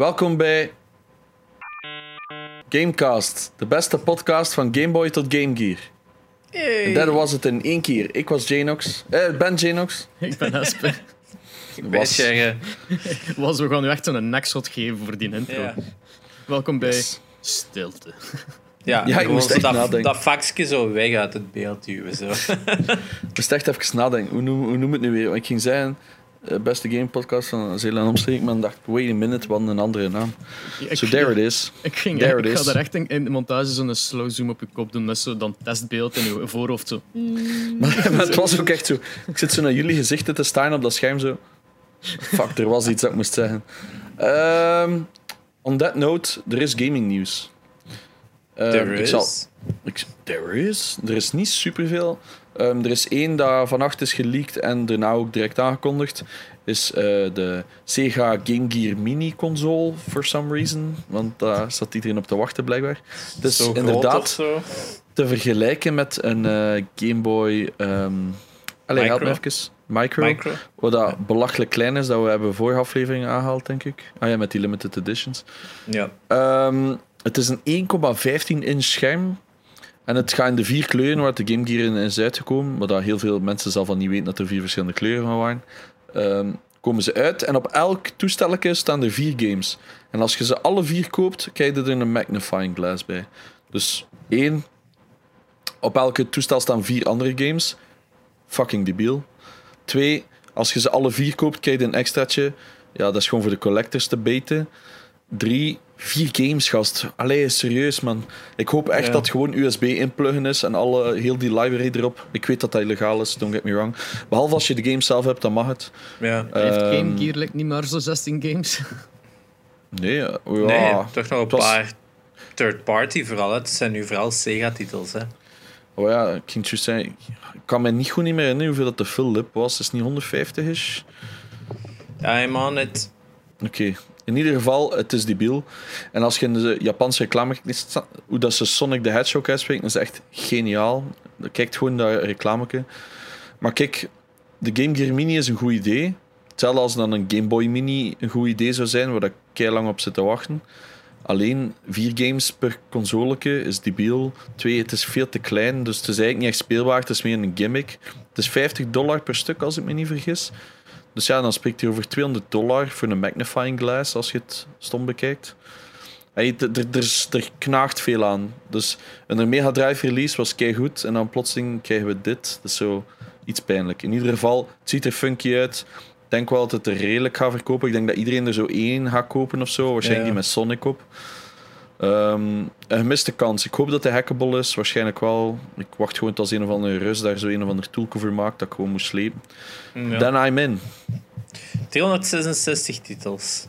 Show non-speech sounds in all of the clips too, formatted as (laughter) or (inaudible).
Welkom bij Gamecast, de beste podcast van Game Boy tot Game Gear. En dat was het in één keer. Ik was Janox. Eh, ben Janox. Ik ben Esper. Was- (laughs) Was, we gaan nu echt zo'n nekshot geven voor die intro. ja. Welkom bij Yes. Stilte. Ja, Ja, ik moest echt dat, nadenken. dat faxje zo weg uit het beeld duwen. Zo. Ik moest echt even nadenken. Hoe noem, hoe noem het nu weer? Want Ik ging zeggen, beste game podcast van Zeeland Omstreek, maar dan dacht ik, wait a minute, wat een andere naam. Ik, So there it is. Ik, ging, There ik it ga is. er echt in, in de montage zo'n slow zoom op je kop doen. zo dan testbeeld in je voorhoofd. Zo. Maar, (laughs) maar het was ook echt zo. Ik zit zo naar jullie gezichten te staan op dat scherm zo. Fuck, er was iets dat ik moest zeggen. Ehm, on that note, er is gaming nieuws. Ehm, There ik is. zal- ik, there is. Er is niet superveel. Ehm, er is één dat vannacht is geleakt en daarna ook direct aangekondigd. Is eh, de Sega Game Gear Mini console, for some reason. Want daar staat iedereen op te wachten, blijkbaar. Dus zo groot inderdaad zo. te vergelijken met een eh, Game Boy. ehm allee, help me even. Micro. Micro. Wat dat belachelijk klein is, dat we hebben vorige aflevering aangehaald, denk ik. Ah ja, met die limited editions. Ja. Ehm, het is een 1,15 inch scherm. En het gaat in de vier kleuren waar de Game Gear in is uitgekomen. Maar dat heel veel mensen zelf al niet weten dat er vier verschillende kleuren van waren. Ehm, komen ze uit en op elk toestelletje staan er vier games. En als je ze alle vier koopt, krijg je er een magnifying glass bij. Dus één, op elke toestel staan vier andere games. Fucking debiel. Twee, als je ze alle vier koopt, krijg je een extraatje. Ja, dat is gewoon voor de collectors te beten. Drie, vier games, gast. Allee, serieus, man. Ik hoop echt Ja. dat het gewoon USB inpluggen is en alle, heel die library erop. Ik weet dat dat illegaal is, don't get me wrong. Behalve als je de game zelf hebt, dan mag het. ja. Heeft Ehm, Game Gear like, niet maar zo 16 games? (laughs) Nee, ja. Nee, toch nog een het was- paar third-party vooral. hè. Het zijn nu vooral Sega-titels. hè. Oh ja, ik ging juist zeggen, ik kan me niet goed niet meer herinneren hoeveel dat de full lip was. Is het niet 150 is? I'm on it. Oké. In ieder geval, het is debiel. En als je in de Japanse reclame kijkt, hoe dat ze Sonic the Hedgehog uitspreken, dat is echt geniaal. Kijk gewoon naar reclameke. Maar kijk, de Game Gear Mini is een goed idee. Hetzelfde als dan een Game Boy Mini een goed idee zou zijn, waar ik lang op zit te wachten. Alleen vier games per consoleke is debiel. Twee, het is veel te klein, dus het is eigenlijk niet echt speelbaar. Het is meer een gimmick. Het is 50 dollar per stuk, als ik me niet vergis. Dus ja, dan spreekt hij over 200 dollar voor een magnifying glass, als je het stom bekijkt. Hey, d- er, er, er knaagt veel aan. Dus een Mega Drive release was goed en dan plotseling krijgen we dit. Dat is zo iets pijnlijk. In ieder geval, het ziet er funky uit. Ik denk wel dat het er redelijk gaat verkopen. Ik denk dat iedereen er zo één gaat kopen of zo. Waarschijnlijk Ja. die met Sonic op. Ehm, een gemiste kans. Ik hoop dat hij hackable is. Waarschijnlijk wel. Ik wacht gewoon tot als een of andere Rus daar zo een of ander toolcover maakt dat ik gewoon moet slepen. Ja. Then I'm in. 366 titels.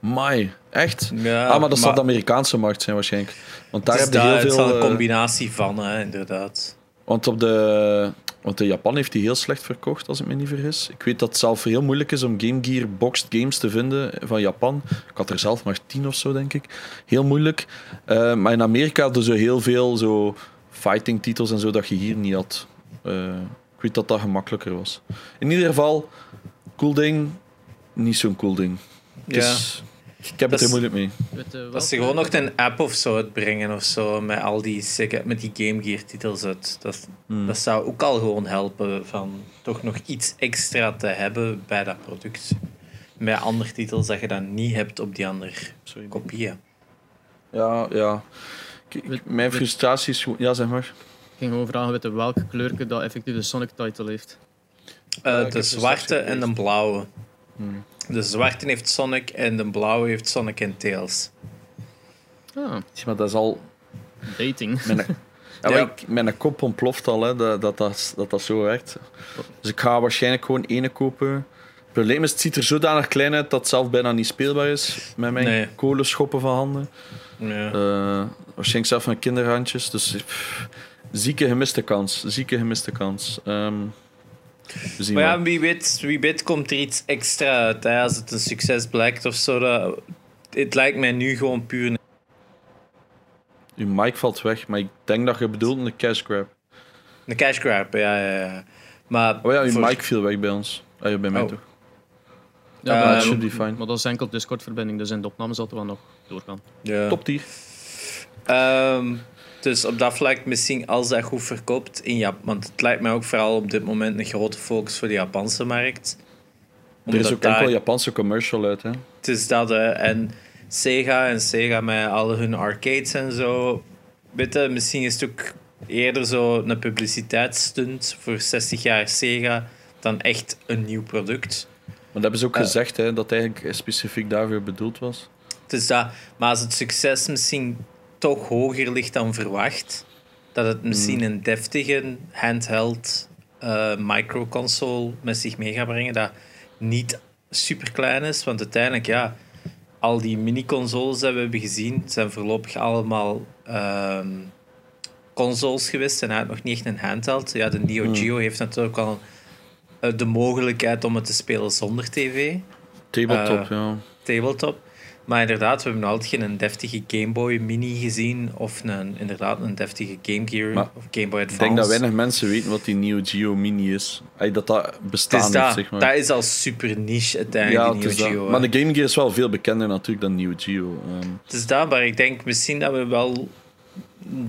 Mai, echt? Ja, ah, maar dat zal de Amerikaanse markt zijn waarschijnlijk. Want daar dus heb je heel Het is veel... een eh, combinatie van, hè, inderdaad. want op de... Want in Japan heeft hij heel slecht verkocht, als ik me niet vergis. Ik weet dat het zelf heel moeilijk is om Game Gear boxed games te vinden van Japan. Ik had er zelf maar tien of zo, denk ik. Heel moeilijk. Eh, maar in Amerika hadden ze heel veel zo fighting titels en zo dat je hier niet had. Eh, ik weet dat dat gemakkelijker was. In ieder geval, cool ding. Niet zo'n cool ding. Het Ja. is- ik heb Dat het er moeilijk mee. Welke- ze gewoon nog een app of zo uitbrengen of zo met al die, met die Game Gear titels uit. Dat, Hmm. dat zou ook al gewoon helpen van toch nog iets extra te hebben bij dat product. Met andere titels dat je dan niet hebt op die andere Sorry. kopieën. Ja, ja. Ik- ik- Weet- mijn frustratie is gewoon... Ja, zeg maar. Ik ging gewoon vragen weten welke kleurke dat effectief de Sonic title heeft. Eh, de ze zwarte en de blauwe. Hmm. De zwarte heeft Sonic en de blauwe heeft Sonic en Tails. Ah, Maar dat is al... dating. Mijn, (laughs) ja, maar Ja. ik- mijn kop ontploft al, hè, dat, dat, dat, dat zo werkt. Dus ik ga waarschijnlijk gewoon ene kopen. Het probleem is, het ziet er zodanig klein uit dat het zelf bijna niet speelbaar is met mijn Nee. kolenschoppen van handen. Ja. Eh, waarschijnlijk zelf met kinderhandjes. Dus pff, zieke gemiste kans. Zieke gemiste kans. Ehm, we zien Maar wel. ja, wie weet, wie weet komt er iets extra uit. Hè, als het een succes blijkt of zo. Dat, het lijkt mij nu gewoon puur... Uw mic valt weg, maar ik denk dat je bedoelt een cash grab. Een cash grab, ja, ja, ja. Maar Oh ja, uw voor- mic viel weg bij ons. Ah, ja, bij mij Oh. toch. Ja, maar, that should be fine. maar dat is enkel Discord-verbinding, dus in de opname zal het wel nog doorgaan. Ja. Top tier. Ehm, dus op dat vlak misschien als dat goed verkoopt in Japan. Want het lijkt mij ook vooral op dit moment een grote focus voor de Japanse markt. Er is Omdat ook daar- enkel een Japanse commercial uit, hè. Het is dat, hè. En Sega en Sega met al hun arcades en zo. Weet je, misschien is het ook eerder zo een publiciteitsstunt voor 60 jaar Sega dan echt een nieuw product. Maar dat hebben ze ook Eh. gezegd, hè, dat het eigenlijk specifiek daarvoor bedoeld was. Het is dat, maar als het succes misschien toch hoger ligt dan verwacht, dat het misschien een deftige handheld eh microconsole met zich mee gaat brengen, dat niet super klein is. Want uiteindelijk, ja, al die mini-consoles die we hebben gezien, zijn voorlopig allemaal ehm, consoles geweest en hij had nog niet echt een handheld. Ja, de Neo Geo heeft natuurlijk al eh, de mogelijkheid om het te spelen zonder tv Tabletop, Eh, ja. tabletop. Maar inderdaad, we hebben nog altijd geen deftige Game Boy Mini gezien. Of een, inderdaad een deftige Game Gear Maar of Game Boy Ik Advance. denk dat weinig mensen weten wat die Neo Geo Mini is. Ay, dat dat bestaan is heeft, dat, zeg maar. dat is al super niche uiteindelijk, ja, die het Neo is dat. Geo. Maar de Game Gear is wel veel bekender natuurlijk dan Neo Geo. Ehm, Het is dat, maar ik denk misschien dat we wel...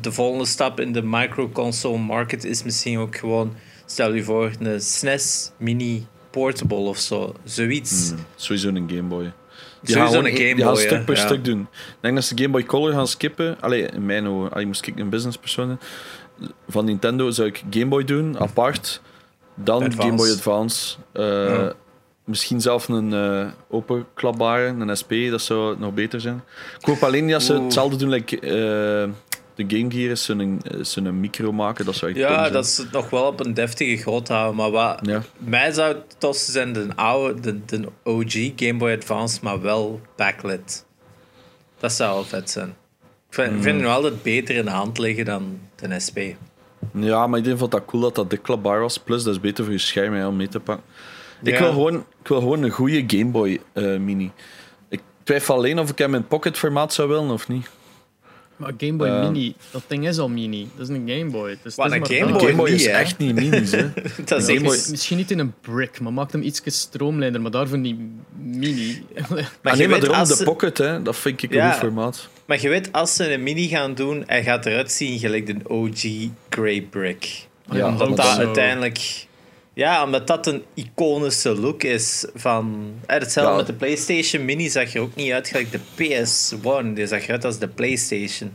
De volgende stap in de microconsole market is misschien ook gewoon... Stel je voor, een SNES Mini Portable of zo. Zoiets. hmm, sowieso een Game Boy. Die gaan een gewoon- Game Die gaan Boy, stuk per ja. stuk doen. Ik denk dat ze Game Boy Color gaan skippen. Allee, in mijn ogen. Allee, moest ik een businesspersoon zijn. Van Nintendo zou ik Game Boy doen, apart. Dan Advance. Game Boy Advance. Eh, Ja. Misschien zelf een eh openklapbare, een SP. Dat zou nog beter zijn. Ik hoop alleen niet dat ze Oeh. hetzelfde doen like, eh, de Game Gear. Is zo'n eh, zo'n micro maken. Dat zou tof Ja, dat ze het nog wel op een deftige grootte houden. Maar wat Ja. mij zou tofste zijn, de oude, de, de OG Game Boy Advance, maar wel backlit. Dat zou wel vet zijn. Ik vind, ik vind het nog altijd beter in de hand liggen dan de SP. Ja, maar iedereen vond dat cool dat dat dikklapbaar was. Plus, dat is beter voor je scherm hè, om mee te pakken. Ik, wil gewoon, ik wil gewoon een goede Game Boy eh, Mini. Ik twijfel alleen of ik hem in pocket formaat zou willen of niet. Maar Game Boy Eh. Mini, dat ding is al mini. Dat is een Game Boy. Wat, is een Game Boy Game Boy niet, is echt niet minis, hè. (laughs) Dat is Boy- Misschien niet in een brick, maar maakt hem iets stroomlijnder, maar daarvoor niet mini. (laughs) Maar, ah, je nee, maar als de pocket, hè. Dat vind ik een Ja. goed formaat. maar je weet, als ze een mini gaan doen, hij gaat eruit zien gelijk de OG Grey Brick. Ja, omdat dat dan- uiteindelijk... Ja, omdat dat een iconische look is van... Eh, hetzelfde Ja. met de PlayStation Mini zag er ook niet uit gelijk de PS1. Die zag eruit als de PlayStation.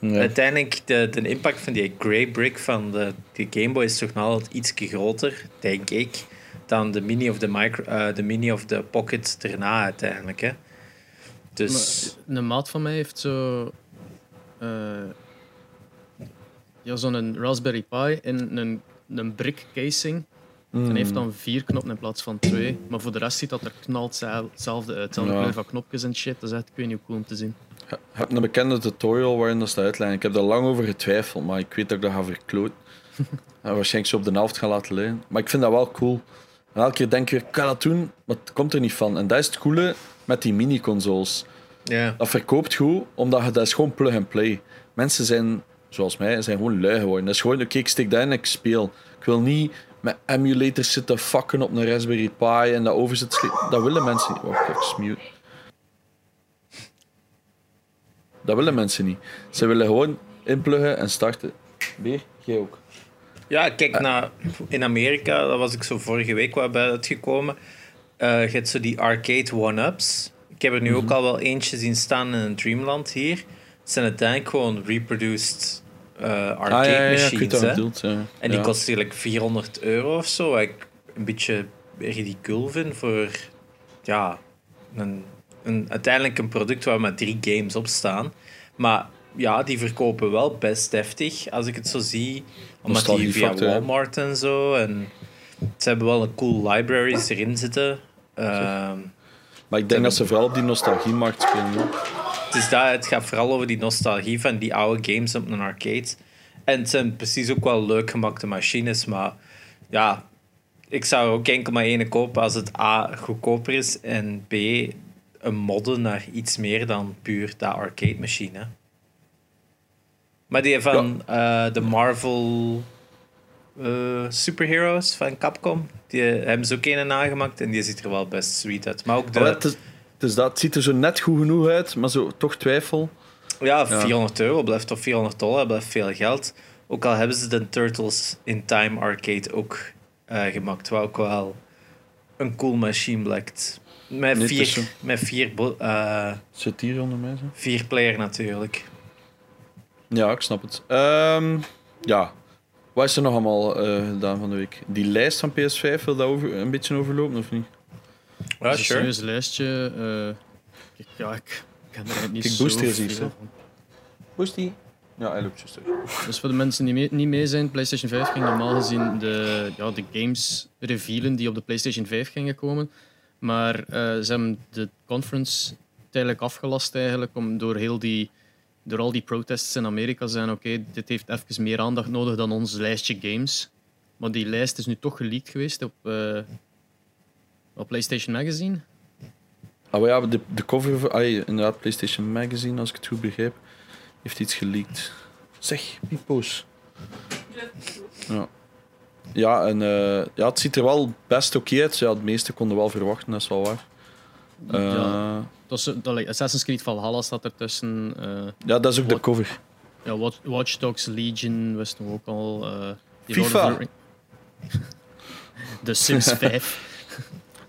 Ja. Uiteindelijk, de, de impact van die grey brick van de, die Game Boy is toch nog altijd iets groter, denk ik, dan de mini of de, micro, eh, de mini of de pocket erna uiteindelijk. Hè. Dus... Maar een maat van mij heeft zo. eh ja, zo'n Raspberry Pi in een, een brick casing. Mm. En heeft dan vier knoppen in plaats van twee. Maar voor de rest ziet dat er knalt ze- hetzelfde uit. Hetzelfde Ja. kleur van knopjes en shit. Dat is echt, ik weet niet hoe cool om te zien. Ik heb een bekende tutorial waarin dat staat uitleggen. Ik heb daar lang over getwijfeld, maar ik weet dat ik dat ga verkloot. (laughs) en waarschijnlijk zo op de helft gaan laten liggen. Maar ik vind dat wel cool. En elke keer denk weer, ik kan dat doen, maar het komt er niet van. En dat is het coole met die mini-consoles. Dat verkoopt goed, omdat je, dat is gewoon plug-and-play. Mensen zijn, zoals mij, zijn gewoon lui geworden. Dat is gewoon, oké, ik steek dat in en ik speel. Ik wil niet met emulators zitten fucken op een Raspberry Pi en dat over zitten slepen. Dat willen mensen niet. Wacht, ik smute. Dat willen mensen niet. Ze willen gewoon inpluggen en starten. Beer, jij ook. Ja, kijk, naar, in Amerika, dat was ik zo vorige week wel bij uitgekomen. eh je hebt zo die arcade one-ups. Ik heb er nu ook al wel eentje zien staan in een Dreamland hier. Het zijn uiteindelijk gewoon reproduced arcade ah, ja, ja, weet machines. hè. bedoelt. En die kost eigenlijk 400 euro of zo. Wat ik een beetje ridicuul vind voor ja, een, een, uiteindelijk een product waar maar drie games op staan. Maar ja, die verkopen wel best deftig, als ik het zo zie. Omdat die via? Walmart en zo. En ze hebben wel een cool libraries erin zitten. Ehm, Maar ik denk dat ze vooral op die nostalgiemarkt spelen. hè. Het, is dat, het gaat vooral over die nostalgie van die oude games op een arcade. En het zijn precies ook wel leuk gemaakte machines, maar ja, ik zou ook enkel maar ene kopen als het A goedkoper is en B een modden naar iets meer dan puur dat arcade machine. Maar die van eh, de Marvel eh, Superheroes van Capcom. Die hebben ze ook een nagemaakt en die ziet er wel best sweet uit. Maar ook de... Is dat, ziet er zo net goed genoeg uit, maar zo toch twijfel. Ja, 400 euro blijft of 400 dollar blijft veel geld. Ook al hebben ze de Turtles in Time Arcade ook eh, gemaakt, wat ook wel een cool machine blijkt. Met Nee, vier, met vier, eh, Zit hier onder mij zo? vier player natuurlijk. Ja, ik snap het. Ehm, ja. Wat is er nog allemaal eh, gedaan van de week? Die lijst van PS5, wil dat over, een beetje overlopen of niet? Ja, Dat is een sure. serieus lijstje. eh, kijk, ja, ik, ken er niet Kijk, zo. Hoe is die? Ja, hij loopt juist. Dus voor de mensen die mee, niet mee zijn, PlayStation 5 ging normaal gezien de, ja, de games revealen die op de PlayStation 5 gingen komen. Maar eh, ze hebben de conference tijdelijk afgelast eigenlijk, om door, heel die, door al die protests in Amerika zijn oké, dit heeft even meer aandacht nodig dan ons lijstje games. Maar die lijst is nu toch geleakt geweest op, eh, op PlayStation Magazine. Ah, maar ja, de, de cover van ah, inderdaad, PlayStation Magazine, als ik het goed begrijp, heeft iets geleakt. Zeg, pipo's. Ja. Ja, en eh, ja, het ziet er wel best oké uit. Ja, het meeste konden wel verwachten, dat is wel waar. Ja. ja. Dat is, dat, Assassin's Creed Valhalla staat ertussen. eh dat is ook de cover. Ja, Watch, Watch Dogs Legion was nog ook al. FIFA. De (laughs) Sims (laughs) 5,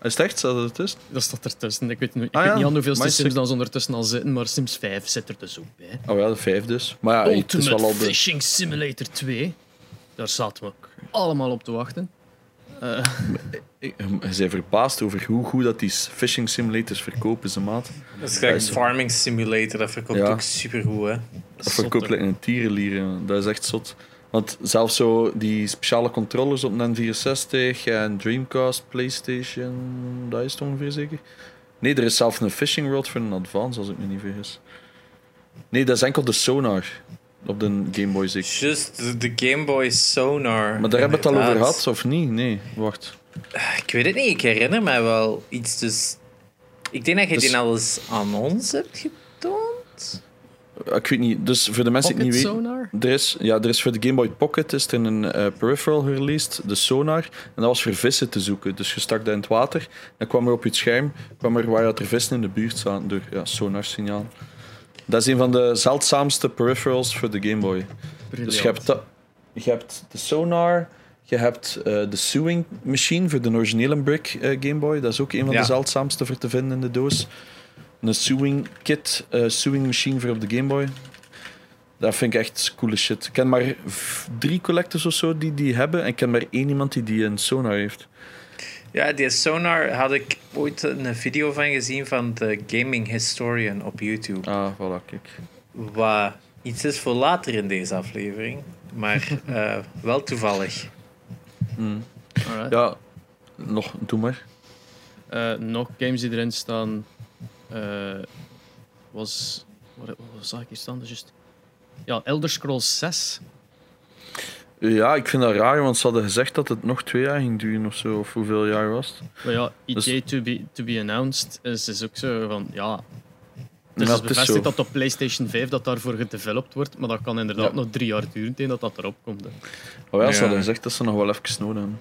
Is het echt? Staat het tussen? dat staat ertussen. Ik weet, ik Ah, weet ja. niet aan hoeveelste Maar Sims sick. dan ze ondertussen al zitten, maar Sims 5 zit er dus ook bij. Oh ja, de vijf dus. Maar ja, het is wel al de... Fishing Simulator 2. Daar zaten we allemaal op te wachten. Eh, Ik- Je bent verbaasd over hoe goed dat die phishing simulators verkopen, ze maat. Dat is gelijk is- Farming Simulator, dat verkoopt Ja. ook supergoed. Hè? Dat verkoopt like een tierenlier. ja. Dat is echt zot. Want zelfs zo die speciale controllers op een N64 en Dreamcast, PlayStation, dat is het ongeveer zeker? Nee, er is zelfs een Fishing World voor een Advance, als ik me niet vergis. Nee, dat is enkel de Sonar op de Game Boy zeker. Just de- Game Boy Sonar. Maar daar hebben we het al over gehad, of niet? Nee, wacht. Ik weet het niet, ik herinner mij wel iets. Dus... Ik denk dat je Dus- die al eens aan ons hebt getoond. Ik weet niet, dus voor de mensen die het niet weten... Sonar? Er is, ja, er is voor de Game Boy Pocket is er een eh, peripheral gereleased, de sonar. En dat was voor vissen te zoeken. Dus je stak dat in het water. Dan kwam er op je scherm kwam er waar dat er vissen in de buurt zaten door ja, sonarsignaal. Dat is een van de zeldzaamste peripherals voor de Game Boy. Dus je hebt, dat, je hebt de sonar, je hebt eh, de sewing machine voor de originele brick eh, Game Boy. Dat is ook een van Ja. de zeldzaamste voor te vinden in de doos. Een sewing kit, eh, sewing machine voor op de Game Boy. Dat vind ik echt coole shit. Ik ken maar drie collectors of zo die die hebben. En ik ken maar één iemand die die een sonar heeft. Ja, die Sonar had ik ooit een video van gezien van de Gaming Historian op YouTube. Ah, voilà, kijk. Wat iets is voor later in deze aflevering, maar (laughs) eh, wel toevallig. Mm. Alright. Ja, nog, doe maar. Eh, nog games die erin staan. Eh, was. Wat, wat zag ik hier staan? Dat is juist. Ja, Elder Scrolls 6. Ja, ik vind dat raar, want ze hadden gezegd dat het nog twee jaar ging duren of zo. Of hoeveel jaar was het? Maar ja, ETA Dus- to, be, to be announced is, is ook zo van. Ja, Ja, dus het is het is bevestigd zo. dat op PlayStation 5 dat daarvoor gedeveloped wordt, maar dat kan inderdaad Ja. nog drie jaar duren tegen dat dat erop komt. hè. Oh ja, ze Ja. hadden gezegd dat ze nog wel even nodig hebben.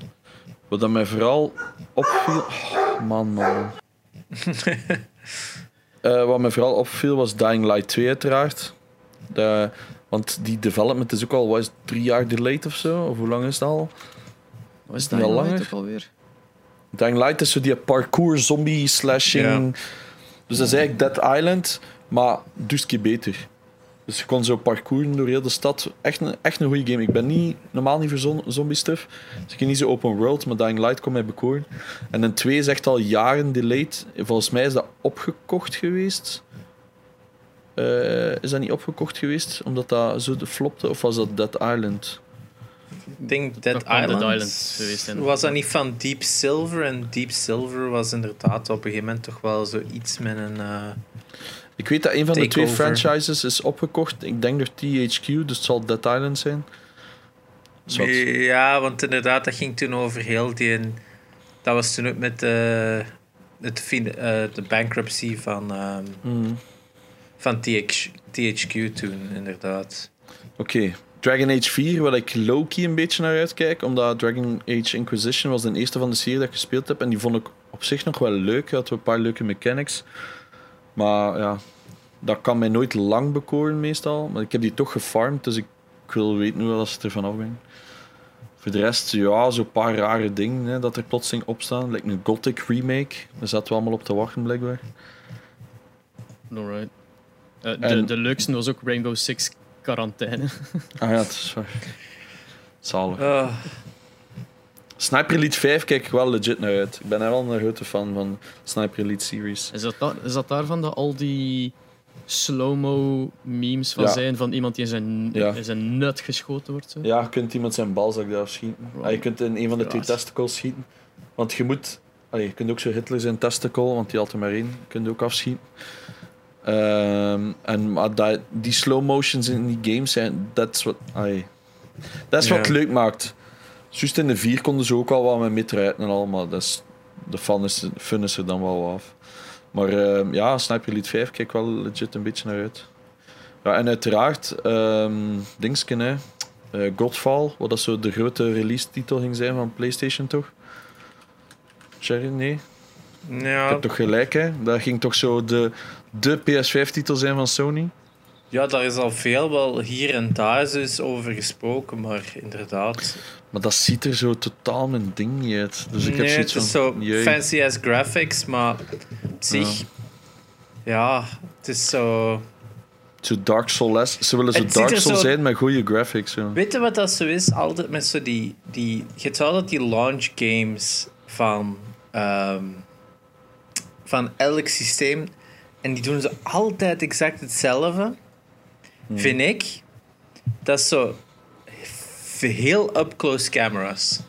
Wat dat mij vooral opviel... Oh, man, man. (laughs) Eh, wat mij vooral opviel was Dying Light 2 uiteraard. De, want die development is ook al wat is het, drie jaar delayed of zo. Of hoe lang is het al? Wat is het dat langer? ook alweer? Dying Light is zo die parkour zombie slashing. Dus dat is eigenlijk Dead Island, maar dus een keer beter. Dus je kon zo parcouren door heel de stad. Echt een, echt een goede game. Ik ben niet, normaal niet voor zon- zombie stuff. Dus ik ben niet zo open world, maar Dying Light kon mij bekoren. En een 2 is echt al jaren delayed. Volgens mij is dat opgekocht geweest. Eh, is dat niet opgekocht geweest omdat dat zo de flopte? Of was dat Dead Island? Ik denk Dead Island. Island geweest. Was dat niet van Deep Silver? En Deep Silver was inderdaad op een gegeven moment toch wel zoiets met een... eh, Ik weet dat een van de twee franchises is opgekocht. Ik denk door THQ, dus het zal Dead Island zijn. Zot. Ja, want inderdaad, dat ging toen over heel die... Dat was toen ook met de, het, fin- eh, de bankruptcy van, ehm, Mm. van TH, THQ toen, inderdaad. Oké, Dragon Age 4, waar ik low-key een beetje naar uitkijk, omdat Dragon Age Inquisition was de eerste van de serie dat ik gespeeld heb en die vond ik op zich nog wel leuk. Had een paar leuke mechanics. Maar ja, dat kan mij nooit lang bekoren meestal. Maar ik heb die toch gefarmd, dus ik, ik wil weten hoe dat ze er vanaf ben. Voor de rest, ja, zo'n paar rare dingen hè, dat er plotseling op staan. Lijkt een Gothic remake. Daar zaten we allemaal op te wachten, blijkbaar. Alright. Eh, de, En- de leukste was ook Rainbow Six Quarantaine. Ah ja, het is waar. Zalig. Ah, Sniper Elite 5 kijk ik wel legit naar uit. Ik ben er wel een grote fan van Sniper Elite series. Is dat, da- is dat daarvan dat al die slow-mo memes van Ja. zijn van iemand die in zijn, Ja. in zijn nut geschoten wordt? Zo? Ja, je kunt iemand zijn balzak daar schieten. Je kunt in een van de twee testicles schieten. Want je moet... Allee, je kunt ook zo Hitler zijn testicle, want die had er maar één. kun je ook afschieten. Ehm, en, maar die slow motions in die games zijn... Dat is wat... dat is leuk maakt. Juist in de vier konden ze ook al wat met mitrijden en al, maar dat is, de fun is, fun is er dan wel af. Maar ehm, ja, Sniper Elite 5 kijk ik wel legit een beetje naar uit. Ja, en uiteraard, ehm Dingsken, hè. Eh, Godfall, wat dat zo de grote release-titel ging zijn van PlayStation, toch? Sherry, nee? Ik ja, heb toch gelijk, hè? Dat ging toch zo de, de PS5-titel zijn van Sony? Ja, daar is al veel wel hier en daar dus over gesproken, maar inderdaad. Maar dat ziet er zo totaal mijn ding niet uit. Dus ik heb nee, zoiets het is van... zo fancy as graphics, maar op zich... Ja, het is zo... Zo Dark Soul Ze willen zo Dark Soul zo- zijn met goede graphics. Weet je wat dat zo is? Altijd met zo die... die je hebt altijd die launch games van... ehm, van elk systeem. En die doen ze altijd exact hetzelfde. Vind ik. Dat is zo... Heel up-close cameras.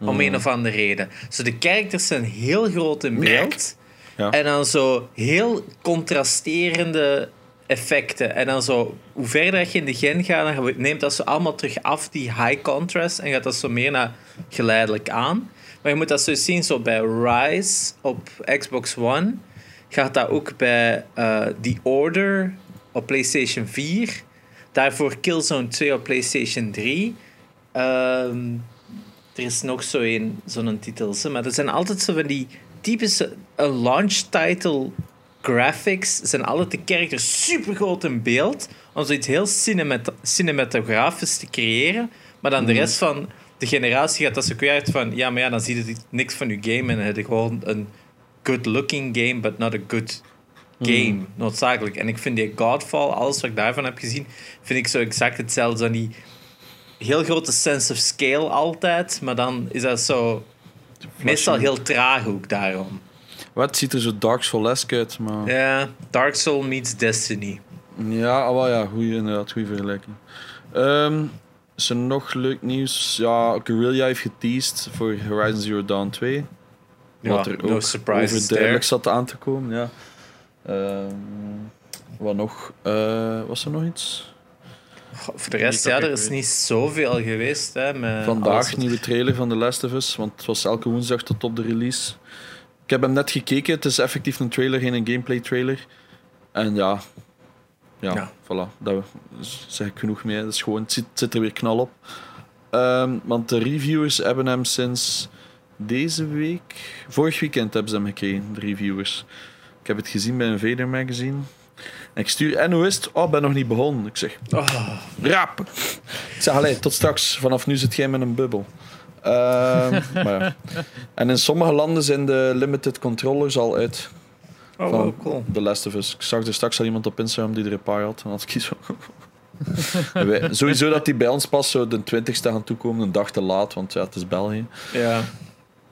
Om een of andere reden. Zo de characters zijn heel groot in beeld. Ja. En dan zo heel contrasterende effecten. En dan zo, hoe verder je in de gen gaat, dan neemt dat zo allemaal terug af, die high contrast. En gaat dat zo meer naar geleidelijk aan. Maar je moet dat zo zien, zo bij Rise op Xbox One. Gaat dat ook bij eh The Order op PlayStation 4. Daarvoor Killzone 2 op PlayStation 3. Ehm, er is nog zo een, zo'n titel. zo, Maar er zijn altijd zo van die typische een launch title graphics. Zijn altijd de characters super groot in beeld. Om zoiets heel cinemat cinematografisch te creëren. Maar dan de rest van de generatie gaat dat zo kwijt van. Ja, maar ja, dan zie je niks van je game. En dan heb je gewoon een good looking game, but not a good game. Noodzakelijk. En ik vind die Godfall, alles wat ik daarvan heb gezien, vind ik zo exact hetzelfde. Dan die heel grote sense of scale altijd. Maar dan is dat zo meestal heel traag ook daarom. Wat het ziet er zo Dark Soul-esque uit, maar... Ja, Dark Soul meets Destiny. Ja, wel ja, goeie, inderdaad, goede vergelijking. Ehm, is er nog leuk nieuws? Ja, Guerrilla heeft geteased voor Horizon Zero Dawn 2. wat Ja, er no ook surprises overduidelijk there. zat aan te komen. Ja. Ehm, wat nog? Eh, was er nog iets? Goh, Voor de rest, ja, er is niet zoveel geweest. Hè, met Vandaag nieuwe trailer van The Last of Us, want het was elke woensdag tot op de release. Ik heb hem net gekeken, het is effectief een trailer, geen een gameplay trailer. En ja, ja, Ja. voilà, daar zeg ik genoeg mee. Dat is gewoon, het zit, het zit er weer knal op. Ehm, want de reviewers hebben hem sinds deze week, vorig weekend hebben ze hem gekregen, de reviewers. Ik heb het gezien bij een Vader magazine. En ik stuur, en hoe is het? Oh, ik ben nog niet begonnen. Ik zeg, Oh, Rap! Ik zeg, allee, tot straks. Vanaf nu zit jij met een bubbel. Ehm, (laughs) maar ja. En in sommige landen zijn de limited controllers al uit. oh van wow, cool. The Last of Us. Ik zag er straks al iemand op Instagram die er een paar had. En had ik (laughs) wij- Sowieso dat die bij ons pas zo de 20ste gaan toekomen, een dag te laat, want ja, het is België. Ja.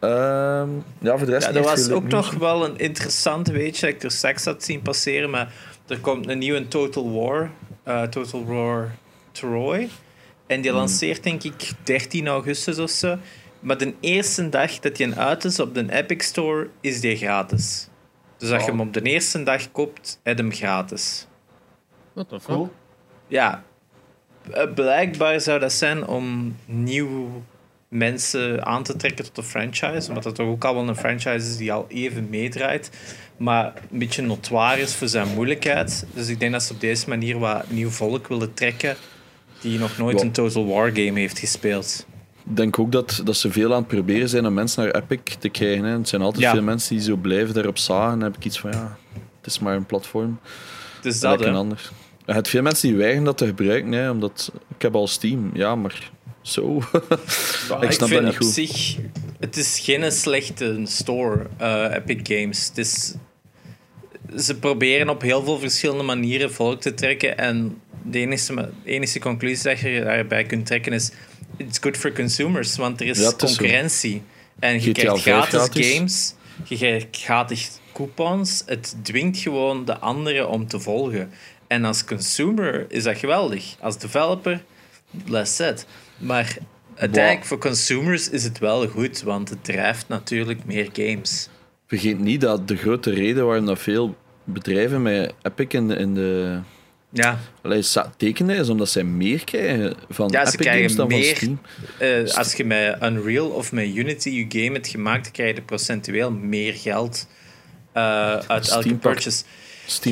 Ehm, ja, voor de rest Ja, er was ook nog wel een interessant weetje dat ik er straks had zien passeren, maar er komt een nieuwe Total War, eh, Total War Troy. En die lanceert denk ik 13 augustus of zo. Maar de eerste dag dat die uit is op de Epic Store, is die gratis. Dus als je Oh. hem op de eerste dag koopt, heb je hem gratis. What the fuck? Cool. Ja, eh, blijkbaar zou dat zijn om nieuwe mensen aan te trekken tot de franchise. Omdat het toch ook al wel een franchise is die al even meedraait. Maar een beetje notoir is voor zijn moeilijkheid. Dus ik denk dat ze op deze manier wat nieuw volk willen trekken Die nog nooit een Total War game heeft gespeeld. Ik denk ook dat, dat ze veel aan het proberen zijn om mensen naar Epic te krijgen. Hè. Het zijn altijd Ja. veel mensen die zo blijven daarop zagen. Dan heb ik iets van, ja, het is maar een platform. Dus Dat hè. een ander. Je hebt veel mensen die weigeren dat te gebruiken, hè, omdat ik heb al Steam. Ja, maar zo. (laughs) Ik snap vind dat niet op goed. zich, het is geen slechte store, eh, Epic Games. Het is, ze proberen op heel veel verschillende manieren volk te trekken. En de enige, ma- enige conclusie dat je daarbij kunt trekken is: it's good for consumers, want er is, Ja, zo. concurrentie. En je GTA krijgt 5 gratis, gratis. games, je krijgt gratis coupons. Het dwingt gewoon de anderen om te volgen. En als consumer is dat geweldig. Als developer, less said. Maar uiteindelijk voor consumers is het wel goed, want het drijft natuurlijk meer games. Vergeet niet dat de grote reden waarom dat veel bedrijven met Epic in de, in de Ja, allee, tekenen, is omdat zij meer krijgen van Ja, Epic Games dan meer. van Steam. eh, als je met Unreal of met Unity je game hebt gemaakt, krijg je procentueel meer geld eh, uit elke Steam purchase.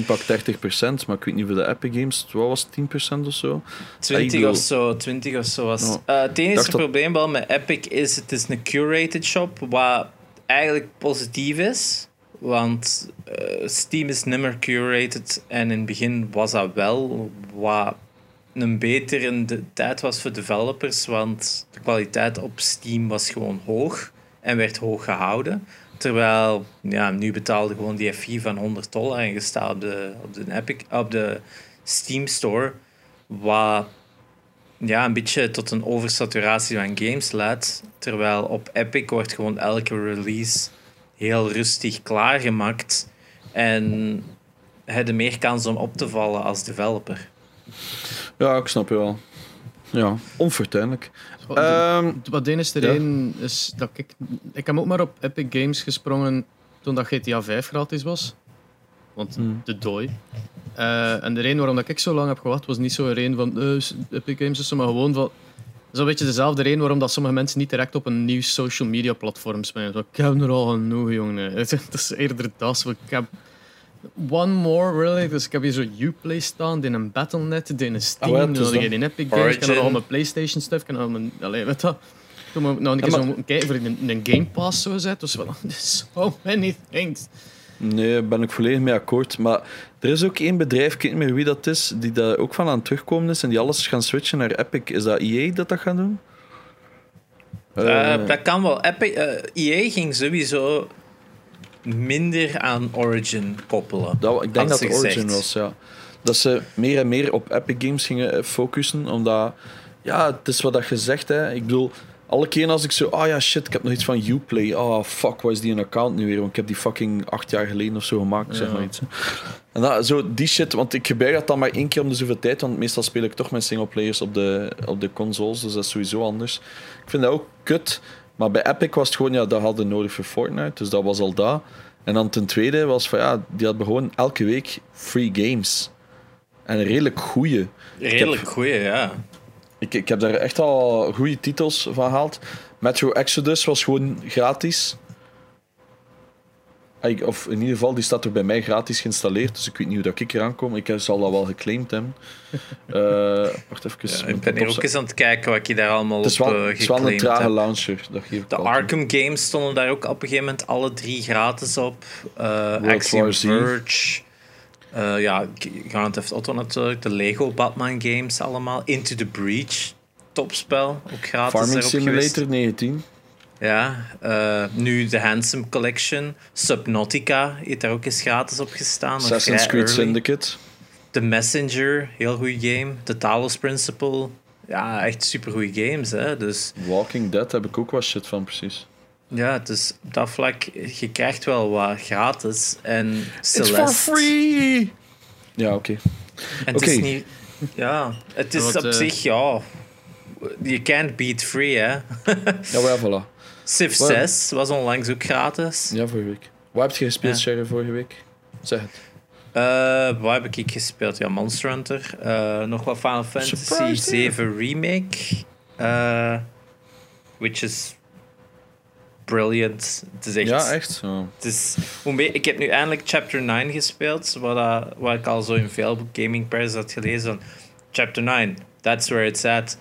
Pakt 30%, maar ik weet niet voor de Epic Games, wat was het, 10% of zo? 20 bedoel- of zo, 20 of zo was. Ja. Eh, het enige probleem wel met Epic is, het is een curated shop, wat eigenlijk positief is. Want eh, Steam is nimmer curated en in het begin was dat wel wat een betere tijd was voor developers, want de kwaliteit op Steam was gewoon hoog en werd hoog gehouden. Terwijl, ja, nu betaalde gewoon die fee van 100 dollar en je staat op de, op de, Epic, op de Steam Store, wat ja, een beetje tot een oversaturatie van games leidt. Terwijl op Epic wordt gewoon elke release heel rustig klaargemaakt en heb je meer kans om op te vallen als developer. Ja, ik snap je wel. Ja, onfortuinlijk. Wat de- Ehm, Wat de ja. is dat ik... Ik heb ook maar op Epic Games gesprongen toen dat GTA 5 gratis was. Want Hmm. de dooi. Eh, en de reden waarom dat ik zo lang heb gewacht, was niet zo een reden van eh, Epic Games is maar gewoon van... Dat is een beetje dezelfde reden waarom dat sommige mensen niet direct op een nieuw social media platform springen. Zo, Ik heb er al genoeg, jongen. (laughs) Het is eerder dat. Ik heb one more, really. Dus ik heb hier zo Uplay staan, in een Battle.net, in een Steam, Ah, wel, het is dan dat. in een Epic Games, ik heb nog mijn Playstation stuff, ik heb nog mijn... Allee, weet dat. Toen ik nog een Ja, keer maar- zo kijken voor een, een Game Pass (laughs) zo zet. Dus wel, so many things. Nee, daar ben ik volledig mee akkoord. Maar er is ook één bedrijf, ik weet niet meer wie dat is, die daar ook van aan het terugkomen is en die alles gaan switchen naar Epic. Is dat EA dat dat gaat doen? Eh, Eh, dat kan wel. Epic, eh, EA ging sowieso minder aan Origin koppelen. dat, ik denk dat het Origin was, ja. Dat ze meer en meer op Epic Games gingen eh, focussen, omdat... Ja, het is wat dat je zegt, hè. Ik bedoel, alle keer als ik zo... Ah ja, shit, ik heb nog iets van Uplay. Ah, fuck, wat is die een account nu weer? Want ik heb die fucking acht jaar geleden of zo gemaakt, zeg maar iets. hè. En dat, zo, die shit, want ik gebruik dat dan maar één keer om de zoveel tijd, want meestal speel ik toch mijn singleplayers op de, op de consoles, dus dat is sowieso anders. Ik vind dat ook kut, maar bij Epic was het gewoon, ja, dat hadden nodig voor Fortnite, dus dat was al dat. En dan ten tweede was van, ja, die hadden gewoon elke week free games. En redelijk goeie. Redelijk goeie, ja. Ik, ik heb daar echt al goede titels van gehaald. Metro Exodus was gewoon gratis. Ah, ik- Of in ieder geval, die staat er bij mij gratis geïnstalleerd. Dus ik weet niet hoe dat ik eraan kom. Ik zal dat wel geclaimd hebben. (laughs) Eh wacht even. Ja, ik ben hier ook eens aan het kijken wat je daar allemaal Het is op wel, eh, het is wel een trage launcher. Dat geef ik De. Arkham games stonden daar ook op een gegeven moment alle drie gratis op. Eh World Axiom. Verge. eh, ja, Grand Theft Auto natuurlijk. De Lego Batman games allemaal. Into the Breach. Topspel. Ook gratis Farming Simulator geweest. 19. Ja, eh, nu de Handsome Collection. Subnautica heeft daar ook eens gratis op gestaan. Assassin's Creed early. Syndicate. The Messenger, heel goede game. The Talos Principle. Ja, echt super goede games. Hè? Dus Walking Dead heb ik ook wat shit van, precies. ja, het is op dat vlak, je krijgt wel wat gratis. En It's Celeste. for free! Ja, oké. En het is niet. Ja, het is Wat, op eh, zich, ja. You can't beat free, hè? Ja, wel, voilà. Civ Wat? 6 was onlangs ook gratis. Ja, vorige week. Wat heb je gespeeld, Ja. Sherry, vorige week? Zeg het. Eh wat heb ik gespeeld? Ja, Monster Hunter. Eh, nog wat Final Fantasy Surprise, 7 Remake. Eh, which is brilliant. Het is echt... Ja, echt? Oh. Het is, ik heb nu eindelijk Chapter 9 gespeeld, wat, wat ik al zo in veel gaming press had gelezen. Van, chapter 9, That's where it's at.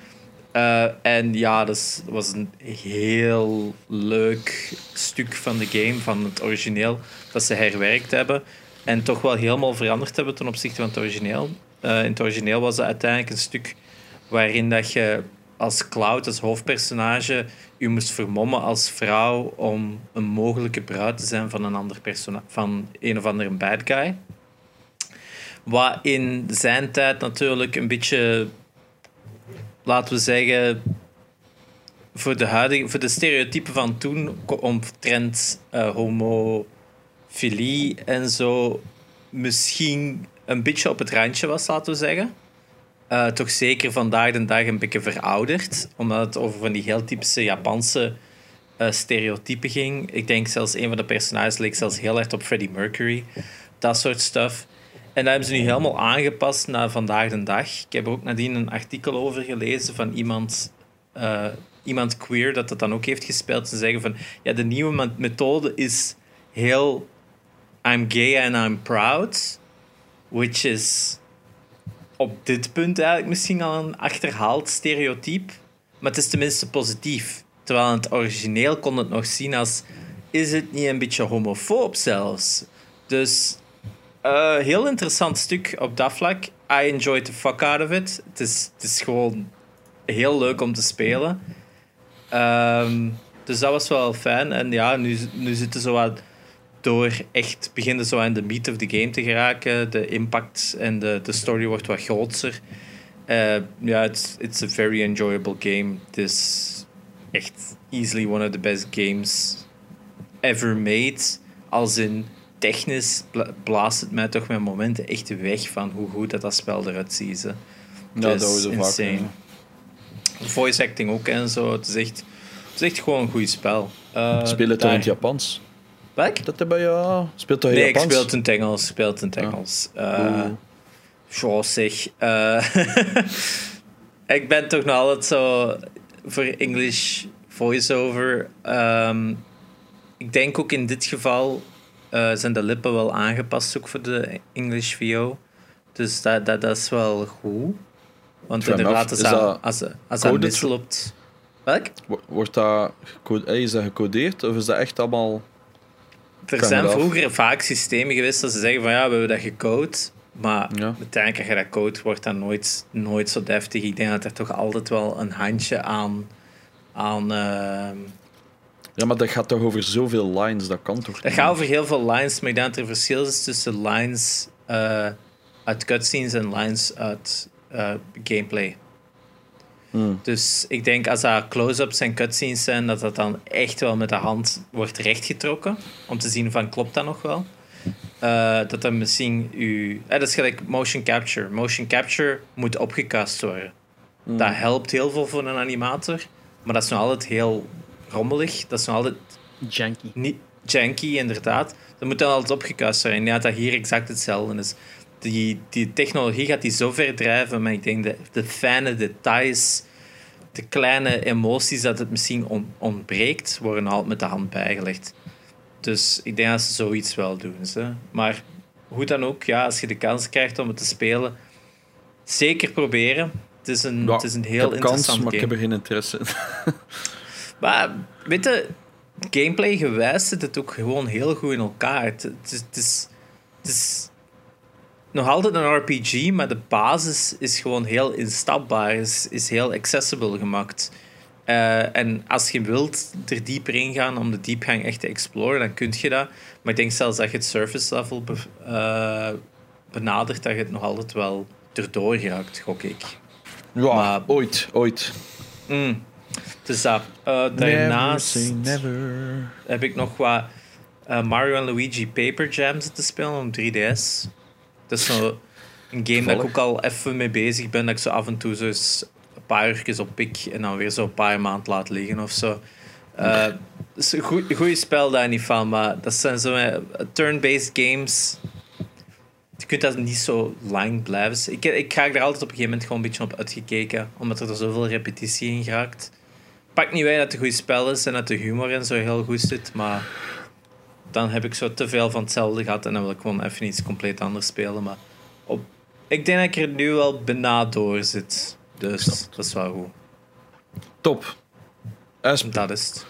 Uh, en ja, dat dat was een heel leuk stuk van de game, van het origineel, dat ze herwerkt hebben. En toch wel helemaal veranderd hebben ten opzichte van het origineel. Eh, in het origineel was het uiteindelijk een stuk waarin dat je als Cloud, als hoofdpersonage, je moest vermommen als vrouw om een mogelijke bruid te zijn van een ander persona van een of andere bad guy. Wat in zijn tijd natuurlijk een beetje, laten we zeggen, voor de huidige, voor de stereotypen van toen omtrent eh, homofilie en zo, misschien een beetje op het randje was, laten we zeggen. Eh, toch zeker vandaag de dag een beetje verouderd, omdat het over van die heel typische Japanse eh, stereotypen ging. Ik denk zelfs een van de personages leek zelfs heel erg op Freddie Mercury. Dat soort stuff. En dat hebben ze nu helemaal aangepast naar vandaag de dag. Ik heb er ook nadien een artikel over gelezen van iemand, eh, iemand queer dat dat dan ook heeft gespeeld. Ze zeggen van, ja, de nieuwe me- methode is heel I'm gay and I'm proud. Which is op dit punt eigenlijk misschien al een achterhaald stereotype. Maar het is tenminste positief. Terwijl in het origineel kon het nog zien als... Is het niet een beetje homofoob zelfs? Dus eh, heel interessant stuk op dat vlak. I enjoyed the fuck out of it. Het is, het is gewoon heel leuk om te spelen. Ehm, dus dat was wel fijn. En ja, nu, nu zitten wat door echt beginnen zo aan de meat of the game te geraken. De impact en de, de story wordt wat groter. Eh, Ja, it's, it's a very enjoyable game. Het is echt easily one of the best games ever made. Als in technisch bla- blaast het mij toch met momenten echt weg van hoe goed dat, dat spel eruit ziet. hè. Ja, Het dat is we vaak. insane. Voice acting ook en zo. Het is echt, het is echt gewoon een goed spel. Eh, Speel het toch in het daar- Japans? Welk? Dat bij jou? Speelt toch in Nee, ik Japans? speel het in het Engels. Speel het in het Engels. Eh, Oeh. Zo zeg. eh, (laughs) ik ben toch nog altijd zo voor English voice-over. Ehm, ik denk ook in dit geval eh, zijn de lippen wel aangepast ook voor de English VO. Dus dat, dat, dat is wel goed. Want inderdaad, als. Is dat, als, als dat misloopt... Welk? Wo- Wordt dat, eh, is dat gecodeerd of is dat echt allemaal... Er zijn vroeger vaak systemen geweest dat ze zeggen van ja, we hebben dat gecode. Maar Ja. uiteindelijk als je dat code, wordt dat nooit, nooit zo deftig. Ik denk dat er toch altijd wel een handje aan... aan ehm, Ja, maar dat gaat toch over zoveel lines, dat kan toch niet? gaat over heel veel lines, maar ik denk dat er verschil is tussen lines eh, uit cutscenes en lines uit eh, gameplay. Hmm. Dus ik denk als dat close-ups en cutscenes zijn, dat dat dan echt wel met de hand wordt rechtgetrokken. Om te zien van klopt dat nog wel. Eh, dat dan misschien u. Eh, dat is gelijk motion capture. Motion capture moet opgekast worden. Dat helpt heel veel voor een animator. Maar dat is nog altijd heel rommelig. Dat is nog altijd Janky. niet janky, inderdaad. Dat moet dan altijd opgekast worden. En ja, dat hier exact hetzelfde is. Die, die technologie gaat die zo ver drijven, maar ik denk de, de fijne details, de kleine emoties dat het misschien on- ontbreekt, worden altijd met de hand bijgelegd. Dus ik denk dat ze zoiets wel doen. Ze. Maar hoe dan ook, ja, als je de kans krijgt om het te spelen, zeker proberen. Het is een, Ja, het is een ik heel heb kans, interessant maar game. ik heb er geen interesse in. (laughs) Maar weet je, gameplay gewijs zit het ook gewoon heel goed in elkaar. Het, het is, het, is, het is nog altijd een RPG, maar de basis is gewoon heel instapbaar, is, is heel accessible gemaakt. Eh, en als je wilt er dieper in gaan om de diepgang echt te exploren, dan kun je dat. Maar ik denk zelfs dat je het surface level be- eh, benadert, dat je het nog altijd wel erdoor geraakt, gok ik. Ja, Maar- ooit, ooit. Mm. Dus dat. Eh, daarnaast Never heb ik nog wat eh, Mario en Luigi Paper Jam zitten spelen op 3DS. Dat is zo een game dat ik ook al even mee bezig ben. Dat ik zo af en toe zo eens een paar uurtjes op pik en dan weer zo een paar maand laat liggen of zo. Eh, Het is een goed- goeie spel daar niet van, maar dat zijn zo turn-based games. Je kunt dat niet zo lang blijven. Ik, ik ga er altijd op een gegeven moment gewoon een beetje op uitgekeken, omdat er zoveel repetitie in geraakt. Pak niet wij dat het een goed spel is en dat de humor en zo heel goed zit, maar dan heb ik zo te veel van hetzelfde gehad en dan wil ik gewoon even iets compleet anders spelen. Maar op, ik denk dat ik er nu wel bijna door zit. Dus dat is wel goed. Top. Esp, Dat is het.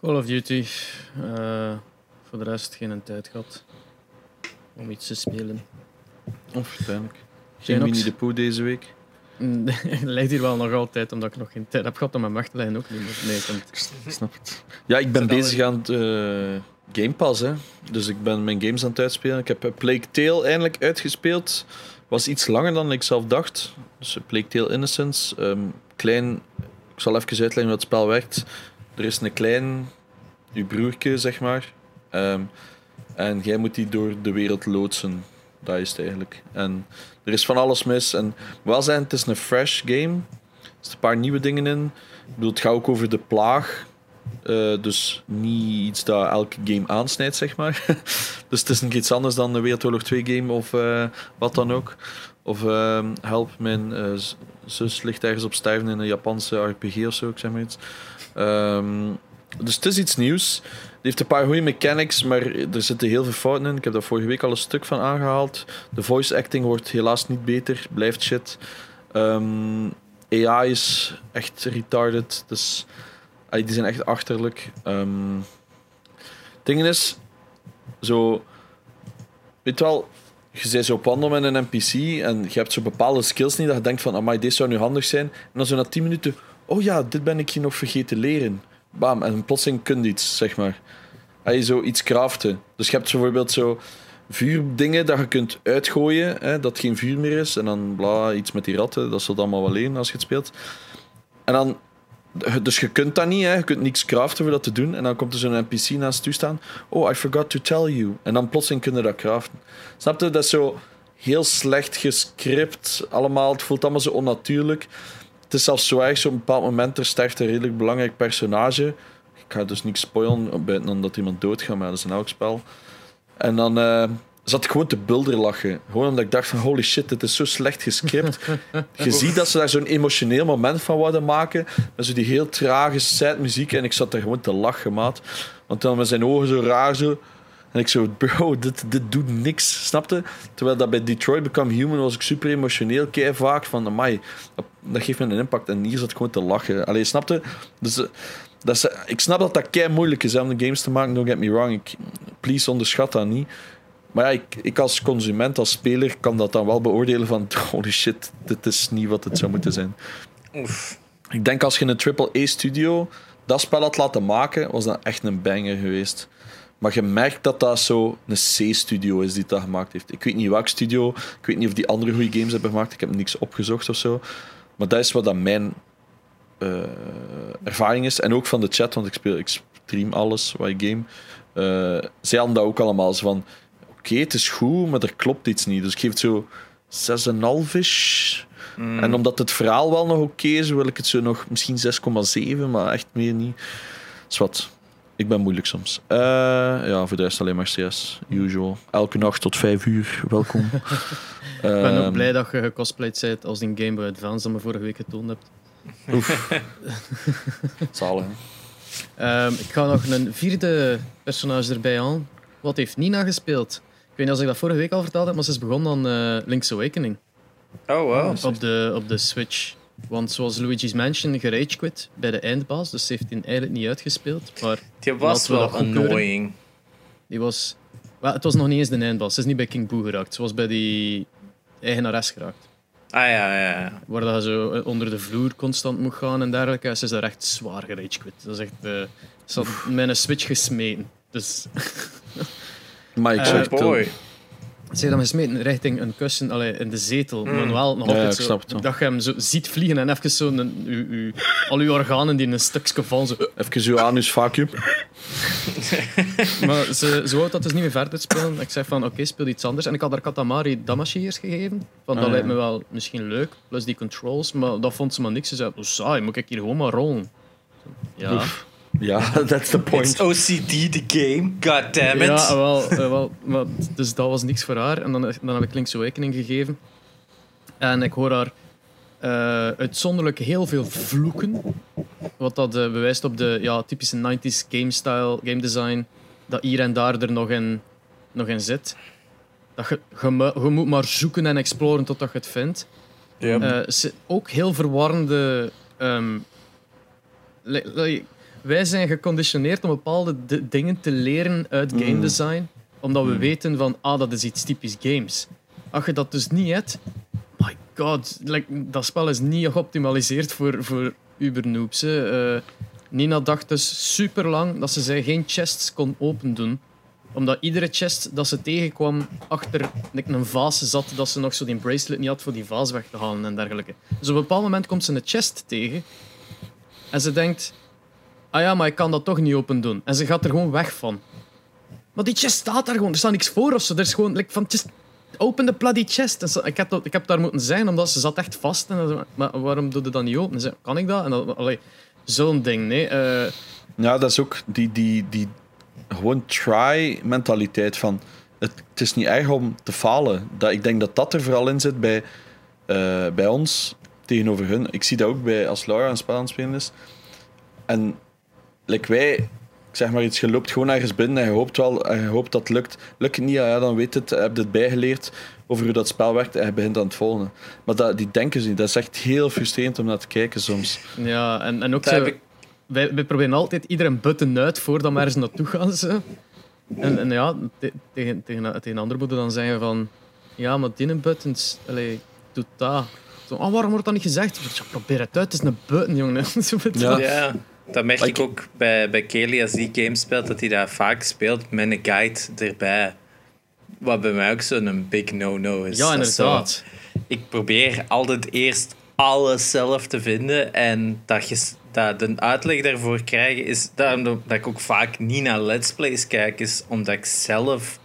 Call of Duty. eh, voor de rest geen tijd gehad om iets te spelen. of uiteindelijk. Geen? Winnie de Pooh deze week. Het (laughs) lijkt hier wel nog altijd, omdat ik nog geen tijd heb gehad om mijn macht te leggen ook niet. Maar nee. Ik snap het. Ja, ik ben bezig aan het eh, Game Pass, hè. Dus ik ben mijn games aan het uitspelen. Ik heb eh, Plague Tale eindelijk uitgespeeld. Was iets langer dan ik zelf dacht. Dus eh, Plague Tale Innocence. ehm, klein... Ik zal even uitleggen hoe het spel werkt. Er is een klein... Uw broertje, zeg maar. Ehm, en jij moet die door de wereld loodsen. Dat is het eigenlijk. En er is van alles mis. En wel zijn, het is een fresh game. Er zitten een paar nieuwe dingen in. Ik bedoel, het gaat ook over de plaag. Eh, dus niet iets dat elke game aansnijdt, zeg maar. (laughs) dus het is nog iets anders dan de Wereldoorlog 2 game of eh, wat dan ook. Of ehm, help, mijn eh, zus ligt ergens op sterven in een Japanse RPG of zo, ik zeg maar iets. Ehm, dus het is iets nieuws. Het heeft een paar goede mechanics, maar er zitten heel veel fouten in. Ik heb daar vorige week al een stuk van aangehaald. De voice acting wordt helaas niet beter, blijft shit. Ehm, AI is echt retarded, dus die zijn echt achterlijk. Ehm het ding is, zo, weet wel, je bent zo op wandel met een NPC en je hebt zo bepaalde skills niet dat je denkt van, amai, dit zou nu handig zijn. En dan zo na 10 minuten, oh ja, dit ben ik je nog vergeten leren. Bam, en plotseling kun je iets, zeg maar. Hij je zo iets craften. Dus je hebt bijvoorbeeld zo vuurdingen dat je kunt uitgooien, hè, dat geen vuur meer is. En dan bla, iets met die ratten, dat zult allemaal wel leren als je het speelt. En dan, dus je kunt dat niet, hè. je kunt niks craften voor dat te doen. En dan komt er zo'n NPC naast je staan. Oh, I forgot to tell you. En dan plotseling kun je dat craften. Snap je? Dat is zo heel slecht gescript allemaal. Het voelt allemaal zo onnatuurlijk. Het is zelfs zo erg, op een bepaald moment er sterft een redelijk belangrijk personage. Ik ga dus niks spoilen, buiten dan dat iemand doodgaat, maar dat is in elk spel. En dan eh, zat ik gewoon te bulderlachen. Gewoon omdat ik dacht van holy shit, dit is zo slecht gescript. (laughs) Je ziet dat ze daar zo'n emotioneel moment van wilden maken. Met zo die heel trage sad muziek. En ik zat daar gewoon te lachen, maat. Want dan met zijn ogen zo raar zo. En ik zo, (laughs) bro, dit, dit doet niks, snapte? Terwijl dat bij Detroit Become Human was ik super emotioneel, kei vaak van, amai, dat, geeft me een impact. En hier zat ik gewoon te lachen. Allee, snapte? Dus, eh, dat is, ik snap dat dat kei moeilijk is hè, om de games te maken, don't get me wrong. Ik, please onderschat dat niet. Maar ja, ik, ik als consument, als speler, kan dat dan wel beoordelen van, (laughs) holy shit, dit is niet wat het zou moeten zijn. Oef. Ik denk als je een AAA-studio dat spel had laten maken, was dat echt een banger geweest. Maar je merkt dat dat zo een C-studio is die dat gemaakt heeft. Ik weet niet welk studio, ik weet niet of die andere goede games hebben gemaakt. Ik heb niks opgezocht of zo. Maar dat is wat dat mijn eh, ervaring is. En ook van de chat, want ik, speel, ik stream alles wat ik game. Eh, zij hadden dat ook allemaal zo van... Oké, het is goed, maar er klopt iets niet. Dus ik geef het zo 6,5-ish. En omdat het verhaal wel nog oké is, wil ik het zo nog misschien 6,7, maar echt meer niet. Is wat. Ik ben moeilijk soms. Eh, ja, voor de rest alleen maar CS. Usual. Elke nacht tot 5 uur. Welkom. (laughs) Ik ben ook blij dat je gecosplayed bent als die Game Boy Advance dat me vorige week getoond hebt. Oef. (laughs) Zalig. hè? Ehm, ik ga nog een vierde personage erbij aan. Wat heeft Nina gespeeld? Ik weet niet of ik dat vorige week al verteld heb, maar ze is begonnen aan eh, Link's Awakening Oh, wow. op de, op de Switch. Want zoals Luigi's Mansion geragequit bij de eindbaas, dus ze heeft die eigenlijk niet uitgespeeld. Maar Die was wel annoying. die was... Het was nog niet eens de eindbaas. Ze is niet bij King Boo geraakt. Ze was bij die eigenares geraakt. Ah ja, ja, ja. Waar dat zo eh, onder de vloer constant moet gaan en dergelijke. Ze is daar echt zwaar geragequit. Dat is echt... eh ze had mijn Switch gesmeten. Dus zeg Oh boy. Heeft hem gesmeten richting een kussen allee, in de zetel. Mm. Maar wel nog Ja, altijd ik zo, snap het wel. dat je hem zo ziet vliegen en even zo een, u, u, al uw organen die in een stukje vallen. Zo. Even zo anus vacuüm. Maar ze, ze wou dat dus niet meer verder spelen. Ik zei van oké, speel iets anders. En ik had haar Katamari eerst gegeven. Van, dat Ah, lijkt me wel misschien leuk, plus die controls. Maar dat vond ze maar niks. Ze zei, oh, saai, moet ik hier gewoon maar rollen? Ja, Oef. Ja, (laughs) that's the It's point. OCD the game. God damn it. ja wel, eh, wel, maar, dus dat was niks voor haar. En dan, dan heb ik Link's Awakening gegeven. En ik hoor haar eh, uitzonderlijk heel veel vloeken. Wat dat eh, bewijst op de ja, typische 90s game style, game design. Dat hier en daar er nog in, nog in zit. Dat je, je, moet maar zoeken en exploren totdat je het vindt. Ja. Eh, ook heel verwarrende. ehm, li- wij zijn geconditioneerd om bepaalde dingen te leren uit game Mm. design, omdat we Mm. weten van, ah, dat is iets typisch games. Als je dat dus niet hebt, my god, like, dat spel is niet geoptimaliseerd voor, voor ubernoobs. Eh, Nina dacht dus super lang dat ze zij geen chests kon open doen omdat iedere chest dat ze tegenkwam achter een vaas zat, dat ze nog zo die bracelet niet had voor die vaas weg te halen en dergelijke. Dus op een bepaald moment komt ze een chest tegen en ze denkt: Ah ja, maar ik kan dat toch niet open doen. En ze gaat er gewoon weg van. Maar die chest staat daar gewoon, er staat niks voor of zo. Er is gewoon like, van: open the bloody chest. Ik, heb ik heb daar moeten zijn omdat ze zat echt vast. En maar waarom doe je dat niet open? En ze, kan ik dat? En zo'n ding, nee. Eh, Ja, dat is ook die, die, die gewoon try-mentaliteit van... Het, het is niet erg om te falen. Dat, ik denk dat dat er vooral in zit bij, eh, bij ons tegenover hun. Ik zie dat ook bij als Laura een spel aan het spelen is. En like wij, ik zeg maar iets, je loopt gewoon ergens binnen en je hoopt, wel, en je hoopt dat het lukt. Lukt het niet, ja, dan weet het, heb je het bijgeleerd over hoe dat spel werkt en je begint aan het volgen. Maar dat, die denken ze niet. Dat is echt heel frustrerend om naar te kijken soms. ja, en, en ook zo, heb ik- wij, wij proberen altijd iedereen button uit voordat we ergens naartoe gaan. Zo. En, en ja, te- tegen, tegen, tegen anderen moeten dan zeggen van... Ja, maar die buttons... Allee, doet dat. Zo, oh, waarom wordt dat niet gezegd? Ja, probeer het uit, het is een button, jongen. (laughs) Zo Ja. dat. Ja, dat merk ik ook bij, bij Kelly als die game speelt, dat hij dat vaak speelt met een guide erbij. Wat bij mij ook zo'n big no-no is. Ja, zo- inderdaad. ik probeer altijd eerst alles zelf te vinden en dat, je, dat de uitleg daarvoor krijgen is daarom dat ik ook vaak niet naar let's plays kijk, is omdat ik zelf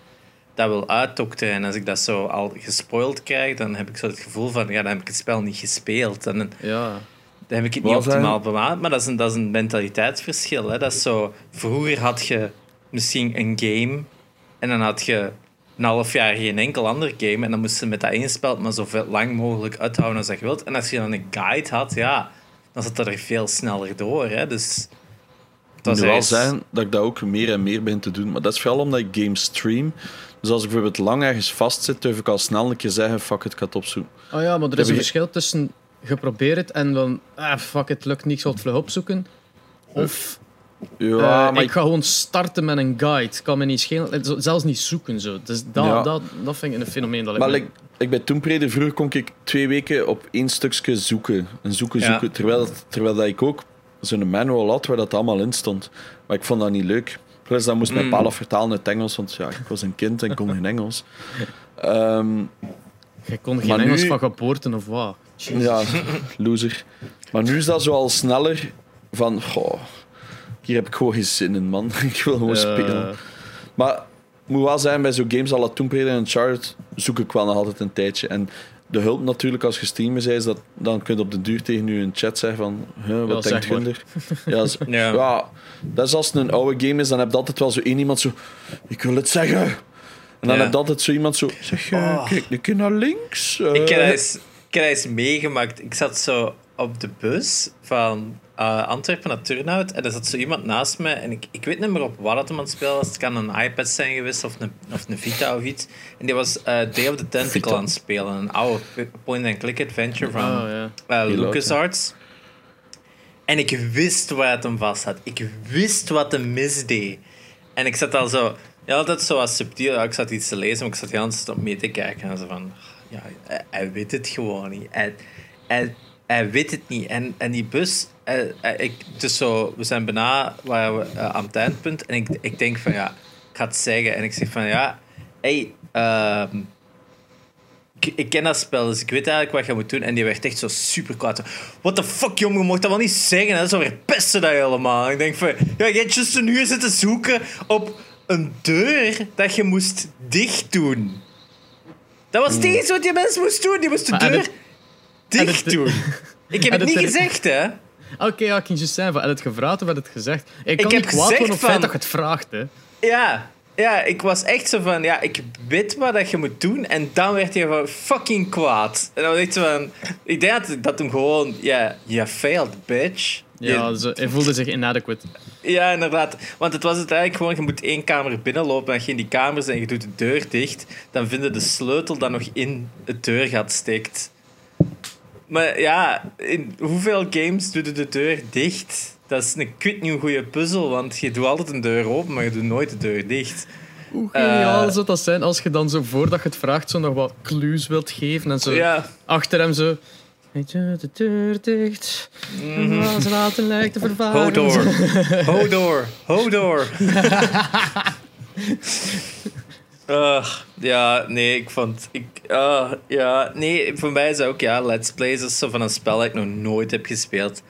dat wil uitdokteren. En als ik dat zo al gespoild krijg, dan heb ik zo het gevoel van, ja, dan heb ik het spel niet gespeeld. En Ja. Dan heb ik het niet Wat zijn- optimaal bewaard, maar dat is een, dat is een mentaliteitsverschil. Hè. Dat is zo, vroeger had je misschien een game en dan had je een half jaar geen enkel ander game en dan moest je met dat één spel maar zo veel lang mogelijk uithouden als dat je wilt. En als je dan een guide had, ja, dan zat dat er veel sneller door. Hè. Dus Het dat wel zijn dat ik dat ook meer en meer begin te doen. Maar dat is vooral omdat ik games stream. Dus als ik bijvoorbeeld lang ergens vastzit, durf ik al snel een keer zeggen: fuck it, ik ga het opzoeken. Oh ja, maar er is een verschil tussen geprobeerd het en dan... Ah, fuck, het lukt niet, ik zal het vlug opzoeken. Of Ja, eh, maar ik ik, ga gewoon starten met een guide. kan me niet schelen. eh, Zelfs niet zoeken. Zo. Dus dat, Ja. dat, dat vind ik een fenomeen dat ik maar like, ik bij Tomb Raider, vroeger kon ik twee weken op één stukje zoeken. En zoeken, Ja. zoeken. Terwijl, terwijl dat ik ook zo'n manual had waar dat allemaal in stond. Maar ik vond dat niet leuk. Plus, dat moest mijn Mm. pa af vertalen in het Engels, want ja, ik was een kind en kon geen Engels. (laughs) Ehm, Je kon geen Maar Engels nu- van geboorte of wat. Jezus. Ja, loser. Maar nu is dat zo al sneller van, goh, hier heb ik gewoon geen zin in, man. (laughs) ik wil gewoon Eh, spelen. Maar moet wel zijn, bij zo'n games als Tomb Raider en Uncharted zoek ik wel nog altijd een tijdje. En de hulp natuurlijk, als je streamer bent, is dat, dan kun je op de duur tegen je een chat zeggen van, huh, wat Ja, denkt er? (laughs) Ja, z- Ja. ja, dat is als het een oude game is, dan heb je altijd wel zo één iemand zo, ik wil het zeggen. En dan Ja. heb je altijd zo iemand zo, zeg je, Oh. kijk een keer naar links. Ik heb eh. dat eens, ik heb eens meegemaakt. Ik zat zo op de bus van eh, Antwerpen naar Turnhout en er zat zo iemand naast me en ik, ik weet niet meer op wat het hem aan het spelen was. Het kan een iPad zijn geweest of een, of een Vita of iets. En die was eh Day of the Tentacle Vita. aan het spelen. Een oude point-and-click adventure van Oh, eh, oud, LucasArts. En ik wist waar het hem vast had. Ik wist wat hem misdeed. En ik zat al zo... Ja, altijd zo wat subtiel. Ik zat iets te lezen, maar ik zat heel aan mee te kijken. En zo van... Ja, hij, weet het gewoon niet. Hij, hij, hij weet het niet. En, en die bus... eh, eh, ik, dus zo, we zijn bijna waar we, eh, aan het eindpunt. En ik, ik denk van ja... Ik ga het zeggen. En ik zeg van ja... Hey, ehm, ik, ken dat spel, dus ik weet eigenlijk wat je moet doen. En die werd echt zo super kwaad. What the fuck, jongen, je mocht dat wel niet zeggen. Hè? Zo verpesten dat helemaal. En ik denk van, ja, je hebt juist een zitten zoeken op een deur dat je moest dicht doen. Dat was het enige wat die mens moest doen. Die moest de deur dicht doen. (laughs) Ik heb het niet gezegd, hè. Oké, ja, ik ging juist je het gevraagd of je het gezegd? Ik kan heb niet kwaad worden op het feit dat je het vraagt, hè. Ja, ja, ik was echt zo van, ja, ik weet wat dat je moet doen. En dan werd hij van fucking kwaad. En dan was ik van, ik denk dat, dat hem gewoon, ja, you failed, bitch. Ja, Je- zo, hij voelde zich inadequate. Ja, inderdaad. Want het was het eigenlijk gewoon, je moet één kamer binnenlopen en je in die kamers en je doet de deur dicht. Dan vinden de sleutel dat nog in het deurgat steekt. Maar ja, in hoeveel games doe je de deur dicht? Dat is een kwit nieuw goede puzzel, want je doet altijd een deur open, maar je doet nooit de deur dicht. Hoe geniaal Eh. zou dat zijn als je dan zo voordat je het vraagt zo nog wat clues wilt geven en zo Ja. achter hem zo... Weet je, de deur dicht. Mhm. Als water lijkt te vervaren. Hodor. Hodor. Hodor. Ugh, ja, nee, ik vond... Ik, ah, ja, nee, voor mij is dat ook... Ja, Let's Plays is zo van een spel dat ik nog nooit heb gespeeld.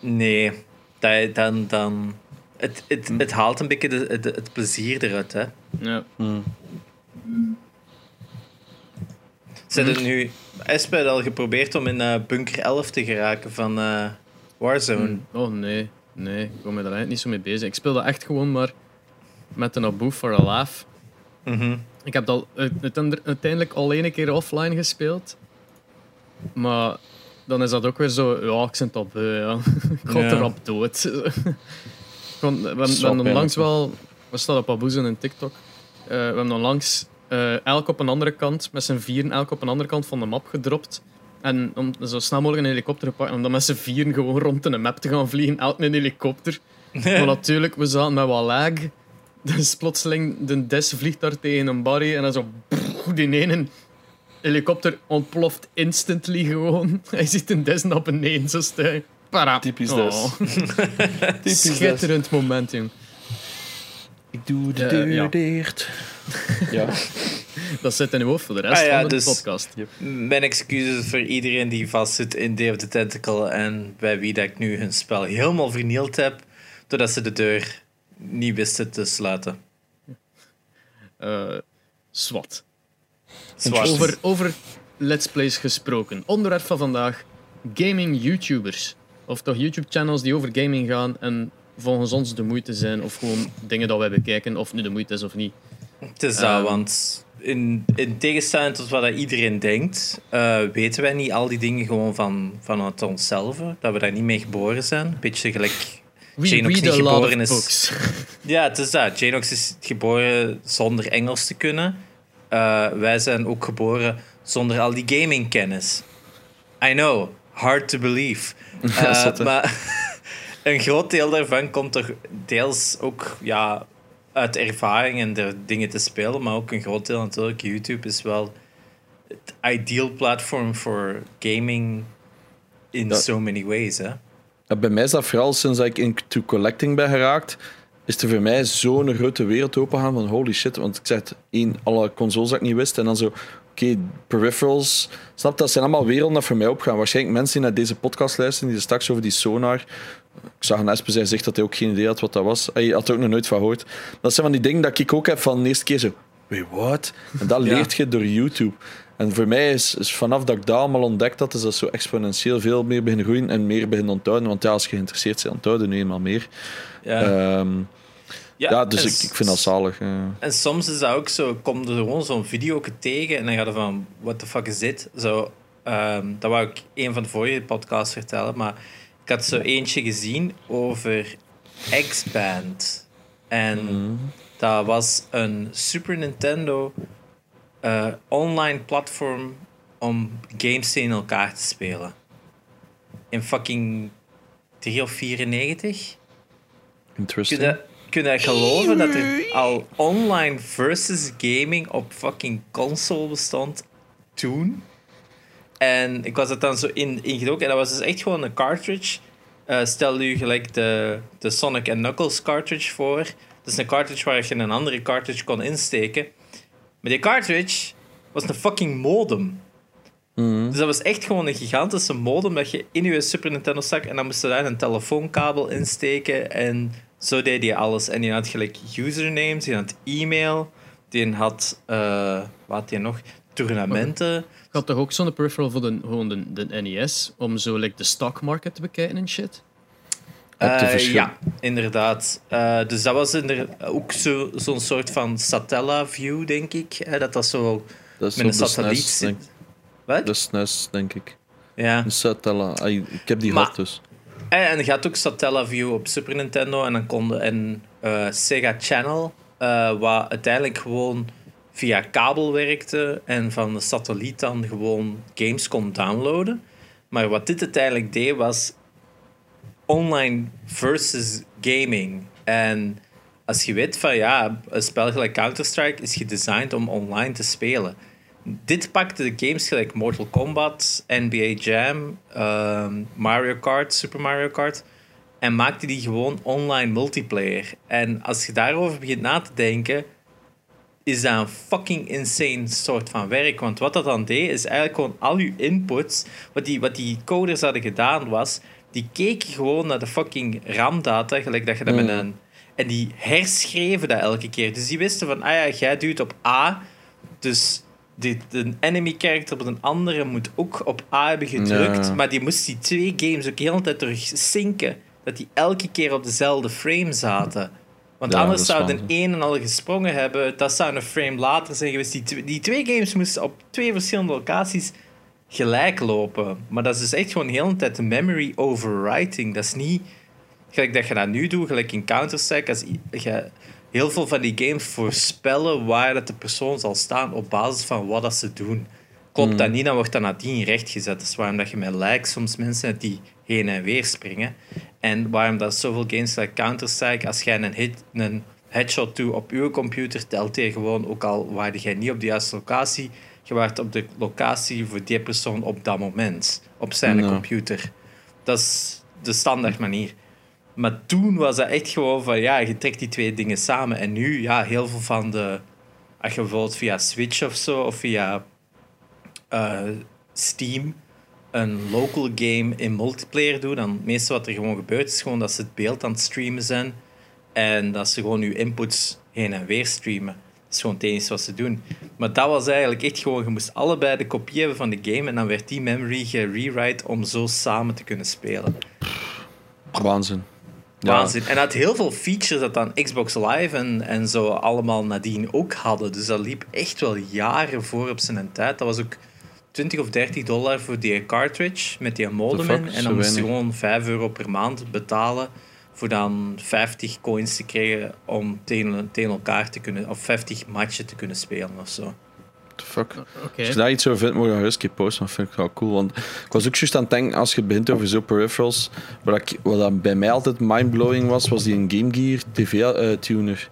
Nee, dat, dan... dan het, het, het haalt een beetje de, het, het plezier eruit, hè. Ja. Zijn er nu... Espe had al geprobeerd om in eh, bunker 11 te geraken van eh, Warzone. Oh nee, nee, ik ben me daar eigenlijk niet zo mee bezig. Ik speel dat echt gewoon maar met een Abu for a laugh. Mhm. Ik heb dat uit- uiteindelijk- al één keer offline gespeeld. Maar dan is dat ook weer zo, ja, ik zit op, ja. (laughs) ik ga Ja. er op dood. (laughs) We hebben hebben onlangs wel, we staan op Abuzen en TikTok. Eh, we hebben onlangs eh elk op een andere kant, met z'n vieren, elk op een andere kant van de map gedropt. En om zo snel mogelijk een helikopter te pakken, om dan met z'n vieren gewoon rond in een map te gaan vliegen, elk een helikopter. (laughs) Maar natuurlijk, we zaten met wat lag. Dus plotseling, de Des vliegt daar tegen een barry en dan zo... pff, die ene helikopter ontploft instantly gewoon. (laughs) Hij ziet een Des naar beneden zo. Para. Typisch Oh. Des. (laughs) Typisch Des. Schitterend moment, jong. Ik doe de Eh, deur ja. dicht. (laughs) Ja. Dat zit in uw hoofd voor de rest Ah ja, van de dus- podcast. Mijn excuses voor iedereen die vastzit in Day of the Tentacle en bij wie dat ik nu hun spel helemaal vernield heb, doordat ze de deur niet wisten te sluiten. Eh swat. Zwart. Over, over Let's Plays gesproken. Onderwerp van vandaag: gaming YouTubers. Of toch YouTube-channels die over gaming gaan en volgens ons de moeite zijn, of gewoon dingen dat wij bekijken, of nu de moeite is of niet. Het is dat, Ehm. want in, in tegenstelling tot wat iedereen denkt, eh, weten wij niet al die dingen gewoon van, vanuit onszelf. Dat we daar niet mee geboren zijn. Beetje gelijk. We Janox read niet geboren is. (laughs) Ja, het is dat. Janox is geboren zonder Engels te kunnen. Eh, wij zijn ook geboren zonder al die gamingkennis. I know, hard to believe. (laughs) Eh, maar een groot deel daarvan komt toch deels ook ja, uit ervaring en de dingen te spelen, maar ook een groot deel natuurlijk. YouTube is wel het ideal platform voor gaming in so many ways. Hè? Bij mij is dat vooral sinds ik into collecting ben geraakt, is er voor mij zo'n grote wereld opengaan van holy shit. Want ik zeg het, één, alle consoles dat ik niet wist en dan zo, oké, peripherals. Snap dat zijn allemaal werelden dat voor mij opgaan. Waarschijnlijk mensen die naar deze podcast luisteren, die straks over die sonar. Ik zag een Espen, zij zegt dat hij ook geen idee had wat dat was. Hij had er ook nog nooit van gehoord. Dat zijn van die dingen dat ik ook heb van de eerste keer zo, wait, what? En dat (laughs) Ja. leert je door YouTube. En voor mij is, is vanaf dat ik dat allemaal ontdekt had, is dat zo exponentieel veel meer beginnen groeien en meer beginnen onthouden. Want ja, als je geïnteresseerd bent, onthouden nu eenmaal meer. Ja, Ehm, ja, dus ik, ik vind dat zalig. En soms is dat ook zo, kom er gewoon zo'n video tegen en dan ga je van, what the fuck is dit? Zo, ehm, dat wou ik een van de vorige podcasts vertellen, maar ik had zo eentje gezien over X-Band. En dat was een Super Nintendo eh, online platform om games in elkaar te spelen. In fucking 3 of 94? Kun Interesting. Je, kun je geloven dat er al online versus gaming op fucking console bestond toen? En ik was het dan zo in, ingedoken en dat was dus echt gewoon een cartridge. Eh, stel u gelijk de, de Sonic Knuckles cartridge voor. Dat is een cartridge waar je een andere cartridge kon insteken. Maar die cartridge was een fucking modem. Mhm. Dus dat was echt gewoon een gigantische modem dat je in je Super Nintendo stak en dan moest je daar een telefoonkabel insteken en zo deed hij alles. En die had gelijk usernames, die had e-mail, die had, eh, wat had die nog? Tournamenten. Ik had toch ook zo'n peripheral voor de, gewoon de, de NES, om zo like, de stock market te bekijken en shit? Eh, verschil- ja, inderdaad. Eh, dus dat was inder- ook zo- zo'n soort van Satella-view, denk ik. Hè, dat dat zo Dat is met een satelliet SNES, denk, zit. Wat? de SNES, denk ik. Ja. Een Satella. Ik heb die Maar- gehad dus. En, en je had ook Satellaview op Super Nintendo en dan konden en eh, Sega Channel, eh, wat uiteindelijk gewoon via kabel werkte en van de satelliet dan gewoon games kon downloaden. Maar wat dit uiteindelijk deed was online versus gaming. En als je weet van ja, een spel gelijk Counter-Strike is gedesigned om online te spelen. Dit pakte de games gelijk Mortal Kombat, NBA Jam, ehm, Mario Kart, Super Mario Kart en maakte die gewoon online multiplayer. En als je daarover begint na te denken, is dat een fucking insane soort van werk. Want wat dat dan deed, is eigenlijk gewoon al je inputs, wat die, wat die coders hadden gedaan was, die keken gewoon naar de fucking RAM-data, gelijk dat je dat met een... En die herschreven dat elke keer. Dus die wisten van, ah ja, jij duwt op A, dus de, de enemy character op een andere moet ook op A hebben gedrukt. Ja. Maar die moest die twee games ook de hele tijd terug zinken. Dat die elke keer op dezelfde frame zaten. Want Ja, anders zou de waanzin. ene al gesprongen hebben. Dat zou een frame later zijn geweest. Die, die twee games moesten op twee verschillende locaties gelijk lopen. Maar dat is dus echt gewoon de hele tijd de memory overwriting. Dat is niet gelijk dat je dat nu doet, gelijk in Counter-Strike. Als je heel veel van die games voorspellen waar dat de persoon zal staan op basis van wat dat ze doen. Klopt dat niet, dan wordt dat nadien rechtgezet. Dat is waarom dat je met likes soms mensen die heen en weer springen. En waarom dat zoveel games like Counter-Strike, als jij een, hit, een headshot doet op uw computer, telt hij gewoon, ook al waarde jij niet op de juiste locatie, je waart op de locatie voor die persoon op dat moment, op zijn computer. Dat is de standaard manier. Maar toen was dat echt gewoon van, ja, je trekt die twee dingen samen. En nu, ja, heel veel van de... Als je bijvoorbeeld via Switch of zo, of via eh, Steam een local game in multiplayer doet, dan meeste wat er gewoon gebeurt, is gewoon dat ze het beeld aan het streamen zijn en dat ze gewoon je inputs heen en weer streamen. Dat is gewoon het enige wat ze doen. Maar dat was eigenlijk echt gewoon, je moest allebei de kopie hebben van de game en dan werd die memory gerewrite om zo samen te kunnen spelen. Waanzin. Ja. Waanzin. En dat had heel veel features dat dan Xbox Live en, en zo allemaal nadien ook hadden. Dus dat liep echt wel jaren voor op zijn tijd. Dat was ook 20 of 30 dollar voor die cartridge met die modem in. En dan moest je gewoon 5 euro per maand betalen voor dan 50 coins te krijgen om tegen, tegen elkaar te kunnen, of 50 matchen te kunnen spelen of zo. The fuck? Oké. Als je daar iets over vindt, moet je een keer posten. Dat vind ik wel cool. Want ik was ook juist aan het denken, als je begint over zo peripherals, wat, ik, wat dat bij mij altijd mindblowing was, was die een Game Gear TV-tuner.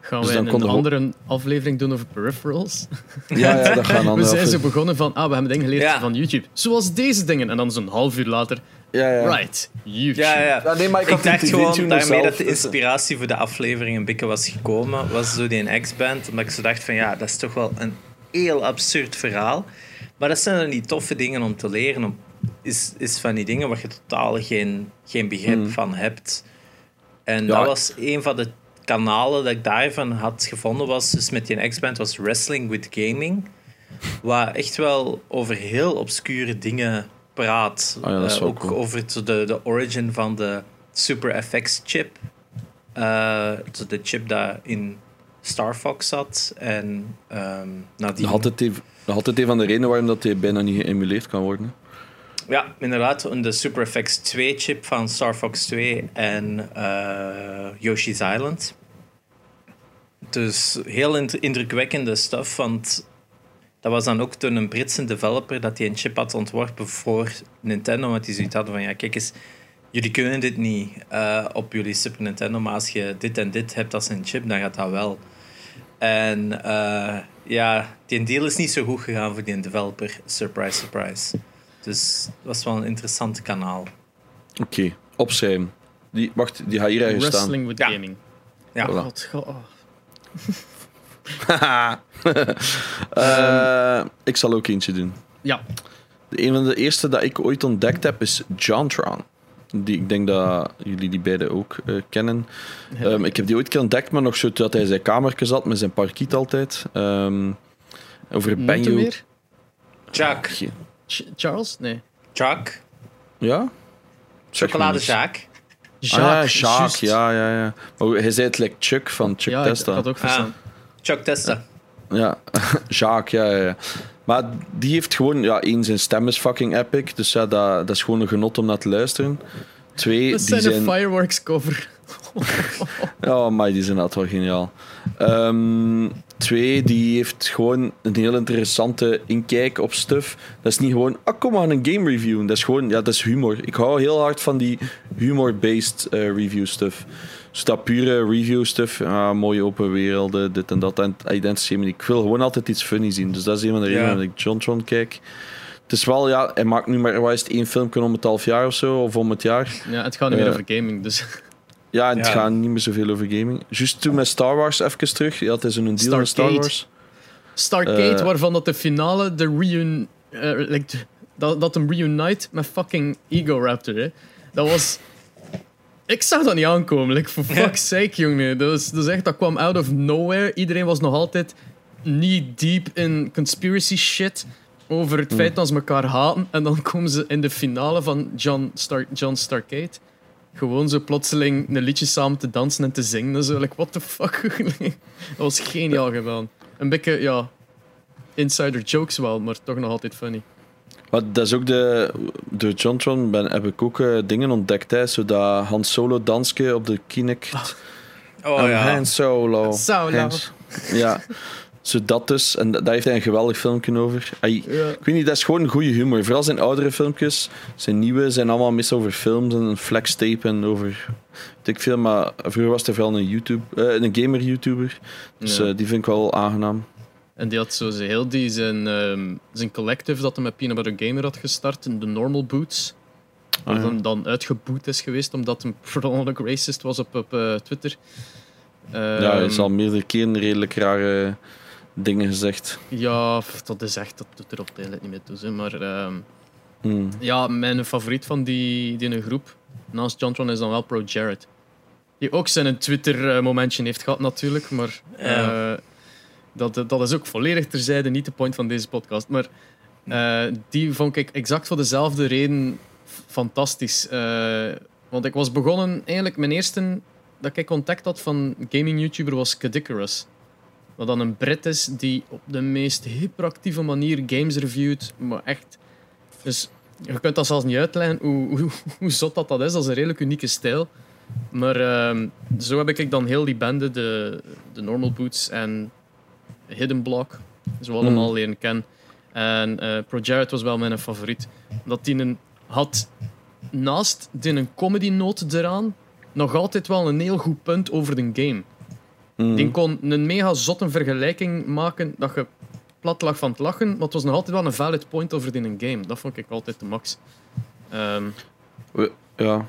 Gaan Dus we dan een andere aflevering doen over peripherals? ja, ja, dat gaan (laughs) We zijn zo afle- begonnen van, ah, we hebben dingen geleerd Ja. van YouTube. Zoals deze dingen. En dan zo'n half uur later, Ja, ja. right, YouTube. Ja, ja. Ja, nee, maar ik Ik die dacht gewoon daarmee dat de inspiratie voor de aflevering een beetje was gekomen, was zo die X-Band. Omdat ik zo dacht van ja, dat is toch wel een heel absurd verhaal. Maar dat zijn dan die toffe dingen om te leren. Om, is, is van die dingen waar je totaal geen, geen begrip Hmm. van hebt. En Ja. dat was een van de kanalen dat ik daarvan had gevonden. Was dus met die X-Band was Wrestling with Gaming. Waar echt wel over heel obscure dingen praat. Oh ja, is Eh, ook cool. over de, de origin van de Super FX chip. Eh, de chip dat in Star Fox zat. En ehm nadien... Nog altijd, een, nog altijd een van de redenen waarom dat hij bijna niet geëmuleerd kan worden. Ja, inderdaad. De Super FX 2 chip van Star Fox 2 en eh, Yoshi's Island. Dus heel indru- indrukwekkende stuff, want dat was dan ook toen een Britse developer dat die een chip had ontworpen voor Nintendo, want die zoiets hadden van, ja, kijk eens, jullie kunnen dit niet eh, op jullie Super Nintendo, maar als je dit en dit hebt als een chip, dan gaat dat wel. En eh, ja, die deal is niet zo goed gegaan voor die developer. Surprise, surprise. Dus dat was wel een interessant kanaal. Oké, opschrijven. Die, wacht, die gaat hier ergens staan. Wrestling with Ja. gaming. Ja, Voilà. God, god, oh. (laughs) Eh, ik zal ook eentje doen. Ja, De, een van de eerste dat ik ooit ontdekt heb is Jontron. Die, ik denk dat jullie die beide ook eh, kennen. Ehm, ik heb die ooit keer ontdekt, maar nog zo dat hij in zijn kamertje zat met zijn parkiet altijd. Ehm, over Banjo. weer? Chuck. Ch- Charles? Nee. Chuck. Ja? Zeg Chocolade maar eens. Jack. Ah, ja, Jacques, ja, ja, ja. Maar hij zei het like Chuck van Chuck Ja, ik Testa. had ook verstaan. Chuck Testa. Ja, (laughs) Jacques, ja, ja, ja. Maar die heeft gewoon, ja, één, zijn stem is fucking epic. Dus ja, dat, dat is gewoon een genot om naar te luisteren. Twee, Dat die zijn zijn. een fireworks cover. Ja, (laughs) maar die is inderdaad wel geniaal. Ehm, twee, die heeft gewoon een heel interessante inkijk op stuff. Dat is niet gewoon, ah, kom maar een game review. Dat is gewoon, ja, dat is humor. Ik hou heel hard van die humor-based eh, review stuff. Dus dat pure review stuff, ja, mooie open werelden, dit en dat. En identity, ik wil gewoon altijd iets funny zien. Dus dat is een van de redenen Ja. dat ik Jontron kijk. Het is wel, ja, hij maakt nu maar, het, één filmpje om het half jaar of zo, of om het jaar. Ja, het gaat niet meer Eh, over gaming, dus... Ja, en het Ja. gaat niet meer zoveel over gaming. Juist toen met Star Wars even terug. Ja, het is een deal met Star. Wars. Starcade, Eh. waarvan dat de finale, de reun... eh, like, dat, dat hem reunite met fucking Ego Raptor, hè. Dat was... Ik zag dat niet aankomen, like, for (laughs) fuck's sake, jongen. Dat, was, dat, is echt, dat kwam out of nowhere. Iedereen was nog altijd niet deep in conspiracy shit over het feit dat ze elkaar haten. En dan komen ze in de finale van John, Star, John Starcade gewoon zo plotseling een liedje samen te dansen en te zingen. en Zo, like, what the fuck? (laughs) dat was geniaal gedaan. Een beetje, ja, insider jokes wel, maar toch nog altijd funny. Maar dat is ook de... Door Jontron ben, heb ik ook eh, dingen ontdekt. Hè, zodat Han Solo dansje op de Kinect. Oh I'm ja. Han Solo. Solo. Hans- Ja. Zo dat dus. En da- daar heeft hij een geweldig filmpje over. Ja. Ik weet niet, dat is gewoon een goede humor. Vooral zijn oudere filmpjes. Zijn nieuwe zijn allemaal mis over films en flex tape en over... Weet ik veel, maar vroeger was er vooral een, YouTube, eh, een gamer-YouTuber. Dus Ja. eh, die vind ik wel aangenaam. En die had zo heel die zijn, ehm, zijn collective dat hij met Peanut Butter Gamer had gestart, de Normal Boots. Ah, ja. dan uitgeboet is geweest omdat hij per ongeluk racist was op, op eh, Twitter. Ja, hij Ehm, is al meerdere keren redelijk rare dingen gezegd. Ja, dat is echt, dat doet er op het niet meer toe. Hè. Maar ehm, Hmm. ja, mijn favoriet van die, die groep, naast Jontron, is dan wel Pro Jared. Die ook zijn Twitter-momentje heeft gehad natuurlijk, maar Ja. eh, dat, dat is ook volledig terzijde, niet de point van deze podcast. Maar eh, die vond ik exact voor dezelfde reden fantastisch. Eh, want ik was begonnen, eigenlijk mijn eerste dat ik contact had van gaming-YouTuber was Kadikarus. Wat dan een Brit is die op de meest hyperactieve manier games reviewt. Maar echt. Dus je kunt dat zelfs niet uitleggen hoe, (laughs) hoe, hoe zot dat, dat is. Dat is een redelijk unieke stijl. Maar ehm, zo heb ik dan heel die bende, de, de Normal Boots en Hidden Block, zo allemaal leren kennen. En eh Pro Jared was wel mijn favoriet. Dat die een, had naast die een comedy noot eraan nog altijd wel een heel goed punt over de game. Hmm. Die kon een mega zotte vergelijking maken dat je plat lag van het lachen, maar het was nog altijd wel een valid point over in een game. Dat vond ik altijd de max. Ehm, Ja.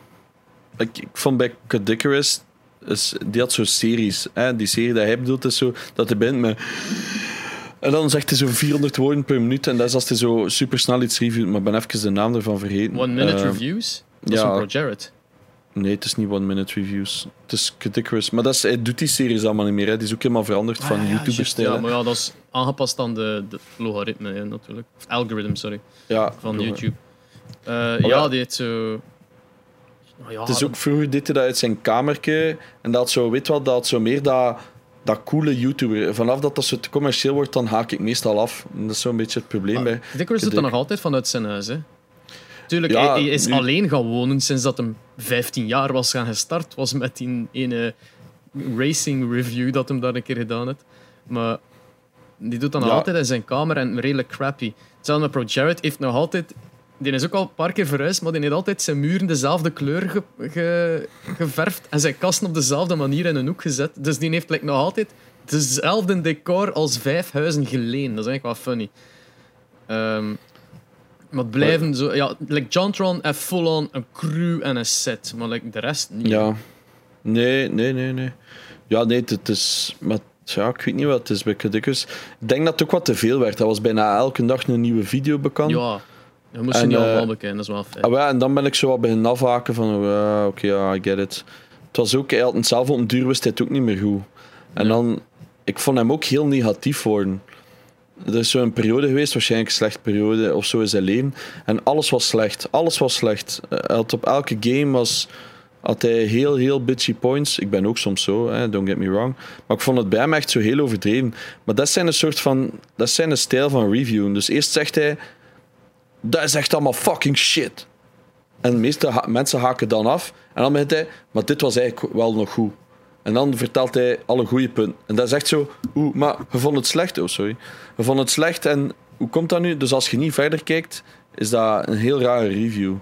Ik, ik vond bij Cadicarus, is, die had zo'n series. Hè? Die serie dat hij bedoelt is zo, dat hij bent met... En dan zegt hij zo 400 woorden per minuut. En dat is als hij zo super snel iets reviewt. Maar ik ben even de naam ervan vergeten. one minute Eh, reviews. Dat is ja. van Pro Jared. Nee, het is niet one minute reviews. Het is Cadicarus. Maar dat is, hij doet die series allemaal niet meer. Hè? Die is ook helemaal veranderd van Ah, ja, YouTuber-stijl. Ja, maar ja, dat is aangepast aan de, de logaritme hè, natuurlijk. Of algoritme, sorry, Ja, van. YouTube. Eh, ja. ja, die heeft zo... Oh, ja, Het is ook vroeger hij dat uit zijn kamertje. En dat zo, weet wel, dat zo meer dat, dat coole YouTuber. Vanaf dat dat zo te commercieel wordt, dan haak ik meestal af. En dat is zo'n beetje het probleem bij. Dikwijls doet dat nog altijd vanuit zijn huis. Hè. Tuurlijk, Ja, hij, is nu- alleen gaan wonen sinds dat hem 15 jaar was gaan gestart. Was met die ene racing review dat hem daar een keer gedaan heeft. Maar die doet Ja. altijd in zijn kamer en redelijk crappy. Hetzelfde met Pro Jared heeft nog altijd... Die is ook al een paar keer verhuisd, maar die heeft altijd zijn muren dezelfde kleur ge- ge- geverfd en zijn kasten op dezelfde manier in een hoek gezet. Dus die heeft like, nog altijd dezelfde decor als vijf huizen geleen. Dat is eigenlijk wel funny. Ehm, maar het blijven zo... Ja, like Jontron heeft full-on een crew en een set, maar like de rest niet. Ja. Nee, nee, nee, nee. Ja, nee, het, is... Maar ja, ik weet niet wat het is bij Cadicarus. Ik denk dat het ook wat te veel werd. Dat was bijna elke dag een nieuwe video bekend. Ja, je moest je niet eh, allemaal bekijken, dat is wel fijn. Ah, ja, en dan ben ik zo wat beginnen afhaken van... ja, Oké, ja, I get it. Het was ook... Hij had het zelf op een duur wist hij het ook niet meer goed. En Ja. dan... Ik vond hem ook heel negatief worden. Er is zo'n periode geweest, waarschijnlijk een slechte periode of zo in zijn leven. En alles was slecht. Alles was slecht. Eh, had op elke game was, had hij heel, heel bitchy points. Ik ben ook soms zo, hè, don't get me wrong. Maar ik vond het bij hem echt zo heel overdreven. Maar dat zijn een soort van... Dat zijn een stijl van reviewen. Dus eerst zegt hij... Dat is echt allemaal fucking shit. En de meeste mensen haken dan af. En dan begint hij, maar dit was eigenlijk wel nog goed. En dan vertelt hij alle goede punten. En dat is echt zo, oeh, maar je vond het slecht. Oh, sorry. Je vond het slecht en hoe komt dat nu? Dus als je niet verder kijkt, is dat een heel rare review.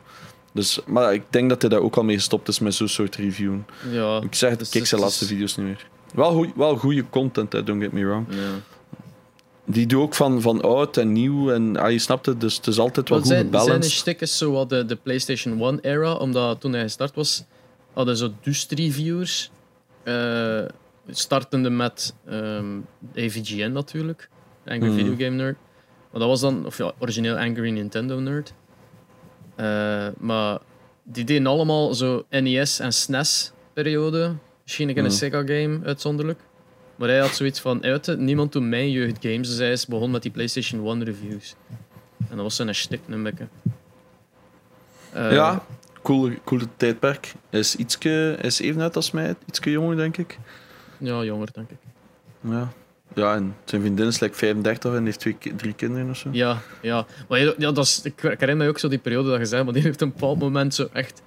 Dus, maar ik denk dat hij daar ook al mee gestopt is met zo'n soort review. Ja, Ik zeg het, Dus ik kijk zijn laatste video's niet meer. Wel, goeie, wel goede content, hè, don't get me wrong. ja. Die doe ook van, van oud en nieuw. En ah, je snapt het, dus het is altijd wel goed zijn, zijn stik is zo wat de, de PlayStation 1 era, omdat toen hij gestart was, hadden zo dus reviewers. Eh startende met ehm AVGN natuurlijk, Angry Mhm. Video Game Nerd. Maar dat was dan, of ja, origineel Angry Nintendo Nerd. Eh, maar die deden allemaal zo NES en SNES periode. Misschien een Mhm. Sega game uitzonderlijk. Maar hij had zoiets van, uit niemand doet mijn jeugd games. Dus hij is begonnen met die PlayStation 1 reviews. En dat was zijn stik een beetje. Eh, ja, cool, cool tijdperk. Hij is, ietske, hij is even uit als mij, ietske jonger, denk ik. Ja, jonger, denk ik. Ja. Ja, en zijn vriendin is like 35 en heeft twee, drie kinderen of zo. Ja, ja. Maar ja, dat is, ik herinner me ook zo die periode dat je zei, maar die heeft een bepaald moment zo echt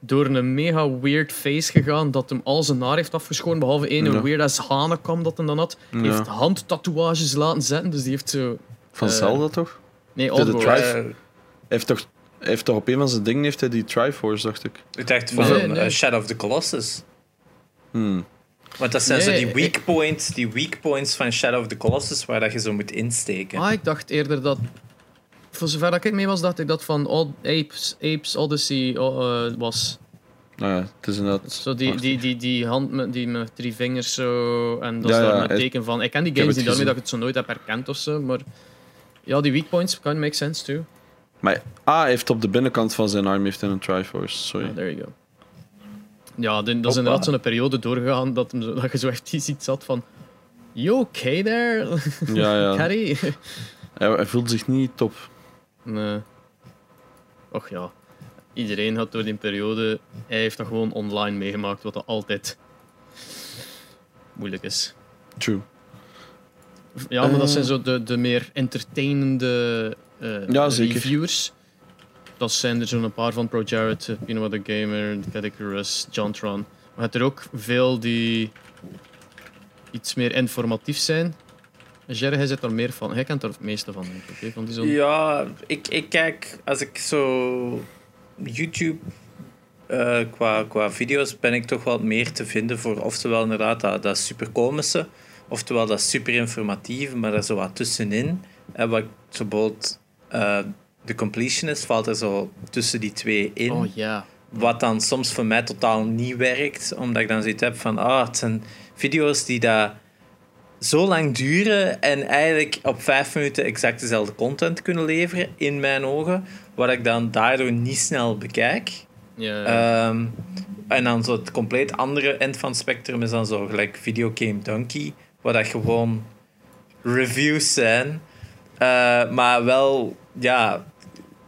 door een mega weird face gegaan dat hem al zijn haar heeft afgeschoren, behalve één Ja. weird ass hanenkam dat hem dan had. Ja. heeft handtatoeages laten zetten, dus die heeft zo... Van Eh, Zelda toch? Nee, de Oddworld. Hij heeft toch, heeft toch op een van zijn dingen heeft hij die Triforce, dacht ik. ik dacht van Nee, nee. eh, Shadow of the Colossus. Hmm. Want dat zijn zo die weak ik- points, die weak points van Shadow of the Colossus waar dat je zo moet insteken. Ah, ik dacht eerder dat... Voor zover dat ik mee was, dacht ik dat van Odd Apes, Apes Odyssey eh, was. Nou ja, het is inderdaad... Zo die, die, die, die hand met, die met drie vingers zo. En dat Ja, is ja, daar een het- teken van. Ik ken die games niet, daarmee dat ik het zo nooit heb herkend of zo. Maar ja, die weak points can make sense too. Maar hij heeft op de binnenkant van zijn arm heeft een Triforce, sorry. Ja, there you go. Ja, dat is Hoppa. inderdaad zo'n periode doorgegaan dat, hem zo, dat je zo echt iets zat van. You okay there? Ja, ja. (laughs) Carrie? Hij, hij voelt zich niet top. nee. Och ja. Iedereen had door die periode. Hij heeft dat gewoon online meegemaakt, wat dat altijd moeilijk is. True. Ja, maar dat Eh. zijn zo de, de meer entertainende eh, Ja, zeker. reviewers. Dat zijn er zo'n een paar van Pro Jared, Peanut Butter Gamer, Categories, Jontron. Maar je hebt er ook veel die iets meer informatief zijn. Jerry, hij zit er meer van. Hij kent er het meeste van, denk ik. hè, Van die zo'n... Ja, ik, ik kijk, als ik zo YouTube eh, qua, qua video's ben ik toch wel meer te vinden voor oftewel inderdaad dat, dat super komische, oftewel dat super informatieve, maar daar zo wat tussenin. En wat ik zo bijvoorbeeld eh, de completionist valt er zo tussen die twee in. Oh. Wat dan soms voor mij totaal niet werkt, omdat ik dan zoiets heb van, ah, het zijn video's die daar zo lang duren en eigenlijk op vijf minuten exact dezelfde content kunnen leveren, in mijn ogen, wat ik dan daardoor niet snel bekijk. Ehm, en dan zo het compleet andere eind van het spectrum is dan zo gelijk Video Game Donkey, waar dat gewoon reviews zijn, Eh, maar wel, ja,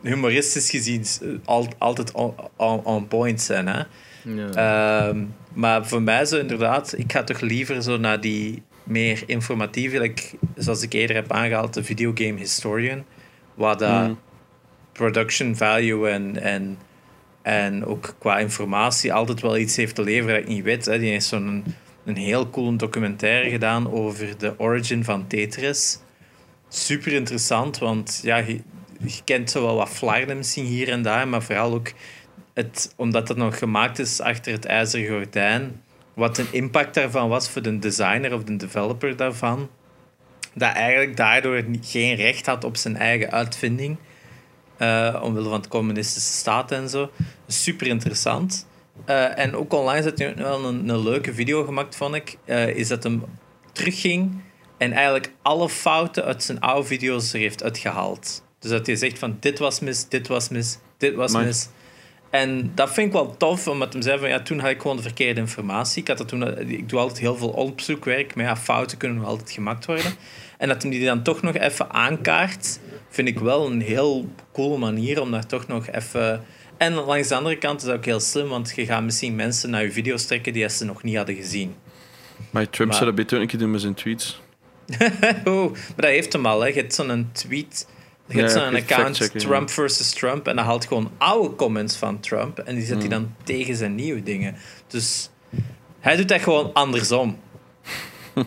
humoristisch gezien al, altijd on, on, on point zijn. Hè? ja. Ehm, maar voor mij zo inderdaad, ik ga toch liever zo naar die meer informatieve, like, zoals ik eerder heb aangehaald, de videogame historian, waar dat Mm. production value en, en, en ook qua informatie altijd wel iets heeft te leveren dat ik niet weet. Hè. Die heeft zo'n een heel cool documentaire gedaan over de origin van Tetris. Super interessant, want ja, je, kent zo wel wat flarden misschien hier en daar, maar vooral ook het, omdat het nog gemaakt is achter het ijzeren gordijn, wat een impact daarvan was voor de designer of de developer daarvan, dat eigenlijk daardoor geen recht had op zijn eigen uitvinding, eh, omwille van het communistische staat en zo. Super interessant. Eh, en ook online had hij wel een, een leuke video gemaakt, vond ik. eh, is dat hem terugging en eigenlijk alle fouten uit zijn oude video's er heeft uitgehaald. Dus dat hij zegt van dit was mis, dit was mis, dit was Amai. mis. En dat vind ik wel tof, omdat hij zei van ja, toen had ik gewoon de verkeerde informatie. Ik, had dat toen, ik doe altijd heel veel onderzoekwerk, maar ja, fouten kunnen nog altijd gemaakt worden. En dat hij die dan toch nog even aankaart, vind ik wel een heel coole manier om daar toch nog even... En langs de andere kant is dat ook heel slim, want je gaat misschien mensen naar je video's trekken die ze nog niet hadden gezien. Maar Trump Maar- zou dat beter een keer doen met zijn tweets. (laughs) oh, maar dat heeft hem al. Hè. Je hebt zo'n tweet Je hebt Ja, zo'n account Trump versus Trump en dan haalt gewoon oude comments van Trump en die zet hij dan tegen zijn nieuwe dingen. Dus hij doet dat gewoon andersom. (laughs)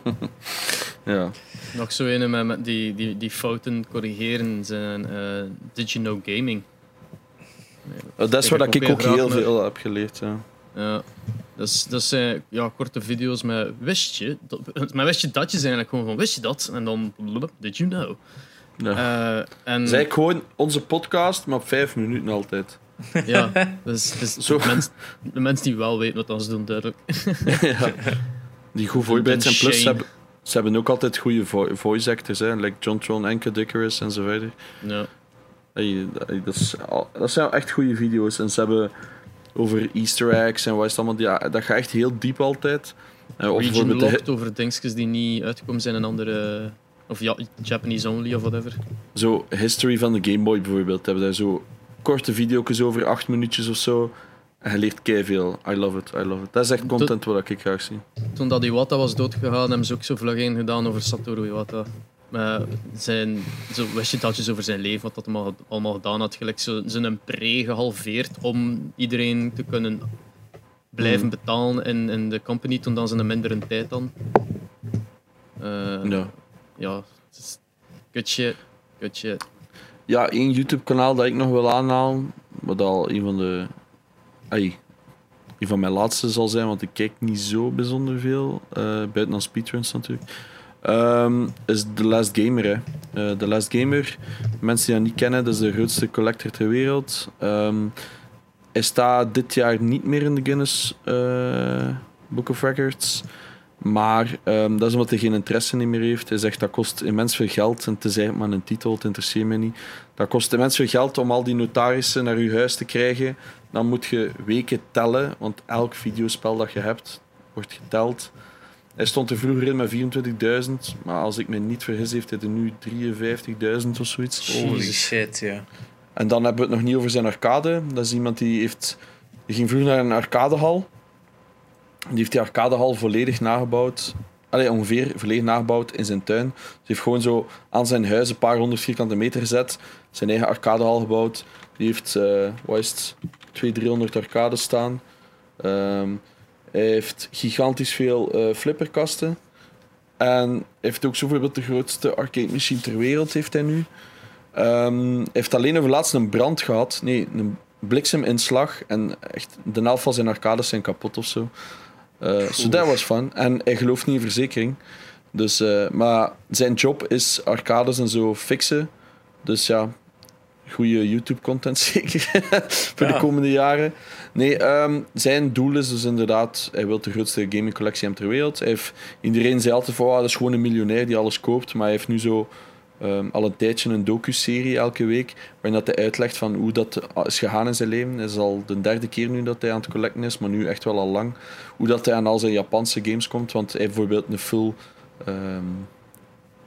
Ja. Nog zo een met, met die, die, die fouten corrigeren zijn eh, Did You Know Gaming. Eh, Dat is waar ik ik ook heel veel heb geleerd. Ja. Ja, dat, is, dat zijn ja, korte video's met wist je, dat, met wist je dat je zijn eigenlijk gewoon van wist je dat en dan did you know. Ja. Eh, en Zij gewoon onze podcast, maar op vijf minuten altijd. ja, dus, dus Zo. de, mens, de mensen die wel weten wat ze doen, duidelijk. (laughs) ja. Die goed voorbereid zijn. Plus, ze hebben, ze hebben ook altijd goede vo- voice actors, hè, like John Tron, Enke Dickerus en zo verder. Ja. Hey, dat, is dat zijn echt goede video's. En ze hebben over Easter eggs en wat is het allemaal. Ja, dat gaat echt heel diep altijd. Eh, of Region de, over dingetjes die niet uitgekomen zijn in andere... Of ja, Japanese only of whatever. zo history van de Game Boy bijvoorbeeld. Hebben daar zo korte video's over, acht minuutjes of zo. En je leert veel. I love it, I love it. Dat is echt content wat ik graag zie. Toen dat Iwata was doodgegaan, hebben ze ook zo vlog in gedaan over Satoru Iwata. Met zijn zo wist over zijn leven, wat dat allemaal- allemaal gedaan had. Gelijk zo, zijn pre gehalveerd om iedereen te kunnen blijven Hmm. betalen in, in de company toen dan ze een mindere tijd dan. Eh, Ja. Good shit. Ja, één YouTube-kanaal dat ik nog wil aanhalen. Wat al een van de. Ai, een van mijn laatste zal zijn, want ik kijk niet zo bijzonder veel. eh, buiten dan speedruns natuurlijk. Ehm, is The Last Gamer. Hè. Eh, The Last Gamer, mensen die dat niet kennen, dat is de grootste collector ter wereld. Ehm, hij staat dit jaar niet meer in de Guinness eh, Book of Records. Maar ehm, dat is omdat hij geen interesse meer heeft. Hij zegt dat kost immens veel geld. En is eigenlijk maar een titel, het interesseert me niet. Dat kost immens veel geld om al die notarissen naar je huis te krijgen. Dan moet je weken tellen, want elk videospel dat je hebt wordt geteld. Hij stond er vroeger in met 24.000, maar als ik me niet vergis, heeft hij er nu 53.000 of zoiets. Holy shit, ja. En dan hebben we het nog niet over zijn arcade. Dat is iemand die heeft. Die ging vroeger naar een arcadehal. Die heeft die arcadehal volledig nagebouwd. Allee, ongeveer volledig nagebouwd in zijn tuin. Ze heeft gewoon zo aan zijn huis een paar honderd vierkante meter gezet. Zijn eigen arcadehal gebouwd. Die heeft, eh wat is het, 200, 300 arcades staan. Ehm, hij heeft gigantisch veel eh, flipperkasten. En heeft ook zo bijvoorbeeld de grootste arcade machine ter wereld heeft hij nu. Ehm, heeft alleen over laatst een brand gehad. Nee, een blikseminslag. En echt, de helft van zijn arcades zijn kapot of zo. Eh so that was fun. En hij gelooft niet in verzekering. Dus, eh, maar zijn job is arcades en zo fixen. Dus ja, goede YouTube-content (laughs) zeker. voor de komende jaren. Nee, ehm, zijn doel is dus inderdaad, hij wil de grootste gaming collectie hebben ter wereld. Hij heeft, iedereen zei altijd van, "Ah, dat is gewoon een miljonair die alles koopt. Maar hij heeft nu zo ehm, al een tijdje een docu-serie elke week, waarin dat hij uitlegt van hoe dat is gegaan in zijn leven. Het is al de derde keer nu dat hij aan het collecten is, maar nu echt wel al lang. Hoe dat hij aan al zijn Japanse games komt, want hij heeft bijvoorbeeld een full ehm,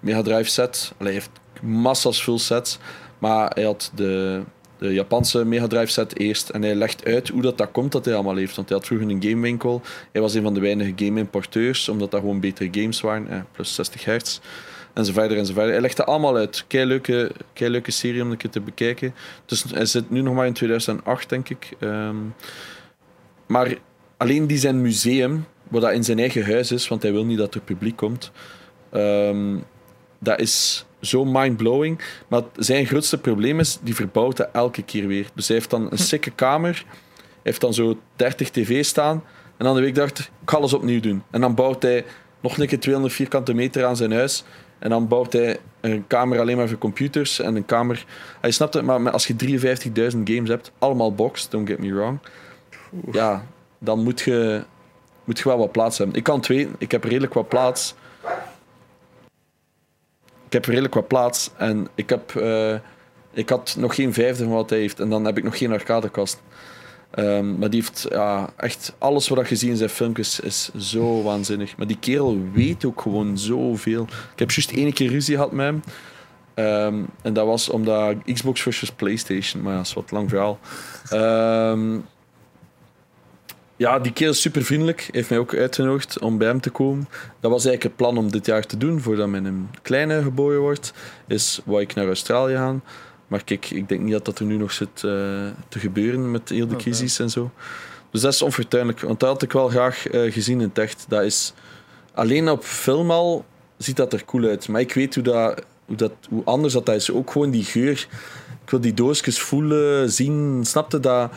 Mega Drive set. Hij heeft massa's full sets, maar hij had de, de Japanse Mega Drive set eerst en hij legt uit hoe dat, dat komt dat hij allemaal heeft. Want hij had vroeger een gamewinkel. Hij was een van de weinige game-importeurs, omdat dat gewoon betere games waren, eh, plus 60 hertz. En zo verder en zo verder. Hij legt dat allemaal uit. Kei leuke, serie om een te bekijken. Dus hij zit nu nog maar in 2008, denk ik. Ehm, maar alleen die zijn museum, wat dat in zijn eigen huis is, want hij wil niet dat er publiek komt. ehm, dat is zo mind-blowing. Maar zijn grootste probleem is, die verbouwt dat elke keer weer. Dus hij heeft dan een (laughs) sikke kamer. Hij heeft dan zo 30 tv staan. En dan de week dacht ik ga alles opnieuw doen. En dan bouwt hij nog een keer 200 vierkante meter aan zijn huis. En dan bouwt hij een kamer alleen maar voor computers. En een kamer... Hij snapt het, maar als je 53.000 games hebt, allemaal box, don't get me wrong. Ja, dan moet je, moet je wel wat plaats hebben. Ik kan twee, ik heb redelijk wat plaats. Ik heb redelijk wat plaats. En ik heb... eh, ik had nog geen vijfde van wat hij heeft. En dan heb ik nog geen arcadekast. Ehm, maar die heeft ja, echt alles wat je ziet in zijn filmpjes is zo waanzinnig. Maar die kerel weet ook gewoon zoveel. Ik heb juist één keer ruzie gehad met hem. Ehm, en dat was omdat Xbox versus PlayStation. Maar ja, dat is wat lang verhaal. Ehm, ja, die kerel is super vriendelijk. Heeft mij ook uitgenodigd om bij hem te komen. Dat was eigenlijk het plan om dit jaar te doen, voordat mijn kleine geboren wordt. Is wou ik naar Australië gaan. Maar kijk, ik denk niet dat dat er nu nog zit eh, te gebeuren met heel de Oké. crisis en zo. Dus dat is onfortuinlijk. Want dat had ik wel graag eh, gezien in het echt. Dat is... Alleen op film al ziet dat er cool uit. Maar ik weet hoe, dat, hoe, dat, hoe anders dat, dat is. Ook gewoon die geur. Ik wil die doosjes voelen, zien. Snapte dat...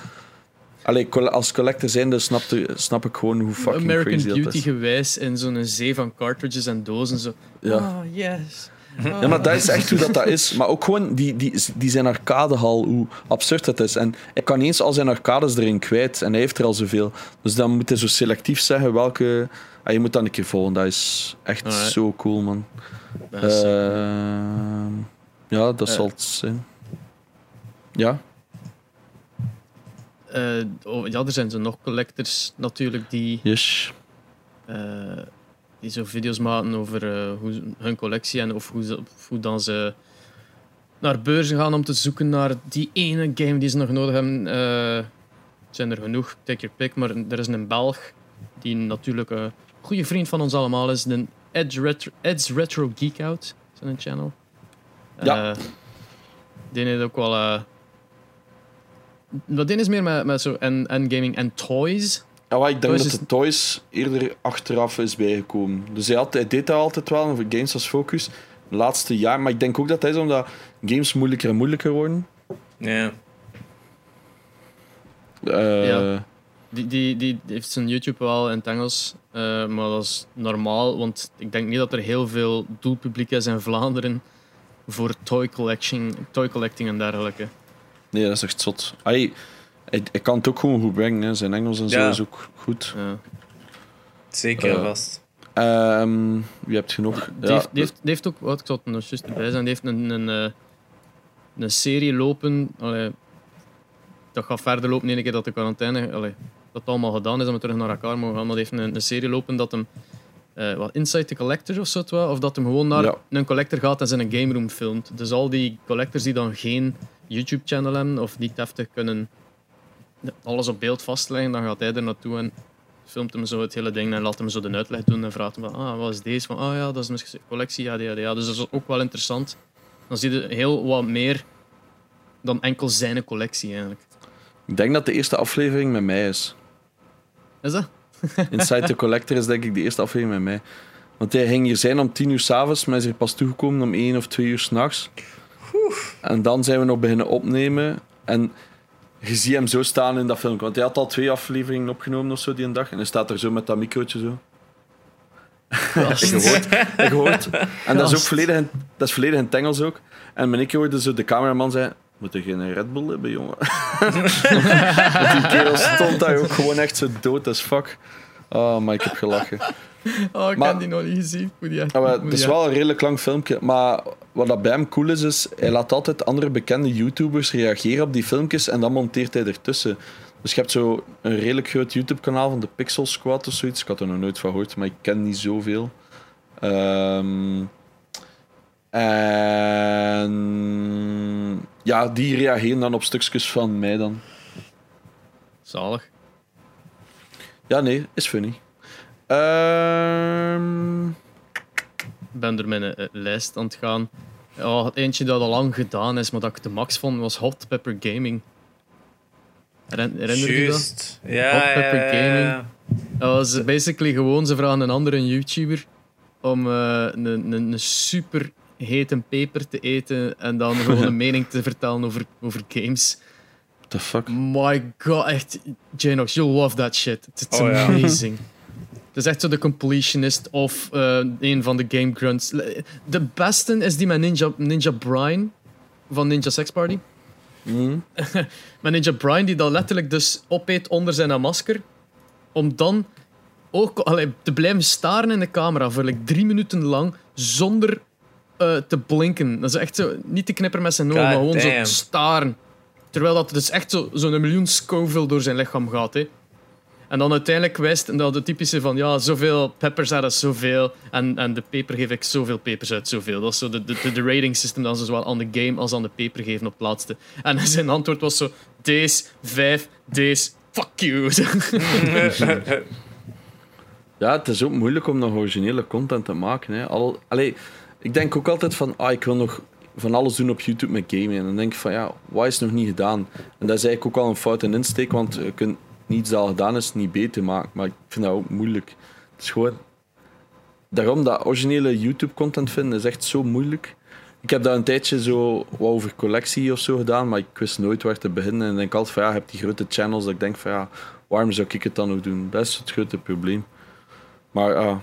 Allee, als collector zijnde snapte, snap ik gewoon hoe fucking American crazy dat Beauty is. gewijs in zo'n zee van cartridges en dozen. Zo. Ja. Oh, yes. Ja, maar dat is echt hoe dat, dat is. Maar ook gewoon die, die, die zijn arcadehal, hoe absurd dat is. En hij kan eens al zijn arcades erin kwijt. En hij heeft er al zoveel. Dus dan moet hij zo selectief zeggen welke... Ah, je moet dan een keer volgen. Dat is echt Alright. zo cool, man. Dat is, eh, Ehm, ja, dat zal het zijn. Ja? Eh, oh, ja, er zijn zo nog collectors natuurlijk die, Yes. eh, die zo video's maken over eh, hoe, hun collectie en of hoe, ze, of hoe dan ze naar beurzen gaan om te zoeken naar die ene game die ze nog nodig hebben. Zijn er genoeg, take your pick, maar er is een Belg die natuurlijk een goede vriend van ons allemaal is, de Edge Retro, Edge Retro Geek Out, zijn een channel. Ja. Die heeft ook wel. Dat ding is meer met, met zo en, en gaming en toys. Ja, maar ik denk Toys dat is- de Toys eerder achteraf is bijgekomen. Dus hij, had, hij deed dat altijd wel, voor games als focus. De laatste jaar. Maar ik denk ook dat dat is omdat games moeilijker en moeilijker worden. Ja. Eh, Ja. Die, die, die heeft zijn YouTube wel in het Engels, eh, maar dat is normaal, want ik denk niet dat er heel veel doelpubliek is in Vlaanderen voor toy collecting, toy collecting en dergelijke. Nee, dat is echt zot. Hij, hij, hij kan het ook gewoon goed brengen. Hè. Zijn Engels en zo Ja. is ook goed. Ja. Zeker Eh, vast. Ehm, wie hebt je nog? Die, heeft, die, heeft, die heeft ook, wat ik zal het nog juist erbij zijn, die heeft een, een, eh, een serie lopen. Allee, dat gaat verder lopen ene keer dat de quarantaine, allee, dat het allemaal gedaan is, dat we terug naar elkaar mogen gaan. Maar die heeft een, een serie lopen dat hem, eh, wat Inside the Collector of zo, of dat hem gewoon naar Ja. een collector gaat en zijn een game room filmt. Dus al die collectors die dan geen YouTube-channel hebben of niet heftig kunnen alles op beeld vastleggen, dan gaat hij er naartoe en filmt hem zo het hele ding en laat hem zo de uitleg doen en vraagt hem van, ah, wat is deze? Van, ah ja, dat is mijn collectie, ja, ja, ja. Dus dat is ook wel interessant. Dan zie je heel wat meer dan enkel zijn collectie eigenlijk. Ik denk dat de eerste aflevering met mij is. Is dat? Inside the Collector is denk ik de eerste aflevering met mij. Want hij ging hier zijn om tien uur s'avonds, maar hij is er pas toegekomen om één of twee uur s'nachts. En dan zijn we nog beginnen opnemen. En je ziet hem zo staan in dat filmpje. Want hij had al twee afleveringen opgenomen of zo die een dag. En hij staat er zo met dat microotje zo. (laughs) Je hoort, en je hoort. En dat is ook Gast. volledig in, dat is volledig in het Engels ook. En mijn ik hoorde zo de cameraman zei... Moet er geen Red Bull hebben, jongen? (laughs) (laughs) Die kerel stond daar ook (laughs) gewoon echt zo dood as fuck. Oh, maar ik heb gelachen. Oh, ik Maar- heb die nog niet gezien. Moet die echt- Ja, maar moet het is wel een redelijk lang filmpje. Maar wat dat bij hem cool is, is hij laat altijd andere bekende YouTubers reageren op die filmpjes en dan monteert hij ertussen. Dus je hebt zo een redelijk groot YouTube-kanaal van de Pixel Squad of zoiets. Ik had er nog nooit van gehoord, maar ik ken niet zoveel. Ehm en ja, die reageren dan op stukjes van mij dan. Zalig. Ja, nee, is funny. Ehm Ik ben er met een eh, lijst aan het gaan. Het eentje dat al lang gedaan is, maar dat ik de max vond, was Hot Pepper Gaming. Herinner je dat? Ja, Hot ja, Pepper ja, ja. Gaming. Dat was basically gewoon, ze vragen een andere YouTuber om eh, een, een, een super hete peper te eten en dan gewoon een (laughs) mening te vertellen over, over games. what the fuck? My god, echt, Janox, you'll love that shit. It's Oh, ja. amazing. Het is echt zo de completionist of eh, een van de game grunts. De beste is die met Ninja, Ninja Brian van Ninja Sex Party. Mhm. (laughs) Met Ninja Brian die dat letterlijk dus opeet onder zijn masker. Om dan ook allee, te blijven staren in de camera voor like, drie minuten lang zonder eh, te blinken. Dat is echt zo, niet te knipperen met zijn ogen, God maar gewoon zo staren. Terwijl dat dus echt zo- zo'n miljoen Scoville door zijn lichaam gaat. Hè. En dan uiteindelijk wijst dat de typische van ja, zoveel peppers uit is zoveel. En, en de peper geef ik zoveel pepers uit zoveel. Dat is zo de, de, de, de rating system dan zowel aan de game als aan de peper geven op het laatste. En (laughs) zijn antwoord was zo: deze 5, deze fuck you. (laughs) Ja, het is ook moeilijk om nog originele content te maken. Hè. Al, allee, ik denk ook altijd van, ah, ik wil nog van alles doen op YouTube met gaming. En dan denk ik van, ja, wat is nog niet gedaan? En dat is eigenlijk ook al een fout in insteek, want je kunt niets dat al gedaan is niet beter maken. Maar ik vind dat ook moeilijk. Het is gewoon... Daarom dat originele YouTube-content vinden is echt zo moeilijk. Ik heb daar een tijdje zo wat over collectie of zo gedaan, maar ik wist nooit waar te beginnen. En ik denk altijd van, ja, je die grote channels, dat ik denk van, ja, waarom zou ik het dan nog doen? Dat is het grote probleem. Maar ja,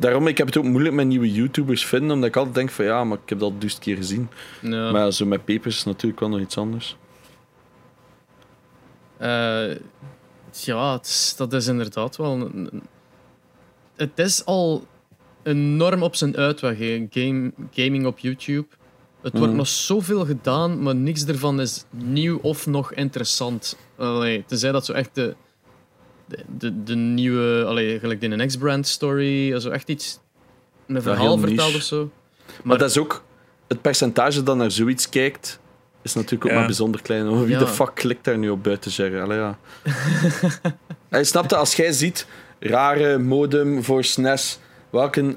daarom, ik heb het ook moeilijk met nieuwe YouTubers vinden, omdat ik altijd denk van, ja, maar ik heb dat dus een keer gezien. Ja. Maar zo met papers is natuurlijk wel nog iets anders. Eh, ja, is- dat is inderdaad wel. een- een- Het is al enorm op zijn uitweg, hè, game, gaming op YouTube. Het wordt Mhm. nog zoveel gedaan, maar niks ervan is nieuw of nog interessant. Allee, tenzij dat zo echt de, de, de, nieuwe, allee, gelijk in een X-brand story, zo echt iets, een verhaal niche. of zo. Maar, dat is ook het percentage dat naar zoiets kijkt, is natuurlijk ook Ja. maar bijzonder klein. Oh, Wie Ja. de fuck klikt daar nu op buiten zeggen? Allee, ja. (laughs) Hij snapte, als jij ziet, rare modem voor SNES, welke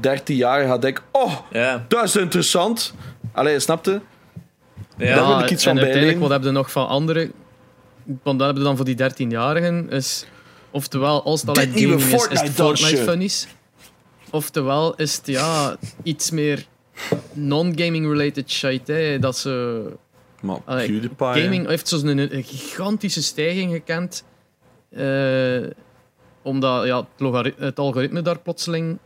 13 jaar gaat ik, oh, ja, dat is interessant. Allee, snapte? ja. Daar wil ik iets en van uiteindelijk, bijleren. wat heb je nog van andere... Want dat heb je dan voor die 13-jarigen, is... Oftewel, als uit nieuwe gaming is, is het. Fortnite funnies. Oftewel is het ja, iets meer non-gaming related shit. Hè, dat ze... Maar Allee, PewDiePie... Gaming heeft zo'n een, een gigantische stijging gekend. eh, omdat ja, het algoritme daar plotseling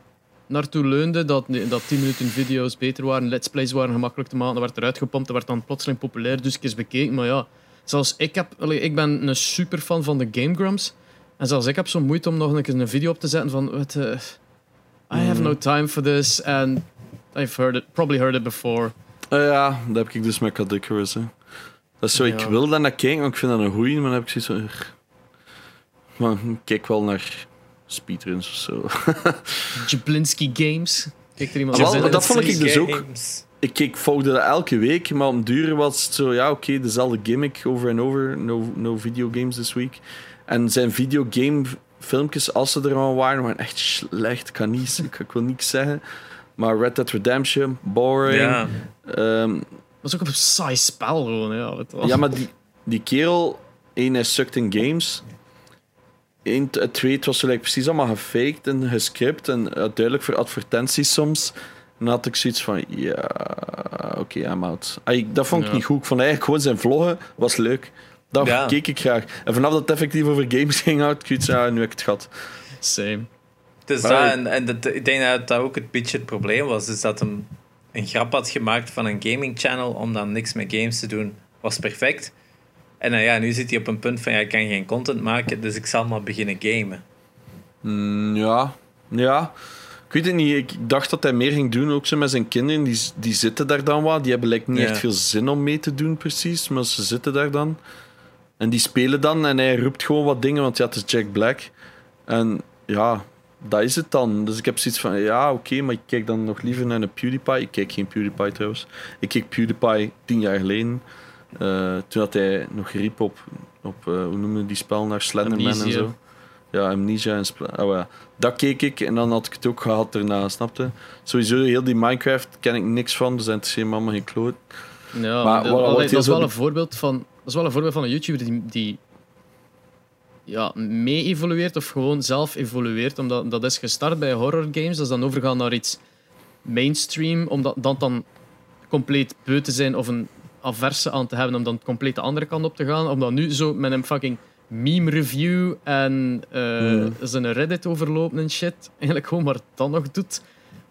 naartoe leunde. Dat, dat 10 minuten video's beter waren, let's plays waren gemakkelijk te maken. Dat werd eruit gepompt, dat werd dan plotseling populair, dus ik eens bekeken. Maar ja, zelfs ik, heb, ik ben een superfan van de Game Grumps. En zelfs ik heb zo'n moeite om nog een keer een video op te zetten van... What, eh, I have no time for this. And I've heard it, probably heard it before. Eh, ja, dat heb ik dus met Cadicarus. Dat is zo, ik wil daar naar kijken, want ik vind dat een goeie, maar dan heb ik zoiets van... Maar ik kijk wel naar speedruns of zo. (laughs) Jablinski Games. Kijk er iemand Ah, wel, dat vond ik dus ook- Games. Ik, ik volgde dat elke week, maar om duur was het zo, ja, oké, dezelfde gimmick over en over. No, no video games this week. En zijn videogame filmpjes, als ze er al waren, waren echt slecht. Ik kan, niet, ik, ik wil niks zeggen. Maar Red Dead Redemption, boring. Ja, Ehm, Dat is ook een saai spel gewoon. Ja, ja, maar die, die kerel, één, hij sukt in games. Eén, twee, het was zo like, precies allemaal gefaked en gescript en uh, duidelijk voor advertenties soms. Dan had ik zoiets van, ja, oké, I'm out. Dat vond ik Ja. niet goed. Ik vond eigenlijk gewoon zijn vloggen was leuk. Dat Ja. keek ik graag. En vanaf dat het effectief over games ging, had ik zoiets, ja, nu heb ik het gehad. Same. dus Maar- dat, en, en dat, ik denk dat dat ook het beetje het probleem was. Dus dat hem een grap had gemaakt van een gaming channel om dan niks met games te doen, was perfect. En dan, ja, nu zit hij op een punt van, ja, ik kan geen content maken, dus ik zal maar beginnen gamen. Mm, ja, ja. Ik weet het niet. Ik dacht dat hij meer ging doen, ook zo met zijn kinderen. Die, die zitten daar dan wat. Die hebben lijkt niet Ja. echt veel zin om mee te doen, precies. Maar ze zitten daar dan. En die spelen dan en hij roept gewoon wat dingen, want ja, het is Jack Black. En ja, dat is het dan. Dus ik heb zoiets van, ja, oké, maar ik kijk dan nog liever naar een PewDiePie. Ik kijk geen PewDiePie trouwens. Ik keek PewDiePie tien jaar geleden. eh, toen had hij nog riep op, op eh, hoe noemen we die spel, naar Slenderman en zo. Ja, Amnesia en Spl- oh, ja. Dat keek ik en dan had ik het ook gehad daarna, snapte? Sowieso, heel die Minecraft ken ik niks van, dus me allemaal geen kloot. Ja, Maar de- wat- wat allee, heel dat is wel een voorbeeld van dat is wel een voorbeeld van een YouTuber die, die ja, mee evolueert of gewoon zelf evolueert. Omdat dat is gestart bij horror games, dat is dan overgaan naar iets mainstream, om dat, dat dan compleet beu te zijn of een averse aan te hebben om dan compleet de andere kant op te gaan. Om dan nu zo met een fucking meme review en Hmm. zijn Reddit overlopen en shit, eigenlijk gewoon maar dat nog doet.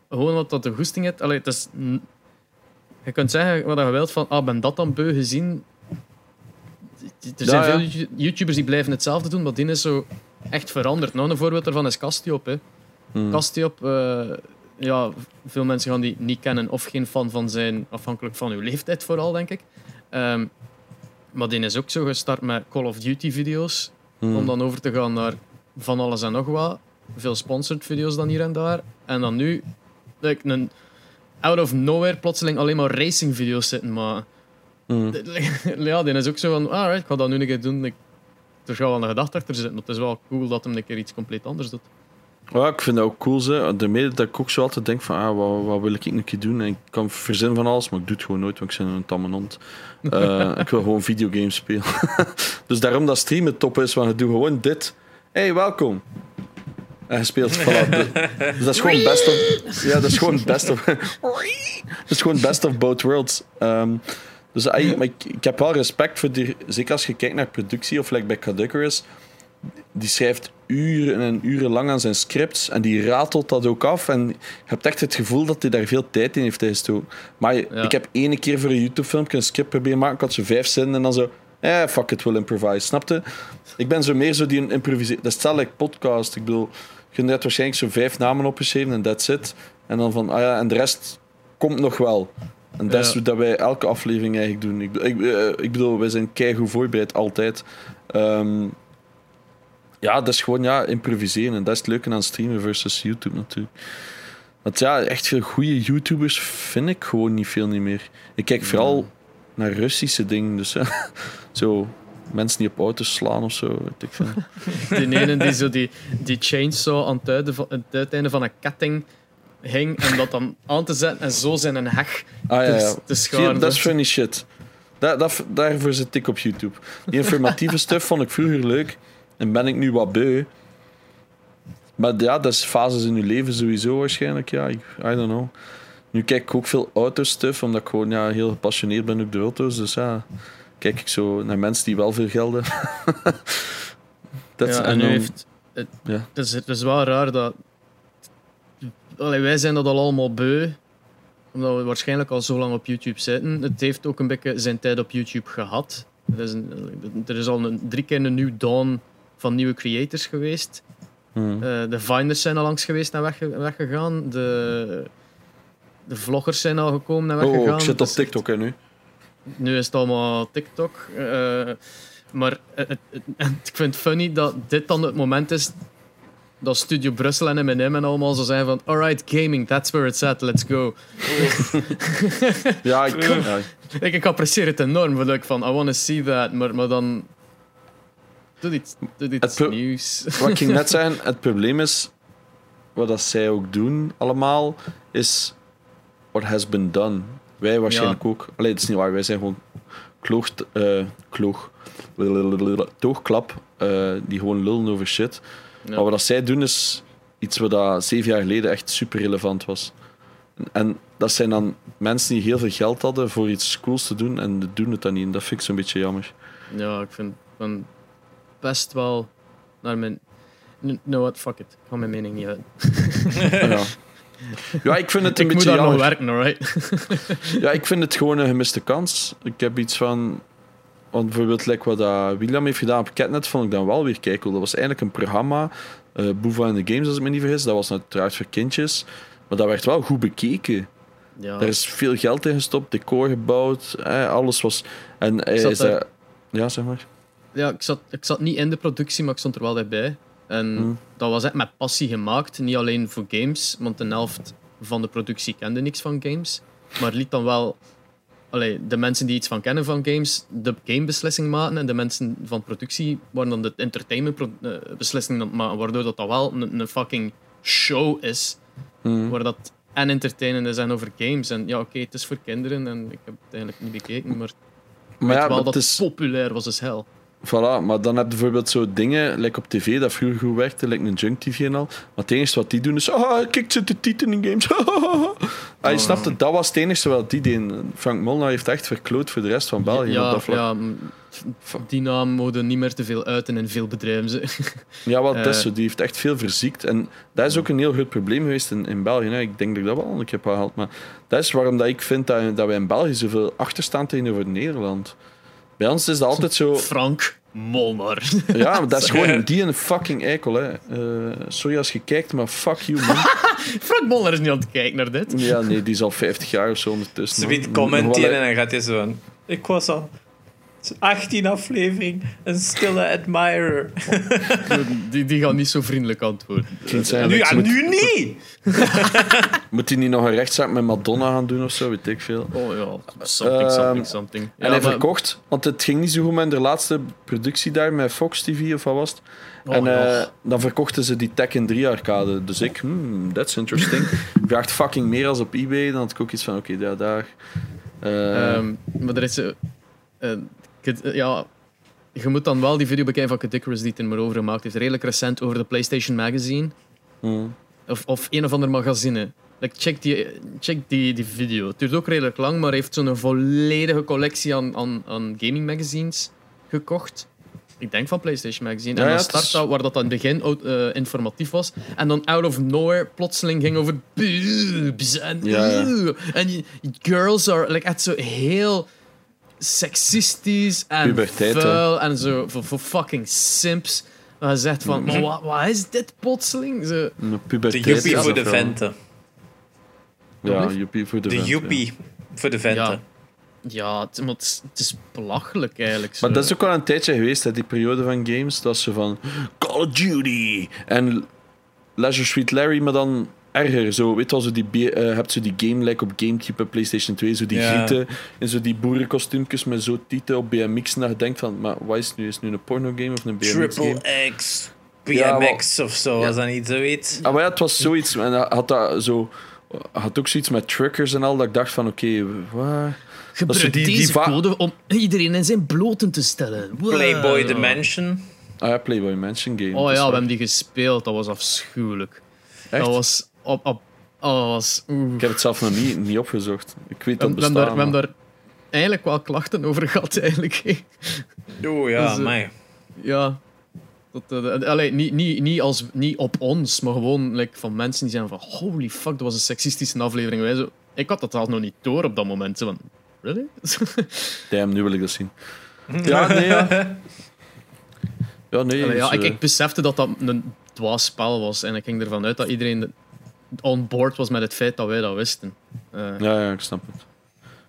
Gewoon wat dat de goesting heeft. Allee, het is je kunt zeggen wat je wilt van, ah, ben dat dan beu gezien? Er zijn Ja, ja. veel You- YouTubers die blijven hetzelfde doen, maar die is zo echt veranderd. Nou, een voorbeeld daarvan is Castiop. Hè. Hmm. Castiop, eh, ja, veel mensen gaan die niet kennen of geen fan van zijn, afhankelijk van uw leeftijd vooral, denk ik. Ehm, maar die is ook zo gestart met Call of Duty video's, Hmm. om dan over te gaan naar van alles en nog wat. Veel sponsored video's dan hier en daar. En dan nu, like, een out of nowhere, plotseling alleen maar racing video's zitten. Maar Hmm. (laughs) ja, die is ook zo van, alright, ik ga dat nu een keer doen. Ik er zou wel een gedachte achter zitten. Het is wel cool dat hem een keer iets compleet anders doet. Ja, ik vind dat ook cool. Ze. Daarmee dat ik ook zo altijd denk van, ah, wat, wat wil ik een keer doen? En ik kan verzinnen van alles, maar ik doe het gewoon nooit, want ik ben een tamme hond. Eh, (laughs) ik wil gewoon videogames spelen. (laughs) dus daarom dat streamen top is, want je doet gewoon dit. hey, welkom. En je speelt voilà, de- Dus dat is gewoon best of... Ja, dat is gewoon best of... (laughs) dat is gewoon best of both worlds. Ehm, dus ah, maar ik, ik heb wel respect voor die... Zeker als je kijkt naar productie, of like bij Caducarus, die schrijft uren en uren lang aan zijn scripts en die ratelt dat ook af. En je hebt echt het gevoel dat hij daar veel tijd in heeft gestoken. Maar Ja. ik heb ene keer voor een YouTube-filmpje een script proberen maken. Ik had zo vijf zinnen en dan zo... Eh, fuck it, we'll improvise. Snapte? Ik ben zo meer zo die improviseer. Dat is hetzelfde like podcast. Ik bedoel, je hebt waarschijnlijk zo vijf namen opgeschreven en that's it. En dan van, ah ja, en de rest komt nog wel. En dat is Ja. dat wij elke aflevering eigenlijk doen. Ik, bedoel- ik, eh, ik bedoel, wij zijn keigoed voorbereid, altijd. Ehm, ja, dat is gewoon ja, improviseren. En dat is het leuke aan streamen versus YouTube natuurlijk. Want ja, echt veel goede YouTubers vind ik gewoon niet veel niet meer. Ik kijk vooral naar Russische dingen. Dus ja, (laughs) zo mensen die op auto's slaan of zo. Weet ik veel. (laughs) Die ene die zo die, die chainsaw aan het, uiteinde van, het uiteinde van een ketting hing en dat dan aan te zetten en zo zijn een heg Ah ja, te, ja. scharen. dat is funny shit. Dat, dat, daarvoor zit ik op YouTube. Die informatieve stuff vond ik vroeger leuk. En ben ik nu wat beu. Maar ja, dat is fases in je leven sowieso waarschijnlijk. Ja, ik- I don't know. Nu kijk ik ook veel autostuff, omdat ik gewoon ja, heel gepassioneerd ben op de auto's. Dus ja, kijk ik zo naar mensen die wel veel geld hebben. (laughs) Dat is- ja, en nu dan- heeft... Het, ja. het, is, het is wel raar dat... Allee, wij zijn dat al allemaal beu, omdat we waarschijnlijk al zo lang op YouTube zitten. Het heeft ook een beetje zijn tijd op YouTube gehad. Er is, een, er is al een, drie keer een nieuw dawn van nieuwe creators geweest. Hmm. Eh, de Finders zijn al langs geweest en wegge- weggegaan. De, de vloggers zijn al gekomen en Oh, weggegaan. oh, ik zit op echt- TikTok hè, nu. Nu is het allemaal TikTok. eh, maar het, het- het- (laughs) ik vind het funny dat dit dan het moment is dat Studio Brussel en M&M en allemaal zo zijn van alright, gaming, that's where it's at, let's go. Ja, ik, (laughs) ja, Ik, ik apprecieer het enorm, ik van, I want to see that, maar, maar dan... Doe iets, doe iets Het pro- nieuws. Wat ik ging net (laughs) zeggen, het probleem is, wat dat zij ook doen allemaal, is what has been done. Wij waarschijnlijk ook. Allee, dat is niet waar, wij zijn gewoon kloog, eh kloog, toogklap, eh, die gewoon lullen over shit. Ja. Maar wat dat zij doen is iets wat dat zeven jaar geleden echt super relevant was. En dat zijn dan mensen die heel veel geld hadden voor iets cools te doen en doen het dan niet. En dat vind ik zo'n beetje jammer. Ja, ik vind van best wel naar mijn... No, what, fuck it. Ik ga mijn mening niet uit. ja. (laughs) ja, ik vind het een Ik moet beetje daar nog werken, alright? (laughs) Ja, ik vind het gewoon een gemiste kans. Ik heb iets van... Want bijvoorbeeld like wat dat William heeft gedaan op Catnet, vond ik dan wel weer kijken. Dat was eigenlijk een programma, eh Boeva in de Games als ik me niet vergis. Dat was uiteraard voor kindjes. Maar dat werd wel goed bekeken. Ja. Daar is veel geld in gestopt, decor gebouwd, eh, alles was... En zat is Ja, zeg maar. Ja, ik zat, ik zat niet in de productie, maar ik stond er wel bij. En Hmm. dat was echt met passie gemaakt. Niet alleen voor games, want de helft van de productie kende niks van games. Maar liet dan wel allee, de mensen die iets van kennen van games de gamebeslissing maken. En de mensen van productie waren dan de entertainmentbeslissing het maken. Waardoor dat, dat wel een, een fucking show is. Hmm. Waar dat en entertainend is en over games. En ja, oké, het is voor kinderen en ik heb het eigenlijk niet bekeken. Maar Maar ja, wel maar dat het is... het populair was als hel. Voilà, maar dan heb je bijvoorbeeld zo dingen, like op tv, dat vroeger goed werkte, like een junk tv en al. Maar het enige wat die doen is, ah, kijk, zit de titel in games. (laughs) ah, je snapt het, dat was het enige wat die deden. Frank Molnar heeft echt verkloot voor de rest van België op Ja, dat vlak. ja, die naam mogen niet meer te veel uiten in veel bedrijven. ze. (laughs) Ja, wat dat is Eh. zo. Die heeft echt veel verziekt. En dat is ook een heel groot probleem geweest in, in België. Hè. Ik denk dat ik dat wel al een keer heb gehaald. Maar dat is waarom dat ik vind dat, dat wij in België zoveel achterstaan tegenover Nederland. Bij ons is dat altijd zo... Frank Molnar. (laughs) Ja, maar dat is gewoon die een fucking eikel. Hè. Eh, sorry als je kijkt, maar fuck you, man. (laughs) Frank Molnar is niet aan het kijken naar dit. Ja, nee, die is al 50 jaar of zo ondertussen. Ze biedt commenteren en dan gaat hij zo van... Ik was al 18 aflevering, een stille admirer. Die, die gaan niet zo vriendelijk antwoorden. Ik Nu, ik ja, moet, nu niet! (laughs) moet hij niet nog een rechtszaak met Madonna gaan doen of zo, weet ik veel. Oh ja, something, Ehm, something, something. En Ja, hij maar- verkocht, want het ging niet zo goed met de laatste productie daar met Fox TV of wat was het. Oh, en eh, dan verkochten ze die Tekken 3 arcade. Dus ik, hmm, that's interesting. Vraagt fucking meer als op eBay. Dan had ik ook iets van, oké, ja, daar. Eh, Ehm, maar er is... Kid- eh, ja, je moet dan wel die video bekijken van Kadikarus die het er maar over gemaakt heeft. Redelijk recent over de PlayStation Magazine. hmm. Of, of een of ander magazine. Like, check die, check die, die video. Het duurt ook redelijk lang, maar hij heeft zo'n volledige collectie aan, aan, aan gaming magazines gekocht. Ik denk van PlayStation Magazine. Ja, en dan is- start dat waar dat aan het begin out- eh, informatief was. En dan out of nowhere plotseling ging over boobs. En, Ja, ja. oeh, en girls are like, echt zo heel seksistisch en Puberteit, hè. vuil. En zo voor, voor fucking simps. Dat je zegt van, maar wat, wat is dit plotseling? Zo, Een De joepie is voor dat de venten. Ja, joepie voor de, De vent, ja. joepie voor de venten. Ja. Ja, het, maar het, is, het is belachelijk eigenlijk. Zo. Maar dat is ook wel een tijdje geweest, hè, die periode van games. Dat ze van Call of Duty en Leisure Suite Larry, maar dan erger. Zo, weet je wel, zo die, eh, hebt zo die game like op Gamecube en PlayStation 2, zo die Ja. en zo die boerenkostuumjes met zo tieten op BMX. En je denkt van, maar wat is het nu? Is het nu een porno-game of een BMX-game? Triple X, Ja, BMX of zo, was dat niet zoiets? Ah, maar ja, het was zoiets. En had dat zo... had ook zoiets met truckers en al, dat ik dacht van, oké, wat... Gebruik die- die deze va- code om iedereen in zijn bloten te stellen. Wow. Playboy Dimension. Ah ja, Playboy Mansion game. Oh ja, we hebben die gespeeld. Dat was afschuwelijk. Echt? Dat was... Op, op, oeh. Ik heb het zelf nog niet, niet opgezocht. Ik weet We, dat we hebben daar, we hebben daar eigenlijk wel klachten over gehad, eigenlijk. Oeh ja, Dus, eh, mij. ja. Dat, eh, allee, niet, niet, niet, als, niet op ons, maar gewoon like, van mensen die zijn van holy fuck, dat was een seksistische aflevering. Wij zo, ik had dat al nog niet door op dat moment. Zo van, really? (laughs) Damn, nu wil ik dat zien. (laughs) Ja, nee, ja. Ja, nee. Allee, ja, dus, ik, eh, ik besefte dat dat een dwaas spel was. En ik ging ervan uit dat iedereen on board was met het feit dat wij dat wisten. Eh, Ja, ja, ik snap het.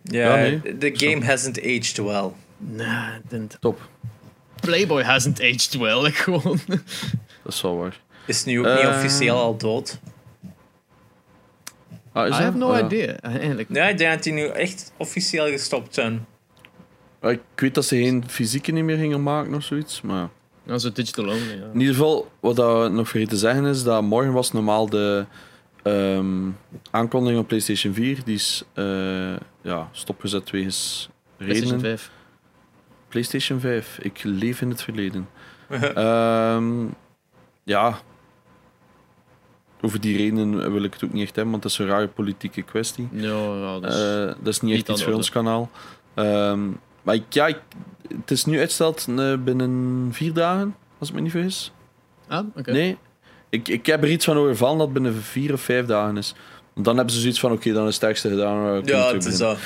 Ja, ja, nee. the game hasn't aged well. Nee. Top. Playboy hasn't aged well. (laughs) like, gewoon. Dat is wel waar. Is nu ook niet Eh. officieel al dood. Ah, is I have no ja. idea, eigenlijk. Ja, ik denk dat die nu echt officieel gestopt zijn. Ah, Ik weet dat ze geen fysieke niet meer gingen maken of zoiets. Maar Ja, zo digital only, ja. in ieder geval, wat dat we nog vergeten te zeggen is dat morgen was normaal de ehm, aankondiging op PlayStation 4. Die is eh, ja, stopgezet wegens PlayStation redenen. 5. PlayStation 5. Ik leef in het verleden. (laughs) Ehm, ja. Over die redenen wil ik het ook niet echt hebben, want dat is een rare politieke kwestie. Ja, ja, dus... Eh, dat is niet niet echt iets voor ons kanaal. Ehm, maar ik, ja, ik- het is nu uitgesteld eh, binnen vier dagen, als ik me niet vergis. ah, oké. Nee, ik, ik heb er iets van overvallen dat binnen vier of vijf dagen is. Want dan hebben ze zoiets van, oké, dan is het sterkste gedaan. eh, Ja, het is dat.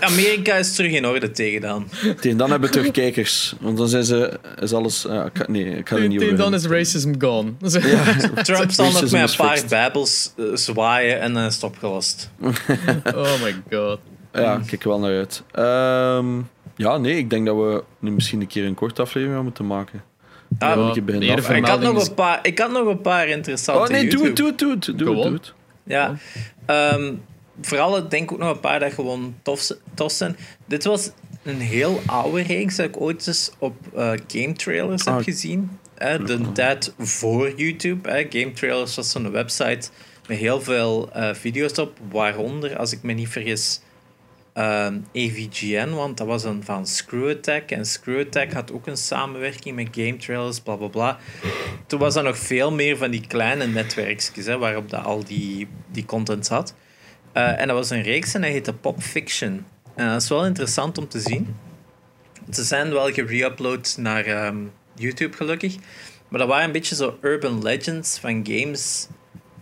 Amerika is terug in orde tegen dan. Tegen dan hebben we terug kijkers. Want dan zijn ze, is alles... ik ga- nee, ik ga er niet Tegen over dan is racism gone. (laughs) Trump zal nog met een paar fixed. babels eh, zwaaien en dan is het opgelost. (laughs) oh my god. Ja, ik kijk er wel naar uit. Ehm, ja, nee, ik denk dat we nu misschien een keer een korte aflevering gaan moeten maken. Ah, Ja, ik had, nog een paar, ik had nog een paar interessante Oh nee, doe het, YouTube- doe het, doe het. Doe het. Ja. Ehm, vooral, ik denk ook nog een paar dat gewoon tof, tof zijn. Dit was een heel oude reeks dat ik ooit eens op eh, game trailers heb Ah. gezien. Hè, de tijd voor YouTube. Hè. Game trailers was zo'n website met heel veel eh, video's op. Waaronder, als ik me niet vergis, ehm, AVGN, want dat was een van Screw Attack. En Screw Attack had ook een samenwerking met game trailers, bla bla bla. Toen was er nog veel meer van die kleine netwerkjes hè, waarop dat al die, die content zat. Eh, en dat was een reeks en dat heette Pop Fiction. En dat is wel interessant om te zien. Ze zijn wel gereupload naar ehm, YouTube gelukkig. Maar dat waren een beetje zo urban legends van games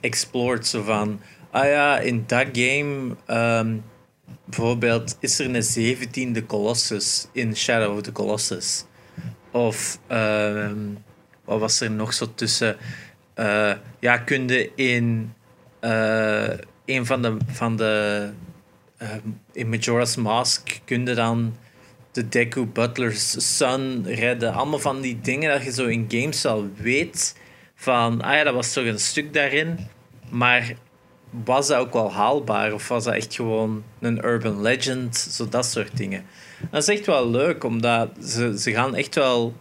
explored. Zo van, ah ja, in dat game ehm, bijvoorbeeld is er een zeventiende Colossus in Shadow of the Colossus. Of ehm, wat was er nog zo tussen? Eh, ja, kunde in eh, een van de, van de ehm, in Majora's Mask kunde dan de Deku Butler's son redden. Allemaal van die dingen dat je zo in games al weet van, ah ja, dat was toch een stuk daarin. Maar was dat ook wel haalbaar? Of was dat echt gewoon een urban legend? Zo dat soort dingen. Dat is echt wel leuk, omdat ze, ze gaan echt wel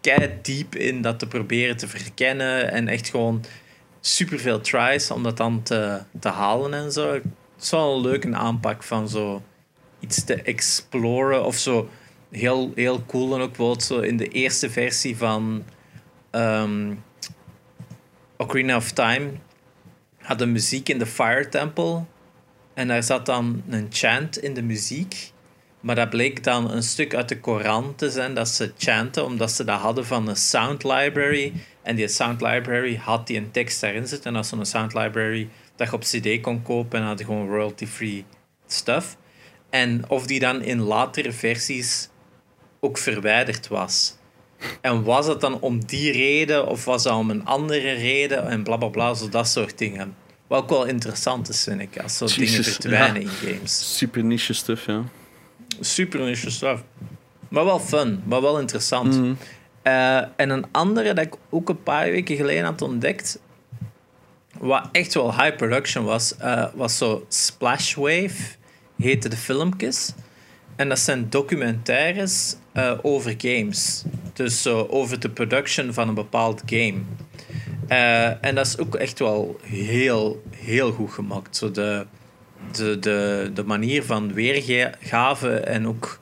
kei diep in dat te proberen te verkennen. En echt gewoon superveel tries om dat dan te, te halen en zo. Het is wel een leuke aanpak van zo iets te exploren of zo. Heel, heel cool en ook wel zo in de eerste versie van um, Ocarina of Time had de muziek in de Fire Temple en daar zat dan een chant in de muziek. Maar dat bleek dan een stuk uit de Koran te zijn dat ze chanten, omdat ze dat hadden van een sound library. En die sound library had die een tekst daarin zitten. En als zo'n sound library dat je op CD kon kopen en had gewoon royalty-free stuff. En of die dan in latere versies ook verwijderd was. En was het dan om die reden of was dat om een andere reden en bla bla bla, zo dat soort dingen. Wat ook wel interessant is, vind ik, als zo dingen verdwijnen in games. Super niche stuff, ja. Super niche stuff. Maar wel fun, maar wel interessant. Mhm. Uh, en een andere dat ik ook een paar weken geleden had ontdekt, wat echt wel high production was, uh, was zo Splash Wave, heette de filmpjes. En dat zijn documentaires uh, over games. Dus over de production van een bepaald game. en dat is ook echt wel heel, heel goed gemaakt. Zo de, de, de, de manier van weergave en ook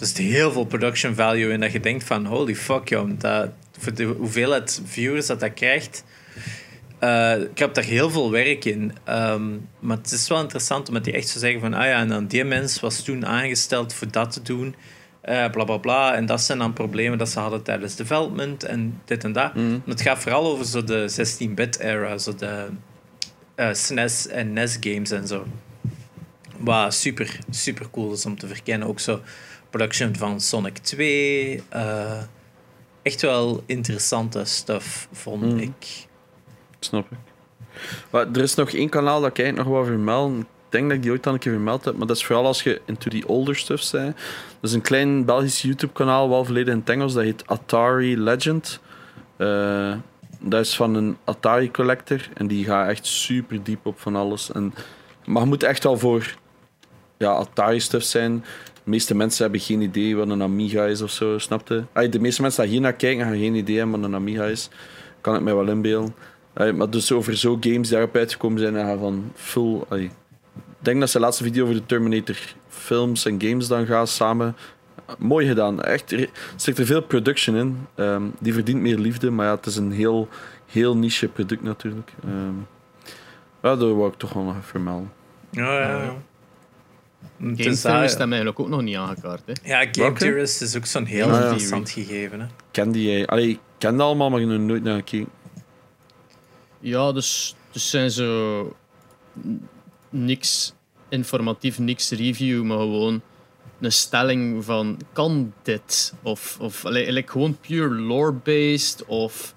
er heel veel production value in dat je denkt van holy fuck joh, dat, voor de hoeveelheid viewers dat dat krijgt. Uh, ik heb daar heel veel werk in. Um, maar het is wel interessant omdat die echt zo zeggen van ah ja, en dan die mens was toen aangesteld voor dat te doen. Uh, bla bla bla. En dat zijn dan problemen dat ze hadden tijdens development en dit en dat. Mm. Het gaat vooral over zo de 16-bit era, zo de uh, SNES en NES games en zo. Wat super, super cool is om te verkennen. Ook zo production van Sonic 2. Uh, echt wel interessante stuff, vond Mm. ik. Snap ik. Maar er is nog één kanaal dat ik eigenlijk nog wel vermeld. Denk dat ik die ooit al een keer vermeld heb, maar dat is vooral als je into die older stuff bent. Dat is een klein Belgisch YouTube-kanaal, wel volledig in het. Dat heet Atari Legend. Eh, dat is van een Atari collector en die gaat echt super diep op van alles. En, maar je moet echt wel voor ja, Atari-stuff zijn. De meeste mensen hebben geen idee wat een Amiga is of zo, snapte? De meeste mensen die hier naar kijken hebben geen idee wat een Amiga is. Kan ik mij wel inbeelden. Maar dus over zo games die daarop uitgekomen zijn, en gaan van full. Denk dat ze de laatste video over de Terminator films en games dan gaan samen. Mooi gedaan. Echt, er zit er veel production in. Ehm, die verdient meer liefde, maar ja, het is een heel, heel niche product natuurlijk. Ehm ja, dat wou ik toch wel nog even vermelden. Ja, ja, ja. Game is, hebben we eigenlijk ook nog niet aangekaart. Hè. ja, Game Welke? Is ook zo'n heel ja. interessant gegeven. Hè. Ken die jij? Allee, ik ken dat allemaal, maar ik heb nooit naar gekeken. Ja, dus, dus zijn zo n- niks informatief, niks review, maar gewoon een stelling van kan dit? Of, of like, gewoon pure lore-based of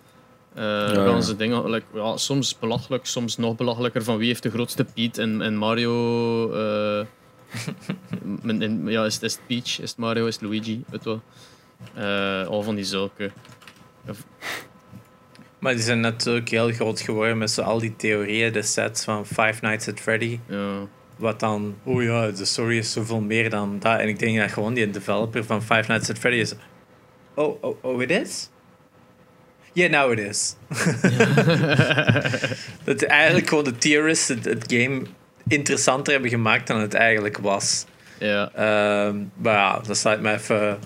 eh ja. ze dingen, like, ja, soms belachelijk, soms nog belachelijker van wie heeft de grootste Piet en, en Mario. eh, (laughs) en- en- ja, is, het- is het Peach, is het Mario, is het Luigi, weet wel. Eh, al van die zulke. Maar die zijn natuurlijk heel groot geworden met zo al die theorieën, de sets van Five Nights at Freddy. Ja. Wat dan, oh ja, de story is zoveel meer dan dat. En ik denk dat gewoon die developer van Five Nights at Freddy is. Oh, oh, oh, it is? Yeah, now it is. (laughs) dat eigenlijk gewoon de theorists het, het game interessanter hebben gemaakt dan het eigenlijk was. Ja. Ehm, maar ja, dat ik me even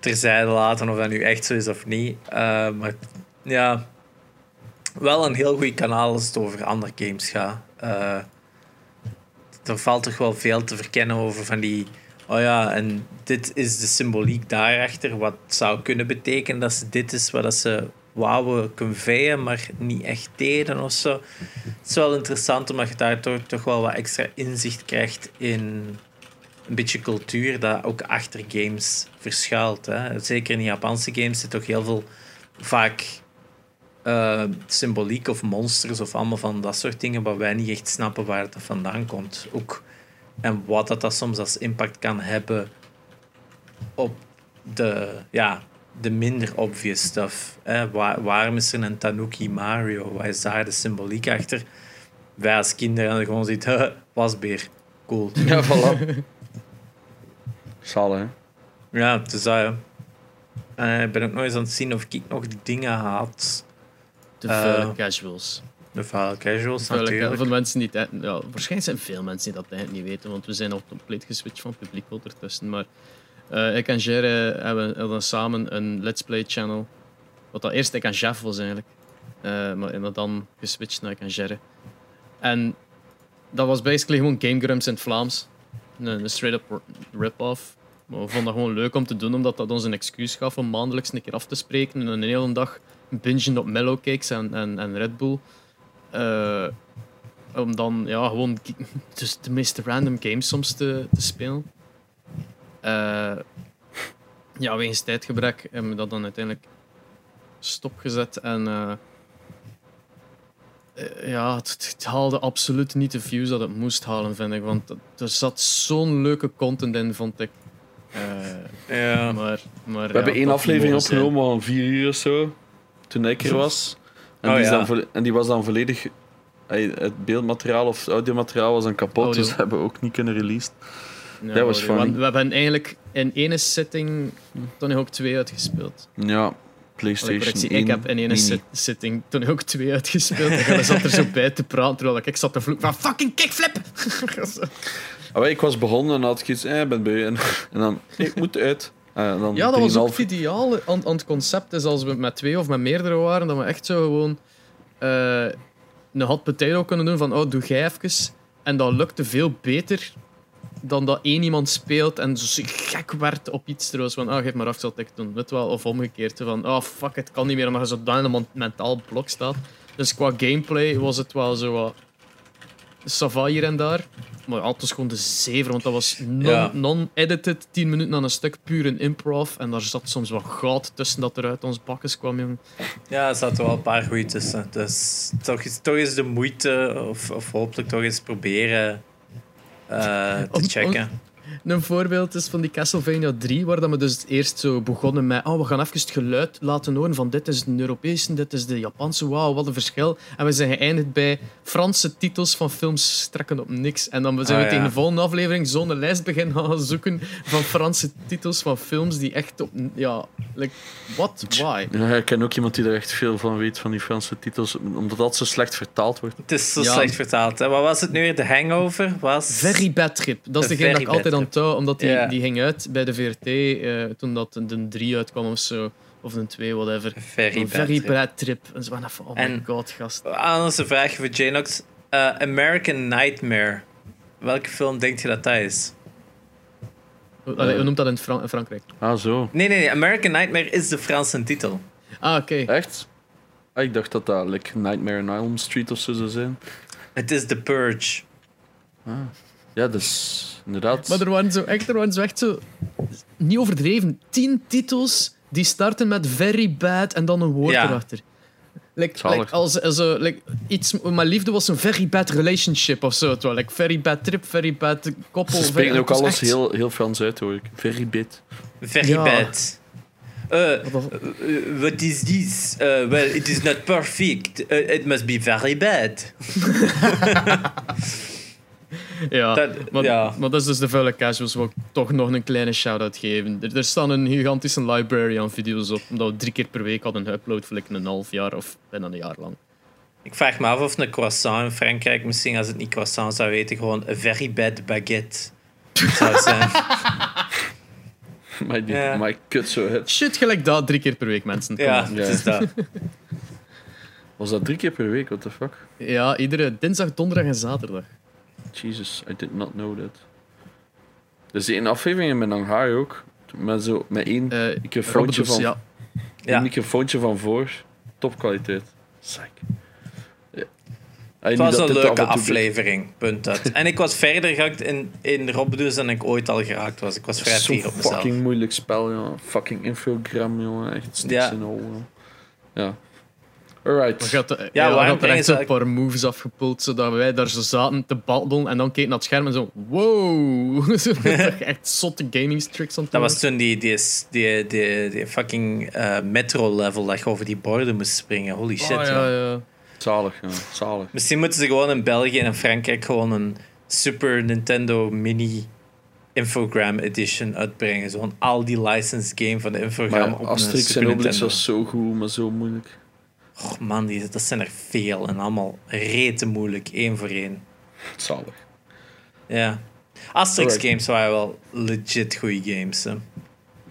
terzijde laten of dat nu echt zo is of niet. Ehm, maar ja, wel een heel goed kanaal als het over andere games gaat. Eh, er valt toch wel veel te verkennen over van die. Oh ja, en dit is de symboliek daarachter. Wat zou kunnen betekenen dat ze dit is wat dat ze wouden conveyen, maar niet echt deden of zo. Het is wel interessant omdat je daar toch, toch wel wat extra inzicht krijgt in een beetje cultuur dat ook achter games verschuilt. Hè. Zeker in Japanse games zit toch heel veel vaak eh, symboliek of monsters of allemaal van dat soort dingen, waar wij niet echt snappen waar het vandaan komt. Ook, en wat dat, dat soms als impact kan hebben op de, ja, de minder obvious stuff. Hè? Waar, waarom is er een Tanuki Mario? Waar is daar de symboliek achter? Wij als kinderen gewoon ziet, (laughs) wasbeer. Cool. (laughs) Ja, voilà. Zalig, hè? Ja, dat, ja. Eh, ik ben ook nog eens aan het zien of ik nog dingen had. De Eh, vuile casuals. De vuile casuals, ca- natuurlijk. Voor de mensen die het, ja, waarschijnlijk zijn veel mensen die dat eigenlijk niet weten, want we zijn al compleet geswitcht van publiek ondertussen. Maar eh, ik en Jerry hebben, hadden samen een Let's Play channel. Wat dat eerst ik en Jeff was eigenlijk. Eh, maar dat dan geswitcht naar ik en Jerry. En dat was basically gewoon Game Grumps in het Vlaams. Een, een straight-up rip-off. Maar we vonden dat gewoon leuk om te doen, omdat dat ons een excuus gaf om maandelijks een keer af te spreken en een hele dag bingen op mellowcakes en, en, en Red Bull. Eh, om dan ja, gewoon (laughs) dus de meest random games soms te, te spelen. Eh, ja, wegens tijdgebrek hebben we dat dan uiteindelijk stopgezet. En eh, ja, het, het haalde absoluut niet de views dat het moest halen, vind ik. Want er zat zo'n leuke content in, vond ik. Ja. maar, maar, We hebben één aflevering opgenomen van vier uur of zo. Toen ik er was. En, Oh, die, ja. dan en die was dan volledig. Het beeldmateriaal of audiomateriaal was dan kapot, Audio. dus dat hebben we ook niet kunnen released. Ja, Dat was funny. want We hebben eigenlijk in ene sitting Tony Hawk 2 uitgespeeld. Ja, Allee, PlayStation correctie, 1 ik heb in ene sit- sitting Tony Hawk 2 uitgespeeld. En zat er zo bij te praten terwijl ik zat te vloeken van fucking kickflip! (laughs) Ah, wel, ik was begonnen en had ik iets, eh, ik ben. En, en dan, ik moet uit. Dan ja, dat was ook 3,5 het ideaal aan, aan het concept. Is als we met twee of met meerdere waren, dat we echt zo gewoon eh, een hot potato kunnen doen van oh, doe jij even. En dat lukte veel beter dan dat één iemand speelt en zo gek werd op iets trouwens. Van, ah, geef maar af, zal ik doen. Weet wel, of omgekeerd. Van, oh, fuck, het kan niet meer, omdat je zo dan in een mon- mentaal blok staat. Dus qua gameplay was het wel zo wat... Sava hier en daar. Maar het was gewoon de zever, want dat was non- non-edited, 10 minuten aan een stuk, puur een improv. En daar zat soms wat goud tussen dat er uit ons bakkes kwam, jong. Ja, er zaten wel een paar goeie tussen. Dus toch is, toch is de moeite, of, of hopelijk toch eens proberen eh, te Om- om- checken. Een voorbeeld is van die Castlevania 3, waar dat we dus eerst zo begonnen met oh, we gaan even het geluid laten horen van dit is de Europese, dit is de Japanse, wauw, wat een verschil. En we zijn geëindigd bij Franse titels van films strekken op niks. En dan zijn we Ah, ja. tegen de volgende aflevering zo'n lijst beginnen (laughs) gaan zoeken van Franse titels van films die echt op... Ja, like, what? Why? Ja, ik ken ook iemand die er echt veel van weet, van die Franse titels, omdat dat zo slecht vertaald wordt. Het is zo Ja. slecht vertaald. Hè. Wat was het nu weer? De Hangover was... Very Bad Trip. Dat is degene dat ik altijd aan. Touw, omdat die, die ging uit bij de VRT eh, toen dat de 3 uitkwam of zo. Of een 2, whatever. Very Een bad. very trip. bad trip. En zo van, oh my En- god, gast. Anders een vraagje voor Janox. Eh, American Nightmare. Welke film denk je dat dat is? Allee, hoe noemt dat in, Fran- in Frankrijk? Ah, zo. Nee, nee, nee. American Nightmare is de Franse titel. Ah, oké. Echt? Ah, ik dacht dat dat like, Nightmare on Elm Street of zo zou zijn. Het is The Purge. Ja, dus inderdaad. Maar er waren zo echt, er waren zo echt zo... Niet overdreven. Tien titels die starten met very bad en dan een woord Ja. erachter. Like, als, als, eh, like, iets, mijn liefde was een very bad relationship of zo. Terwijl, like, very bad trip, very bad koppel. Ze spreken very- ook alles echt- heel, heel Frans uit, hoor ik. Very bit. Very Ja. bad. Uh, Wat- uh, what is this? Uh, well, it is not perfect. Uh, it must be very bad. (laughs) (laughs) Ja, Dat- maar, ja. maar dat is dus de vuile casuals. Wil ik toch nog een kleine shout-out geven. Er, er staan een gigantische library aan video's op. Omdat we drie keer per week hadden geüpload voor like een half jaar of bijna een jaar lang. Ik vraag me af of een croissant in Frankrijk, misschien als het niet croissant zou weten, gewoon een very bad baguette zou zijn. (laughs) (laughs) Maar, die, Ja. maar ik kut zo uit. Shit, gelijk dat drie keer per week, mensen. Ja, het is dat. Was dat drie keer per week? What the fuck? ja, iedere dinsdag, donderdag en zaterdag. Jesus, I did not know that. Dus die ene aflevering met haar ook. Met, zo, met één Eh microfoontje van, ja. Ja. een microfoontje van voor. Topkwaliteit. Psych. Ah, Het was een leuke aflevering, punt dat. (laughs) En ik was verder geraakt in, in Robbedoes dan ik ooit al geraakt was. Ik was vrij fier op mezelf. fucking moeilijk spel, jongen. Fucking infogram, jongen. Echt niks Ja. in jongen. Ja. Alright. We hadden, Ja, ja, we hadden echt een paar moves afgepult, zodat wij daar zo zaten te babbelen en dan keken naar het scherm en zo, wow. (laughs) Zo, echt zotte gaming tricks aan het Dat was toen die, die, die, die, die fucking eh, metro-level dat je over die borden moest springen. Holy shit. Ah, ja. ja, ja. Zalig, ja. Zalig. Misschien moeten ze gewoon in België en in Frankrijk gewoon een Super Nintendo Mini Infogram Edition uitbrengen. Zo'n al die licensed game van de Infogram Maar op Asterix een en Obelix was zo goed, maar zo moeilijk. Och man, die, dat zijn er veel en allemaal rete moeilijk, één voor één. Zalig. Ja. Asterix Alright. games waren wel legit goede games. Hè.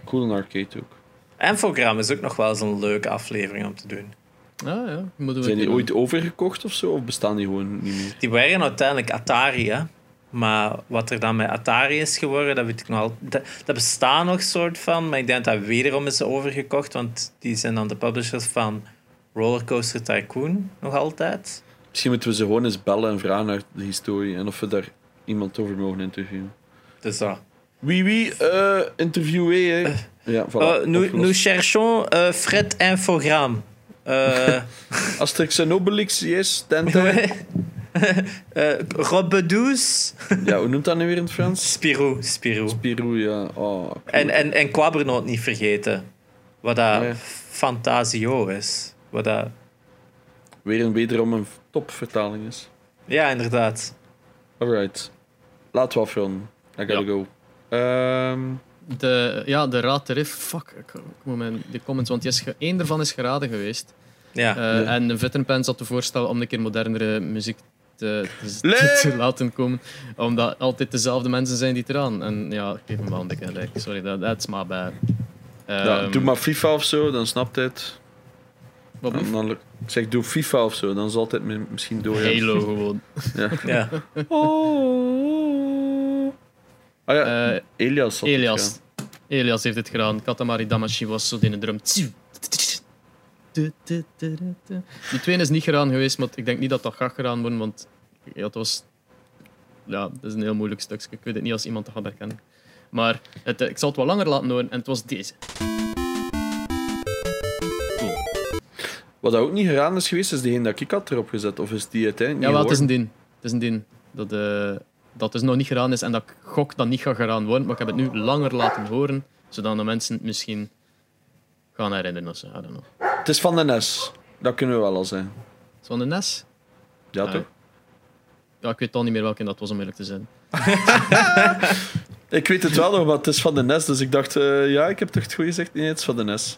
Cool in arcade ook. Infogram is ook nog wel eens een leuke aflevering om te doen. Ah, ja. Moeten we Zijn die doen. ooit overgekocht of zo? Of bestaan die gewoon niet meer? Die waren uiteindelijk Atari, hè. Maar wat er dan met Atari is geworden, dat weet ik nog al. Dat, dat bestaat nog soort van, maar ik denk dat wederom is overgekocht, want die zijn dan de publishers van Rollercoaster Tycoon nog altijd. Misschien moeten we ze gewoon eens bellen en vragen naar de historie en of we daar iemand over mogen interviewen. Dus dat. Wie wie, eh interviewé, hè? Ja, voilà. Uh, nous, cherchons euh, Fred Infogram. (laughs) Asterix en Obelix, yes, Tintin. (laughs) euh, Robbe Douce. ja, hoe noemt dat nu weer in het Frans? Spirou, Spirou. Spirou, ja. Oh, cool. En, en, en Quabernoot niet vergeten. Wat dat. Fantasio is. Wat dat... Weer een wederom een topvertaling is. Ja, inderdaad. Alright. Laten we afronden. I gotta Ja. go. Ehm, De, ja, de raad de riff. Fuck, ik, moet mijn de comments, want die is ge- één daarvan is geraden geweest. Ja. Eh, Ja. En de Vettenpen zat te voorstellen om een keer modernere muziek te, te, Leuk! (laughs) te laten komen. Omdat altijd dezelfde mensen zijn die het eraan. En ja, ik geef hem wel een dikke gelijk. Sorry, that, that's my bad. ja, Ehm, doe maar FIFA of zo, dan snapt hij het. Wat Dan, zeg, doe FIFA of zo, dan zal het het mi- misschien door. Halo (laughs) gewoon. Ja. ja. Oh. Ah ja, Eh, Elias. had het Elias. Elias heeft het gedaan. Katamari Damacy was zo in de drum. Die tweede is niet gedaan geweest, maar ik denk niet dat dat gaat gedaan worden, want ja, het was... Ja, dat is een heel moeilijk stukje. Ik weet het niet als iemand dat gaat herkennen. Maar het, eh, ik zal het wat langer laten horen en het was deze. Wat dat ook niet gedaan is geweest, is degene dat ik had erop gezet. Of is die uiteindelijk Ja, wel, het is een ding. Het is een ding. Dat, eh, dat dus nog niet gedaan is en dat ik gok dat niet gaat gedaan worden, maar ik heb het nu langer laten horen, zodat de mensen het misschien gaan herinneren of zo. I don't know. Het is van de NES. Dat kunnen we wel al zijn. Is het van de NES? Ja, Ah, toch? Ja, ik weet al niet meer welke dat was, om eerlijk te zijn. (laughs) Ik weet het wel nog, maar het is van de NES. Dus ik dacht, eh, ja, ik heb toch het goed gezegd? Nee, het is van de NES.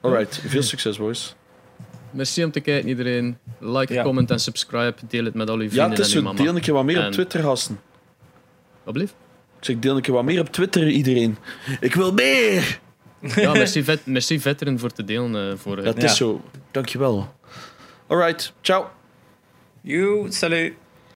Alright, veel succes, boys. Merci om te kijken, iedereen. Like, Ja. comment en subscribe. Deel het met al uw Ja, vrienden het is zo. Deel een keer wat meer op Twitter, gasten. Wat? Ik zeg, deel een keer wat meer op Twitter, iedereen. Ik wil meer! Ja, merci, vet, merci veteran voor te delen. eh, voor, Ja, het Ja. is zo. Dankjewel. Alright, ciao. You, salut.